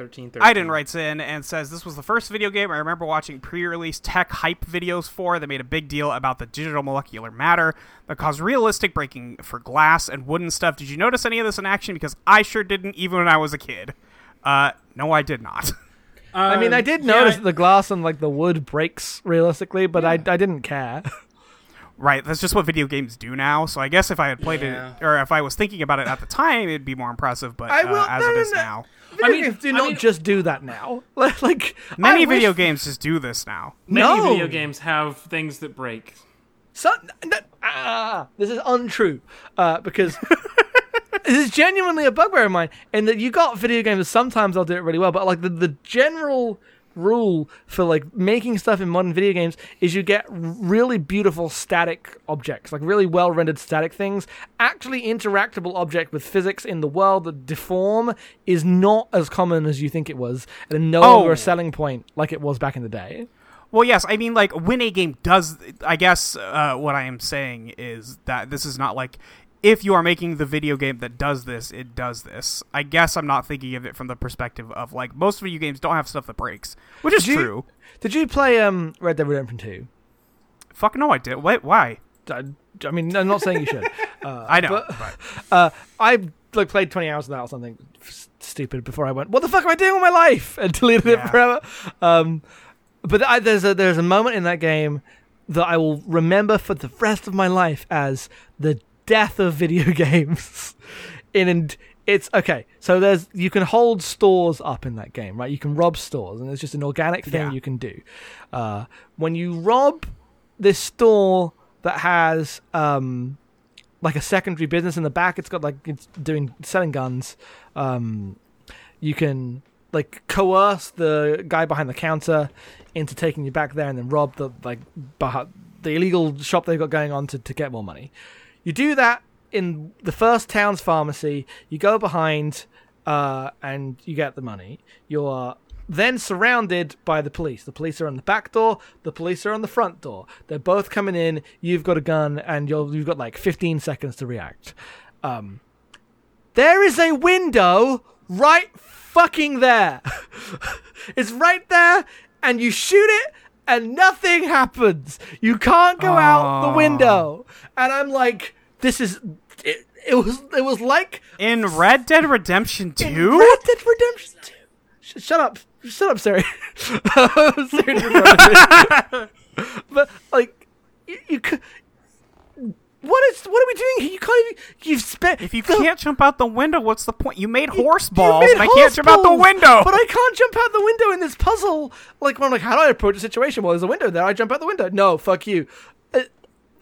13, 13. Iden writes in and says this was the first video game I remember watching pre-release tech hype videos for that made a big deal about the digital molecular matter that caused realistic breaking for glass and wooden stuff. Did you notice any of this in action? Because I sure didn't, even when I was a kid. Uh, no, I did not. I mean, I did Um, yeah, notice that the glass and like the wood breaks realistically, but I, I didn't care. [LAUGHS] right, that's just what video games do now. So I guess if I had played Yeah. it, or if I was thinking about it at the time, it'd be more impressive. But I uh, will- as no, it no, is no. now, Video mean- games do I not mean- just do that now. [LAUGHS] like many I wish- video games just do this now. Many No. video games have things that break. So, n- ah, this is untrue uh, because [LAUGHS] this is genuinely a bugbear of mine. In that you got video games. Sometimes I'll do it really well, but like the the general rule for like making stuff in modern video games is you get really beautiful static objects like really well rendered static things actually interactable object with physics in the world that deform is not as common as you think it was and no longer Oh. a selling point like it was back in the day Well, yes, I mean, like when a game does, I guess uh, what I am saying is that this is not like if you are making the video game that does this, it does this. I guess I'm not thinking of it from the perspective of like most video games don't have stuff that breaks, which is Did you- true. did you play um red dead redemption 2 Fuck no, I did. Wait, why? I, I mean, I'm not saying you should. [LAUGHS] Uh, I know. but- but- [LAUGHS] uh, I like played 20 hours of that or something stupid before I went. What the fuck am I doing with my life? [LAUGHS] And deleted Yeah. it forever. Um, but I, there's a there's a moment in that game that I will remember for the rest of my life as the death of video [LAUGHS] games. in and it's okay. So there's you can hold stores up in that game, right? You can rob stores, and it's just an organic thing Yeah. you can do. Uh, when you rob this store that has um, like a secondary business in the back. It's got like it's doing selling guns. Um, you can like coerce the guy behind the counter into taking you back there and then rob the like the illegal shop they've got going on to, to get more money. You do that in the first town's pharmacy. You go behind uh, and you get the money. You're then surrounded by the police. The police are on the back door. The police are on the front door. They're both coming in. You've got a gun, and you're, you've got like 15 seconds to react. Um, there is a window right fucking there. [LAUGHS] it's right there, and you shoot it, and nothing happens. You can't go out the Oh. window. And I'm like, this is. It, it was it was like in Red Dead Redemption 2? Red Dead Redemption 2. Sh- shut up. Shut up, Siri. [LAUGHS] [LAUGHS] But like you, you could what is what are we doing here? You can't even you've spent If you the- can't jump out the window, what's the point? You made horse you balls, made and I can't horse jump out the window. But I can't jump out the window in this puzzle. Like, when I'm like, how do I approach a situation? Well, there's a window there. I jump out the window. No, fuck you. Uh,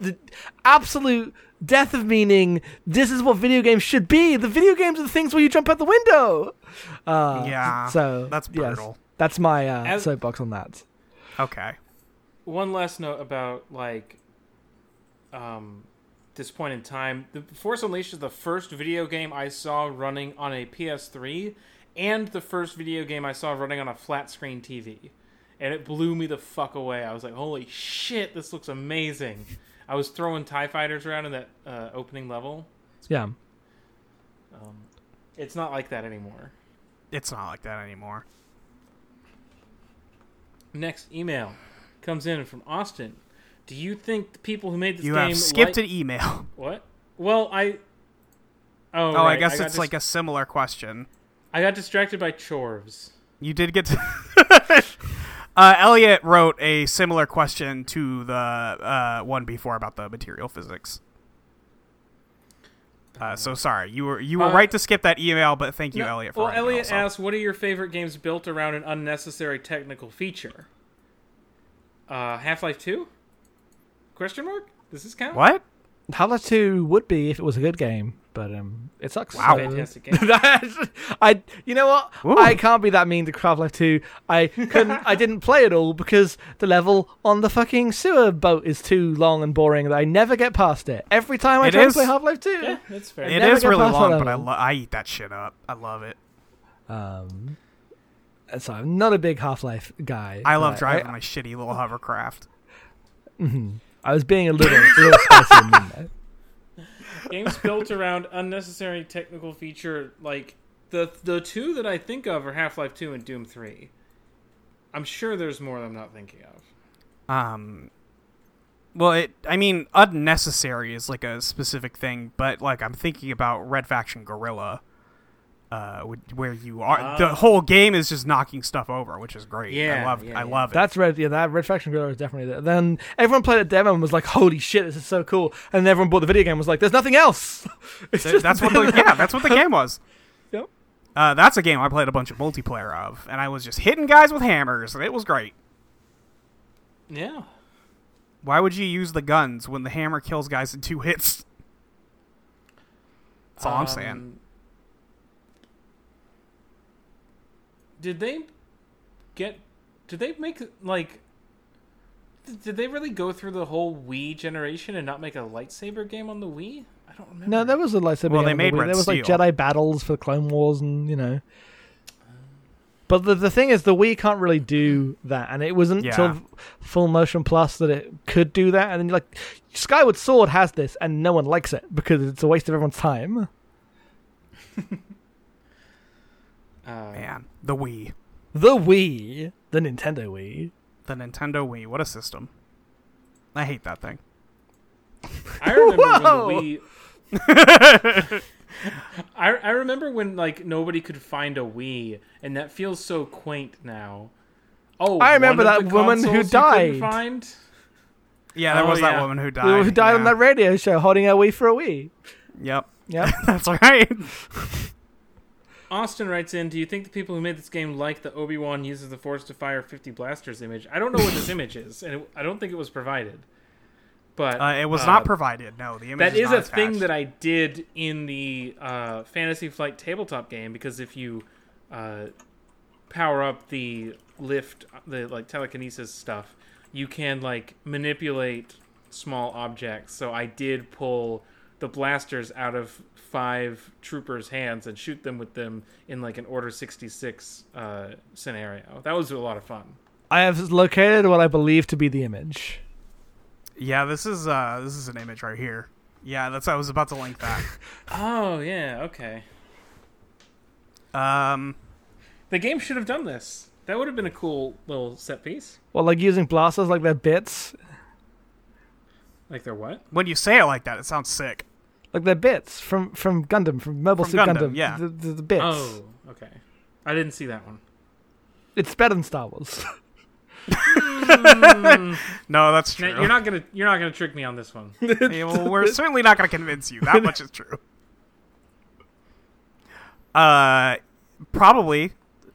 the absolute death of meaning. This is what video games should be. The video games are the things where you jump out the window. Uh, Yeah, So that's yes, brutal. that's my uh, As- soapbox on that. Okay. one last note about like um this point in time the force unleashed is the first video game i saw running on a ps3 and the first video game i saw running on a flat screen tv and it blew me the fuck away i was like holy shit this looks amazing i was throwing tie fighters around in that uh, opening level Yeah. um, it's not like that anymore It's not like that anymore. next email comes in from austin do you think the people who made this You game have skipped like- an email. [LAUGHS] What? Well, I. Oh, Oh, I guess got it's dis- like a similar question. I got distracted by chores. You did get to. [LAUGHS] uh, Elliot wrote a similar question to the uh, one before about the material physics. Uh, so sorry, you were you were Uh, right to skip that email, but thank you, No, Elliot. For well, writing Elliot also. asked, "What are your favorite games built around an unnecessary technical feature?" Uh, Half Life Two? Question mark? Does this count? What? Half-Life 2 would be if it was a good game, but um, it sucks. Wow. Fantastic game. [LAUGHS] I, you know what? Ooh. I can't be that mean to Half-Life 2. I couldn't. [LAUGHS] I didn't play it all because the level on the fucking sewer boat is too long and boring that I never get past it. Every time I It try is- to play Half-Life 2. yeah, that's fair. It never is get really long, but I lo- I eat that shit up. I love it. Um, so I'm not a big Half-Life guy. I love driving I, my shitty little hovercraft. [LAUGHS] mhm. I was being a little, little spicy and mean there. Games built around unnecessary technical feature, like the the two that I think of are Half Life Two and Doom Three. I'm sure there's more that I'm not thinking of. Um, well, it. I mean, unnecessary is like a specific thing, but like I'm thinking about Red Faction Guerrilla, uh, where you are. the Ah. whole game is just knocking stuff over, which is great. Yeah, I Yeah, love. yeah, I yeah. love it. That's red. Yeah, that Red Faction Guerrilla is definitely there. Then everyone played a demo and was like, "Holy shit, this is so cool!" And then everyone bought the video game and was like, "There's nothing else." [LAUGHS] It's Th- just that's what [LAUGHS] the yeah. That's what the game was. [LAUGHS] Yep. Uh, that's a game I played a bunch of multiplayer of, and I was just hitting guys with hammers, and it was great. Yeah. Why would you use the guns when the hammer kills guys in two hits? That's all I'm saying. Did they get? Did they make like? Did they really go through the whole Wii generation and not make a lightsaber game on the Wii? I don't remember. no, there was a lightsaber. Well, game they on the made Wii. Red There was like Steel. Jedi battles for Clone Wars, and you know. But the the thing is, the Wii can't really do that, and it wasn't Yeah. until Full Motion Plus that it could do that. And then you're like, Skyward Sword has this, and no one likes it because it's a waste of everyone's time. [LAUGHS] Uh, Man, the Wii, The Wii, the Nintendo Wii. the Nintendo Wii, what a system! I hate that thing. I remember Whoa! when the Wii. [LAUGHS] I I remember when like nobody could find a Wii, and that feels so quaint now. Oh, I remember that woman who consoles you couldn't died. Find? Yeah, there Oh, was that yeah. woman who Who died. who died on that radio show holding a Wii for a Wii. Yep, Yep. [LAUGHS] that's right. [LAUGHS] Austin writes in, "Do you think the people who made this game like the Obi Wan uses the Force to fire 50 blasters image? I don't know what this [LAUGHS] image is, and it, I don't think it was provided. But Uh, it was uh, not provided. No, the image That is not a thing that I did in the uh, Fantasy Flight tabletop game because if you uh, power up the lift, the like telekinesis stuff, you can like manipulate small objects. So I did pull the blasters out of five troopers' hands and shoot them with them in like an Order sixty six uh, scenario. That was a lot of fun. I have located what I believe to be the image. Yeah, this is uh this is an image right here. Yeah, that's I was about to link that. [LAUGHS] Oh yeah, okay. um, The game should have done this. That would have been a cool little set piece. Well, like using blasters like they're bits. Like they're what? when you say it like that, it sounds sick. Like they're bits from, from Gundam, from Mobile From Suit Gundam, Gundam. yeah. The, the, the bits. Oh, okay. I didn't see that one. It's better than Star Wars. [LAUGHS] [LAUGHS] No, that's true. Now, you're not gonna you're not gonna trick me on this one. [LAUGHS] Yeah, well, we're certainly not going to convince you. That much is true. Uh, probably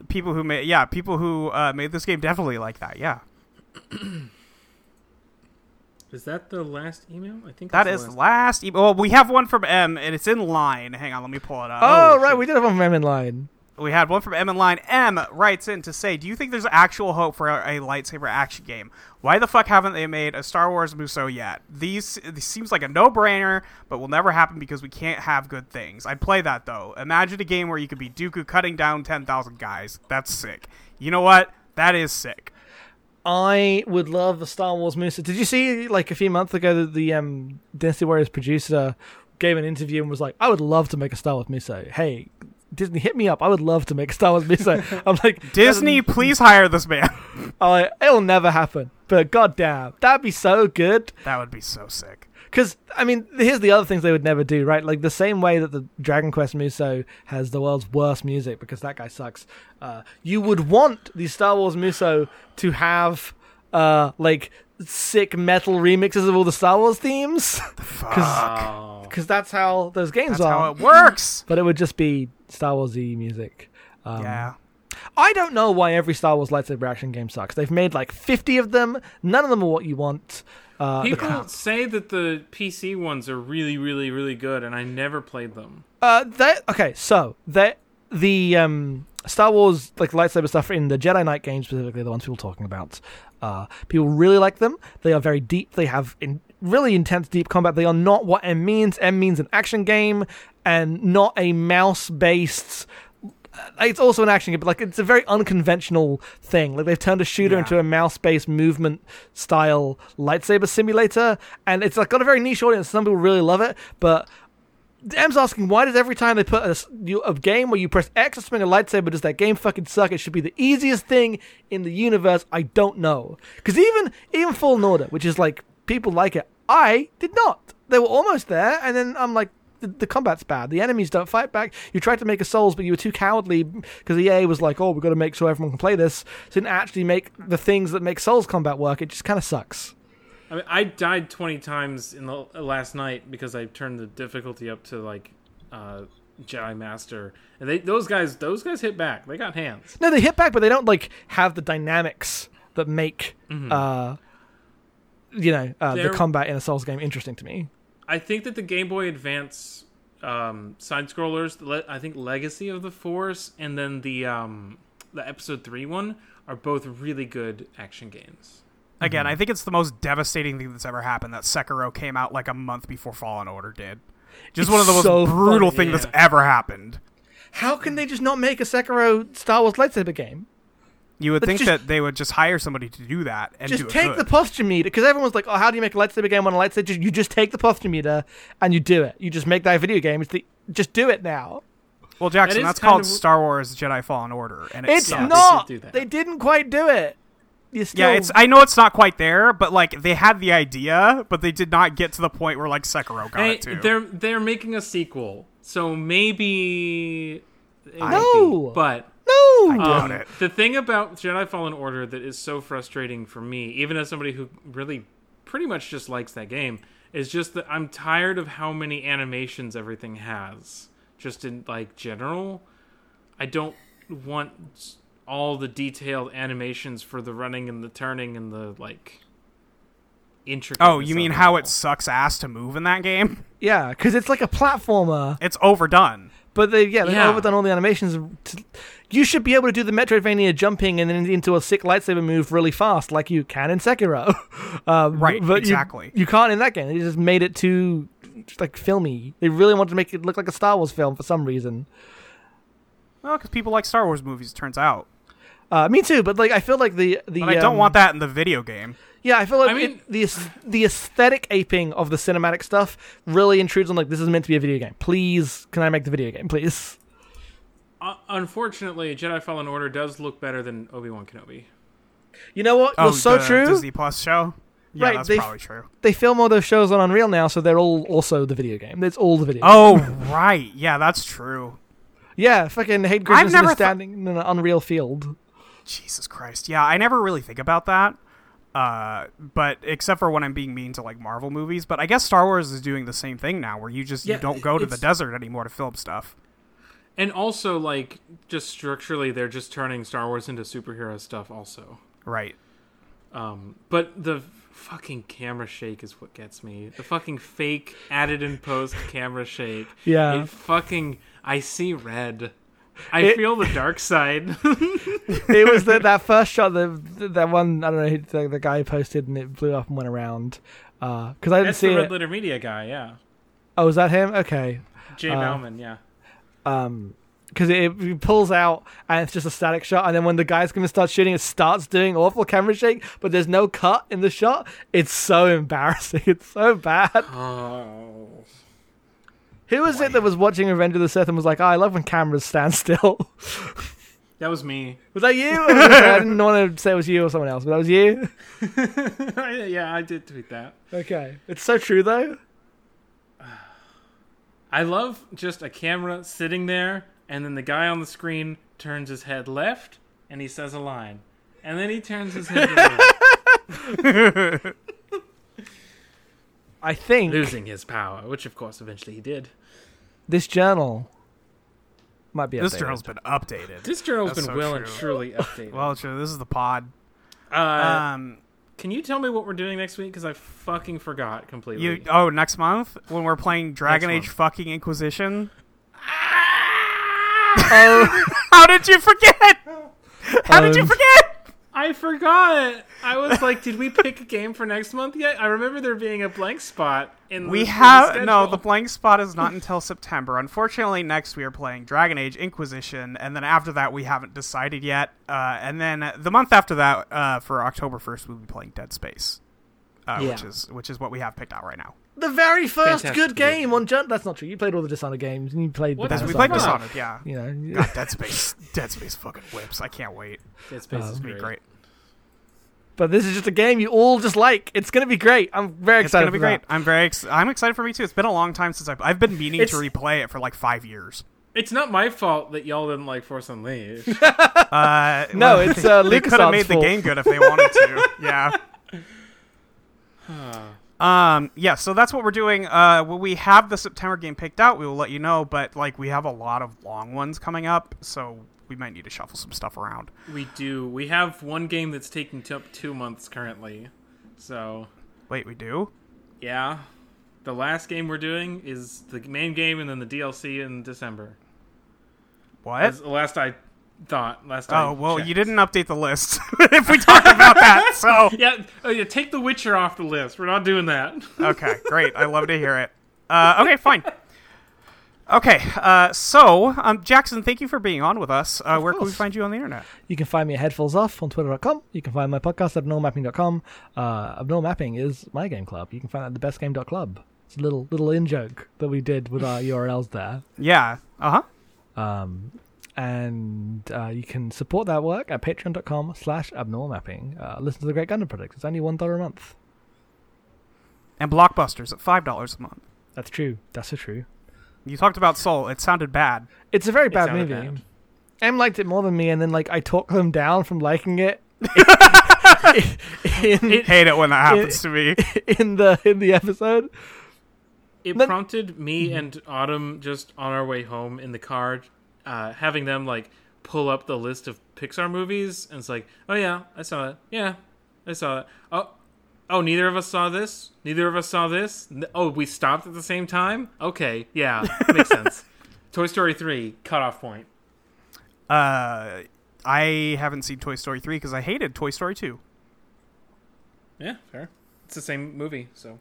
people who made yeah people who uh, made this game definitely like that. Yeah, [CLEARS THROAT] Is that the last email? I think that's is the the last. last. E- well, we have one from M, and it's in line. Hang on, let me pull it up. oh, Oh, right, shit. we did have one from M in line. We had one from M in line. M writes in to say, "Do you think there's actual hope for a, a lightsaber action game? Why the fuck haven't they made a Star Wars Muso yet? These this seems like a no-brainer, but will never happen because we can't have good things. I'd play that though. Imagine a game where you could be Dooku cutting down ten thousand guys. That's sick. You know what? That is sick. I would love a Star Wars Muso. Did you see, like, a few months ago, that the um, Dynasty Warriors producer gave an interview and was like, I would love to make a Star Wars Muso. Hey, Disney, hit me up. I would love to make a Star Wars Muso. [LAUGHS] I'm like, Disney, please hire this man. [LAUGHS] I'm like, it'll never happen. But goddamn, that'd be so good. that would be so sick. Because I mean, here's the other things they would never do, right? Like the same way that the Dragon Quest Muso has the world's worst music because that guy sucks. Uh, you would want the Star Wars Muso to have uh, like sick metal remixes of all the Star Wars themes, [LAUGHS] Fuck. Because that's how those games That's are. how it works. [LAUGHS] but it would just be Star Warsy music. Um, yeah. I don't know why every Star Wars lightsaber action game sucks. They've made like 50 of them. None of them are what you want. Uh, People say that the PC ones are really, really, really good, and I never played them. Uh, they okay. So they the um Star Wars like lightsaber stuff in the Jedi Knight games specifically, the ones people are talking about. Uh, people really like them. They are very deep. They have in, really intense, deep combat. They are not what M means. M means an action game and not a mouse-based. uh, Uh, it's also an action game, but like it's a very unconventional thing. Like they've turned a shooter Yeah. into a mouse-based movement style lightsaber simulator, and it's like got a very niche audience. Some people really love it, but M's asking why does every time they put a, you- a game where you press X to swing a lightsaber does that game fucking suck? It should be the easiest thing in the universe. I don't know because even even Fallen Order, which is like people like it, I did not. They were almost there, and then I'm like. The, the combat's bad. The enemies don't fight back. You tried to make a Souls, but you were too cowardly because EA was like, "Oh, we've got to make sure everyone can play this." So didn't actually make the things that make Souls combat work. It just kind of sucks. I mean, I died 20 times in the last night because I turned the difficulty up to like uh, Jedi Master, and they those guys those guys hit back. They got hands. No, they hit back, but they don't like have the dynamics that make uh you know uh, the combat in a Souls game interesting to me. I think that the Game Boy Advance um, side scrollers, le- I think Legacy of the Force, and then the um, the Episode Three one are both really good action games. Again, I think it's the most devastating thing that's ever happened that Sekiro came out like a month before Fallen Order did. Just It's one of the most so brutal funny, things yeah. that's ever happened. How can they just not make a Sekiro Star Wars lightsaber game? You would Let's think just- that they would just hire somebody to do that and Just do it take good. the posture meter because everyone's like, "Oh, how do you make a lightsaber game on a lightsaber?" Just, you just take the posture meter and you do it. You just make that video game. It's the just do it now. well, Jackson, That is that's called of- Star Wars Jedi Fallen Order, and it It's Yeah, sucks. they not. did do that. They didn't quite do it. Still, Yeah, it's. I know it's not quite there, but like they had the idea, but they did not get to the point where like Sekiro got Hey, it to. they're they're making a sequel, so maybe it No. but no. I doubt Um, it. The thing about Jedi Fallen Order that is so frustrating for me, even as somebody who really pretty much just likes that game, is just that I'm tired of how many animations everything has. Just in like general, I don't want all the detailed animations for the running and the turning and the like intricate. Oh, you mean how it sucks ass to move in that game? Yeah, because it's like a platformer. It's overdone. But they, yeah, they've Yeah. overdone all the animations. To, you should be able to do the Metroidvania jumping and then into a sick lightsaber move really fast, like you can in Sekiro. [LAUGHS] um, Right, but exactly. You, can't in that game. They just made it too just like filmy. They really wanted to make it look like a Star Wars film for some reason. Well, because people like Star Wars movies, it turns out. Uh, me too, but like I feel like the the But I don't um, want that in the video game. Yeah, I feel like I mean- it, the the aesthetic aping of the cinematic stuff really intrudes on like this is meant to be a video game. Please, can I make the video game, please? Uh, unfortunately, Jedi Fallen Order does look better than Obi Wan Kenobi. You know what? Oh, was so the true. Disney Plus show. Yeah, Right, that's they- probably true. They film all those shows on Unreal now, so they're all also the video game. It's all the video. Oh, [LAUGHS] right. Yeah, that's true. yeah, fucking Hayden I've Christensen never is thought- standing in an Unreal field. Jesus Christ. Yeah, I never really think about that. Uh, but except for when I'm being mean to like Marvel movies, but I guess Star Wars is doing the same thing now, where you just Yeah, you don't go to the desert anymore to film stuff. And also, like, just structurally, they're just turning Star Wars into superhero stuff, also. Right. Um, but the fucking camera shake is what gets me. The fucking fake added in post camera shake. Yeah. It fucking. I see red. I It- feel the dark side. [LAUGHS] it was the, that first shot that that one I don't know who the, the guy posted and it blew up and went around because I didn't That's see the Red it. Letter Media guy, yeah. Oh, was that him? Okay. Jay Uh, Bauman, yeah. Um because it, it pulls out and it's just a static shot and then when the guy's gonna start shooting it starts doing awful camera shake but there's no cut in the shot. It's so embarrassing. [LAUGHS] It's so bad. Oh. who was it that was watching revenge of the sith and was like oh, i love when cameras stand still. [LAUGHS] That was me. was that you? Or was it- i didn't want to say it was you or someone else but that was you? [LAUGHS] Yeah, I did tweet that. okay. It's so true though I love just a camera sitting there, and then the guy on the screen turns his head left, and he says a line, and then he turns his head right, [LAUGHS] i think losing his power, which of course eventually he did. this journal Might be This updated. journal's been updated. This journal's That's been so well and truly updated. Well, true. This is the pod. uh, Um, can you tell me what we're doing next week? Because I fucking forgot completely. you oh next month when we're playing Dragon Next Age month. fucking Inquisition. [LAUGHS] Oh, How did you forget? [LAUGHS] How did you Um, forget? I forgot. I was like, did we pick a game for next month yet? I remember there being a blank spot in. We the, in the have no. The blank spot is not until September. Unfortunately, next we are playing Dragon Age Inquisition, and then after that we haven't decided yet. Uh, and then the month after that, uh, for October first, we'll be playing Dead Space, uh, Yeah. which is which is what we have picked out right now. The very first Fantastic good game on Jun- That's not true. You played all the Dishonored games, and you played What the is- we played. Dishonored, yeah. You know, God, Dead Space, Dead Space fucking whips. I can't wait. Dead [LAUGHS] Space Um, is gonna great. be great. but this is just a game you all just like. It's gonna be great. I'm very excited. It's excited. gonna be for great. that. I'm very. Ex- I'm excited for me too. It's been a long time since I've. I've been meaning It's- to replay it for like five years. It's not my fault that y'all didn't like Force Unleashed. [LAUGHS] Uh, No, well, it's, uh, [LAUGHS] they could have LucasArts' made the game good if they wanted to. yeah. Um. Yeah. So that's what we're doing. Uh. When we have the September game picked out, we will let you know. But like, we have a lot of long ones coming up, so we might need to shuffle some stuff around. we do. We have one game that's taking t- up two months currently. So Wait, we do. yeah, the last game we're doing is the main game and then the DLC in December. What? The last I thought. Last I Oh well, checked. you didn't update the list. [LAUGHS] if we talked about that, [LAUGHS] so Yeah, oh yeah. Take The Witcher off the list. We're not doing that. [LAUGHS] okay, great. I love to hear it. Uh, okay, fine. Okay, uh, so um, Jackson, thank you for being on with us. Uh, where can we find you on the internet? You can find me at Headfuls Off on Twitter.com. You can find my podcast at abnormalmapping.com. Uh, Abnormal Mapping is my game club. You can find that at thebestgame.club. It's a little little in joke that we did with our URLs there. Yeah. Uh huh. Um, and uh, you can support that work at patreon.com slash abnormapping. Uh, listen to the Great Gundam Project. It's only $1 a month. And Blockbusters at five dollars a month. That's true. That's so true. You talked about Soul. It sounded bad. It's a very bad movie. bad. Em liked it more than me, and then like I talked them down from liking it. [LAUGHS] in, [LAUGHS] Hate it when that happens to me. [LAUGHS] in the in the episode. It Then- prompted me and Autumn just on our way home in the car, uh, having them like pull up the list of Pixar movies, and it's like, oh yeah, I saw it. Yeah, I saw it. Oh, oh, neither of us saw this. Neither of us saw this. Oh, we stopped at the same time. Okay, yeah, makes [LAUGHS] sense. Toy Story three cutoff point. Uh, I haven't seen Toy Story three because I hated Toy Story two. Yeah, fair. It's the same movie, so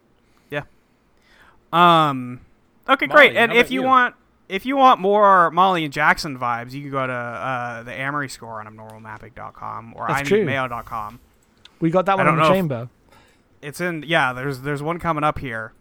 Yeah. Um. Okay, Molly, great. And if you, you? want, if you want more Molly and Jackson vibes, you can go to uh, the Amory score on abnormalmapping.com or That's true. ineedmail.com. We got that one in don't the know if- It's in yeah. There's there's one coming up here.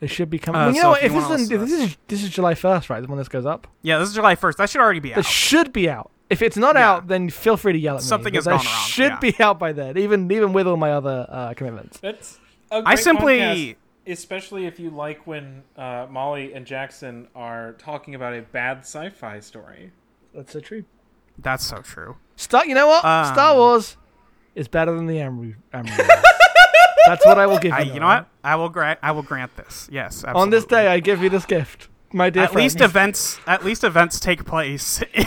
It should be coming. Uh, well, you so know if what? If, you this, is, if this listen is this is July first, right? The one this goes up. Yeah, this is July first. That should already be out. It should be out. If it's not Yeah. out, then feel free to yell at me. Something but has that gone wrong, Should yeah. be out by then, even even with all my other uh, commitments. that's. A I simply especially if you like when uh, Molly and Jackson are talking about a bad sci-fi story. That's so true. that's so true. Star, you know what? Um, Star Wars is better than the Amory. Amory [LAUGHS] That's what I will give you. I, you know what? I will grant I will grant this. Yes, absolutely. On this day, I give you this gift, my dear at friend. least events at least events take place [LAUGHS] in,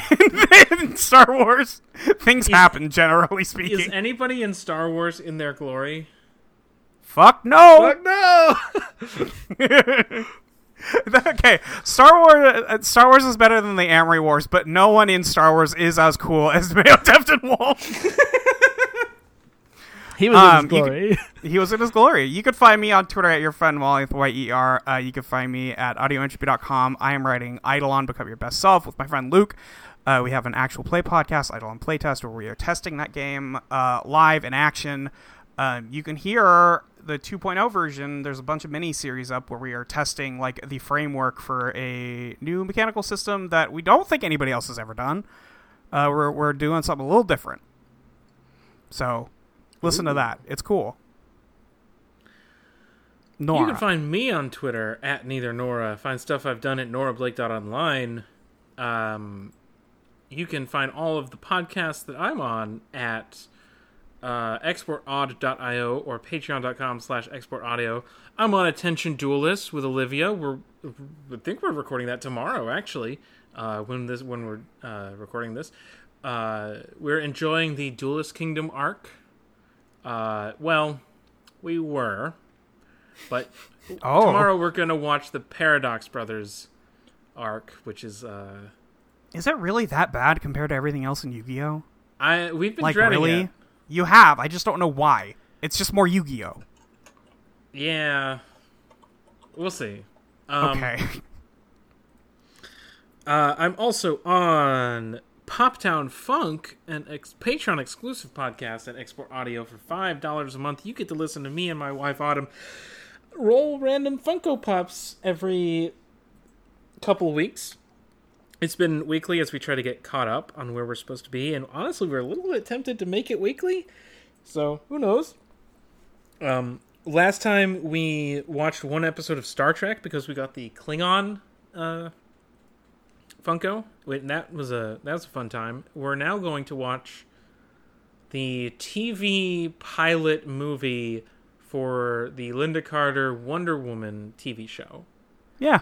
in Star Wars. Things happen generally speaking. Is anybody in Star Wars in their glory? Fuck no. Fuck no! [LAUGHS] okay, Star Wars. Uh, Star Wars is better than the Amory Wars, but no one in Star Wars is as cool as [LAUGHS] Mayo Deftinwolf. [LAUGHS] he was Um, in his glory. he was in his glory. You could find me on Twitter at your friend Wally with Y E R. Uh, you can find me at audioentropy.com. I am writing Eidolon Become Your Best Self with my friend Luke. Uh, we have an actual play podcast, Eidolon Playtest, where we are testing that game uh, live in action. Um, you can hear the 2.0 version. There's a bunch of mini series up where we are testing like the framework for a new mechanical system that we don't think anybody else has ever done. Uh, we're we're doing something a little different. So, listen to that. It's cool. Nora. You can find me on Twitter at neither Nora. Find stuff I've done at norablake.online. Um, you can find all of the podcasts that I'm on at uh, exportaud.io or patreon.com slash exportaudio. I'm on Attention Duelist with Olivia. We're, I think we're recording that tomorrow, actually. uh, when this when we're uh, recording this. Uh, we're enjoying the Duelist Kingdom arc. Uh, well, we were, but [LAUGHS] Oh, tomorrow we're gonna watch the Paradox Brothers arc, which is uh, is it really that bad compared to everything else in Yu-Gi-Oh? I we've been Like dreading really? it. You have. I just don't know why. It's just more Yu-Gi-Oh. Yeah, we'll see. Um, Okay. [LAUGHS] Uh, I'm also on Poptown Funk, an ex- Patreon exclusive podcast at Export Audio for five dollars a month. You get to listen to me and my wife Autumn roll random Funko Pops every couple of weeks. It's been weekly as we try to get caught up on where we're supposed to be, and honestly, we're a little bit tempted to make it weekly. So who knows? Um, last time we watched one episode of Star Trek because we got the Klingon uh, Funko. Wait, that was a that was a fun time. We're now going to watch the TV pilot movie for the Lynda Carter Wonder Woman TV show, yeah.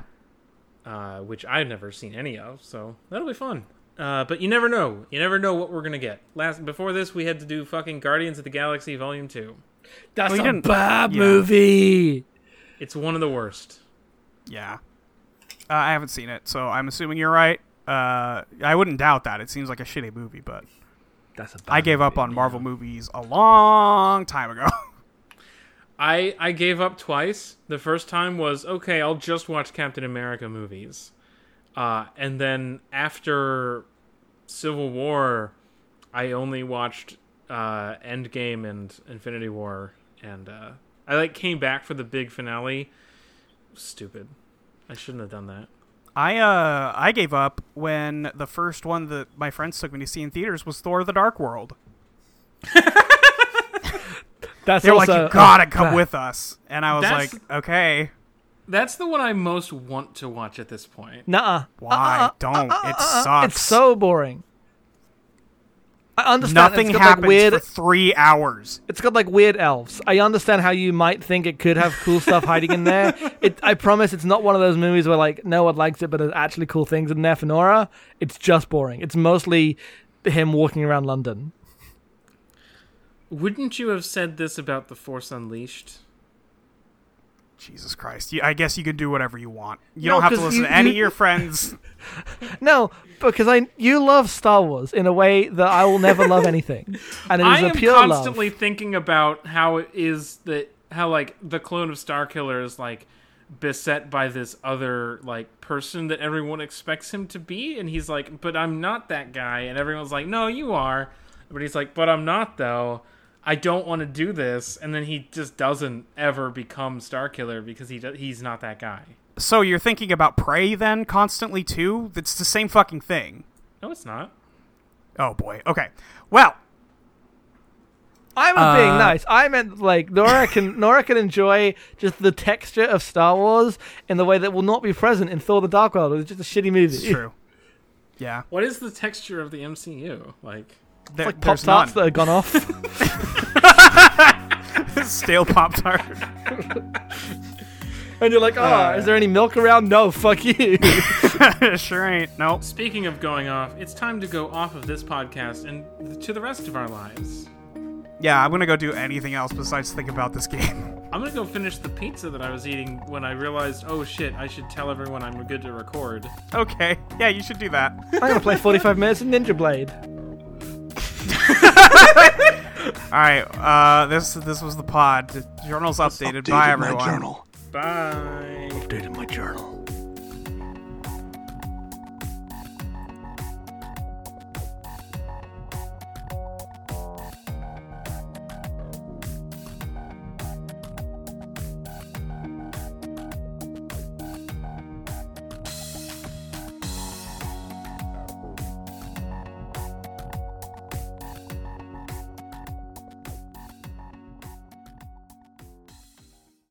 Uh, which I've never seen any of. So that'll be fun. Uh, but you never know. You never know what we're gonna get. Last before this, we had to do fucking Guardians of the Galaxy Volume Two. That's Well, a didn't- bad yeah. movie. It's one of the worst. Yeah. Uh, I haven't seen it, so I'm assuming you're right. Uh, I wouldn't doubt that. It seems like a shitty movie, but That's a bad I gave up movie, on yeah. Marvel movies a long time ago. [LAUGHS] I I gave up twice. The first time was okay. I'll just watch Captain America movies, uh, and then after Civil War, I only watched uh, Endgame and Infinity War, and uh, I like came back for the big finale. Stupid. I shouldn't have done that. I uh I gave up when the first one that my friends took me to see in theaters was Thor: The Dark World. [LAUGHS] That's They were also like, "You gotta a come bad- with us," and I was That's- like, "Okay, That's the one I most want to watch at this point. Nuh-uh. why? Uh-uh. Uh-uh. Don't. it uh-uh. sucks. It's so boring. I understand nothing it's got happens like weird. for three hours." It's got like weird elves. I understand how you might think it could have cool stuff hiding in there. [LAUGHS] It, I promise, it's not one of those movies where like no one likes it, but there's actually cool things in there for Nora. It's just boring. It's mostly him walking around London. Wouldn't you have said this about The Force Unleashed? Jesus Christ! You, I guess you can do whatever you want. You No, don't have to listen you- to any you- of your friends. [LAUGHS] No, because I you love Star Wars in a way that I will never love anything, and it is I a am pure constantly love. thinking about how it is that how like the clone of Starkiller is like beset by this other like person that everyone expects him to be, and he's like, "But I'm not that guy," and everyone's like, "No, you are," but he's like, "But I'm not though." I don't want to do this, and then he just doesn't ever become Starkiller because he do- he's not that guy. So you're thinking about Prey then constantly too? That's the same fucking thing. No, it's not. Oh boy. Okay. Well, I'm not being Uh, nice. I meant like Nora can [LAUGHS] Nora can enjoy just the texture of Star Wars in the way that will not be present in Thor: The Dark World. It's just a shitty movie. it's true. Yeah. What is the texture of the MCU like? There, Like Pop there's Tarts that have gone off. [LAUGHS] Stale Pop Tart. [LAUGHS] and you're like, oh, Uh, is there any milk around? No, fuck you. [LAUGHS] sure ain't. Nope. Speaking of going off, it's time to go off of this podcast and to the rest of our lives. Yeah, I'm gonna go do anything else besides think about this game. I'm gonna go finish the pizza that I was eating when I realized, oh shit, I should tell everyone I'm good to record. Okay. Yeah, you should do that. I'm gonna play 45 minutes of Ninja Blade. All right. Uh, this this was the pod. The journal's updated. Bye, Updated everyone. my journal. Bye. Updated my journal.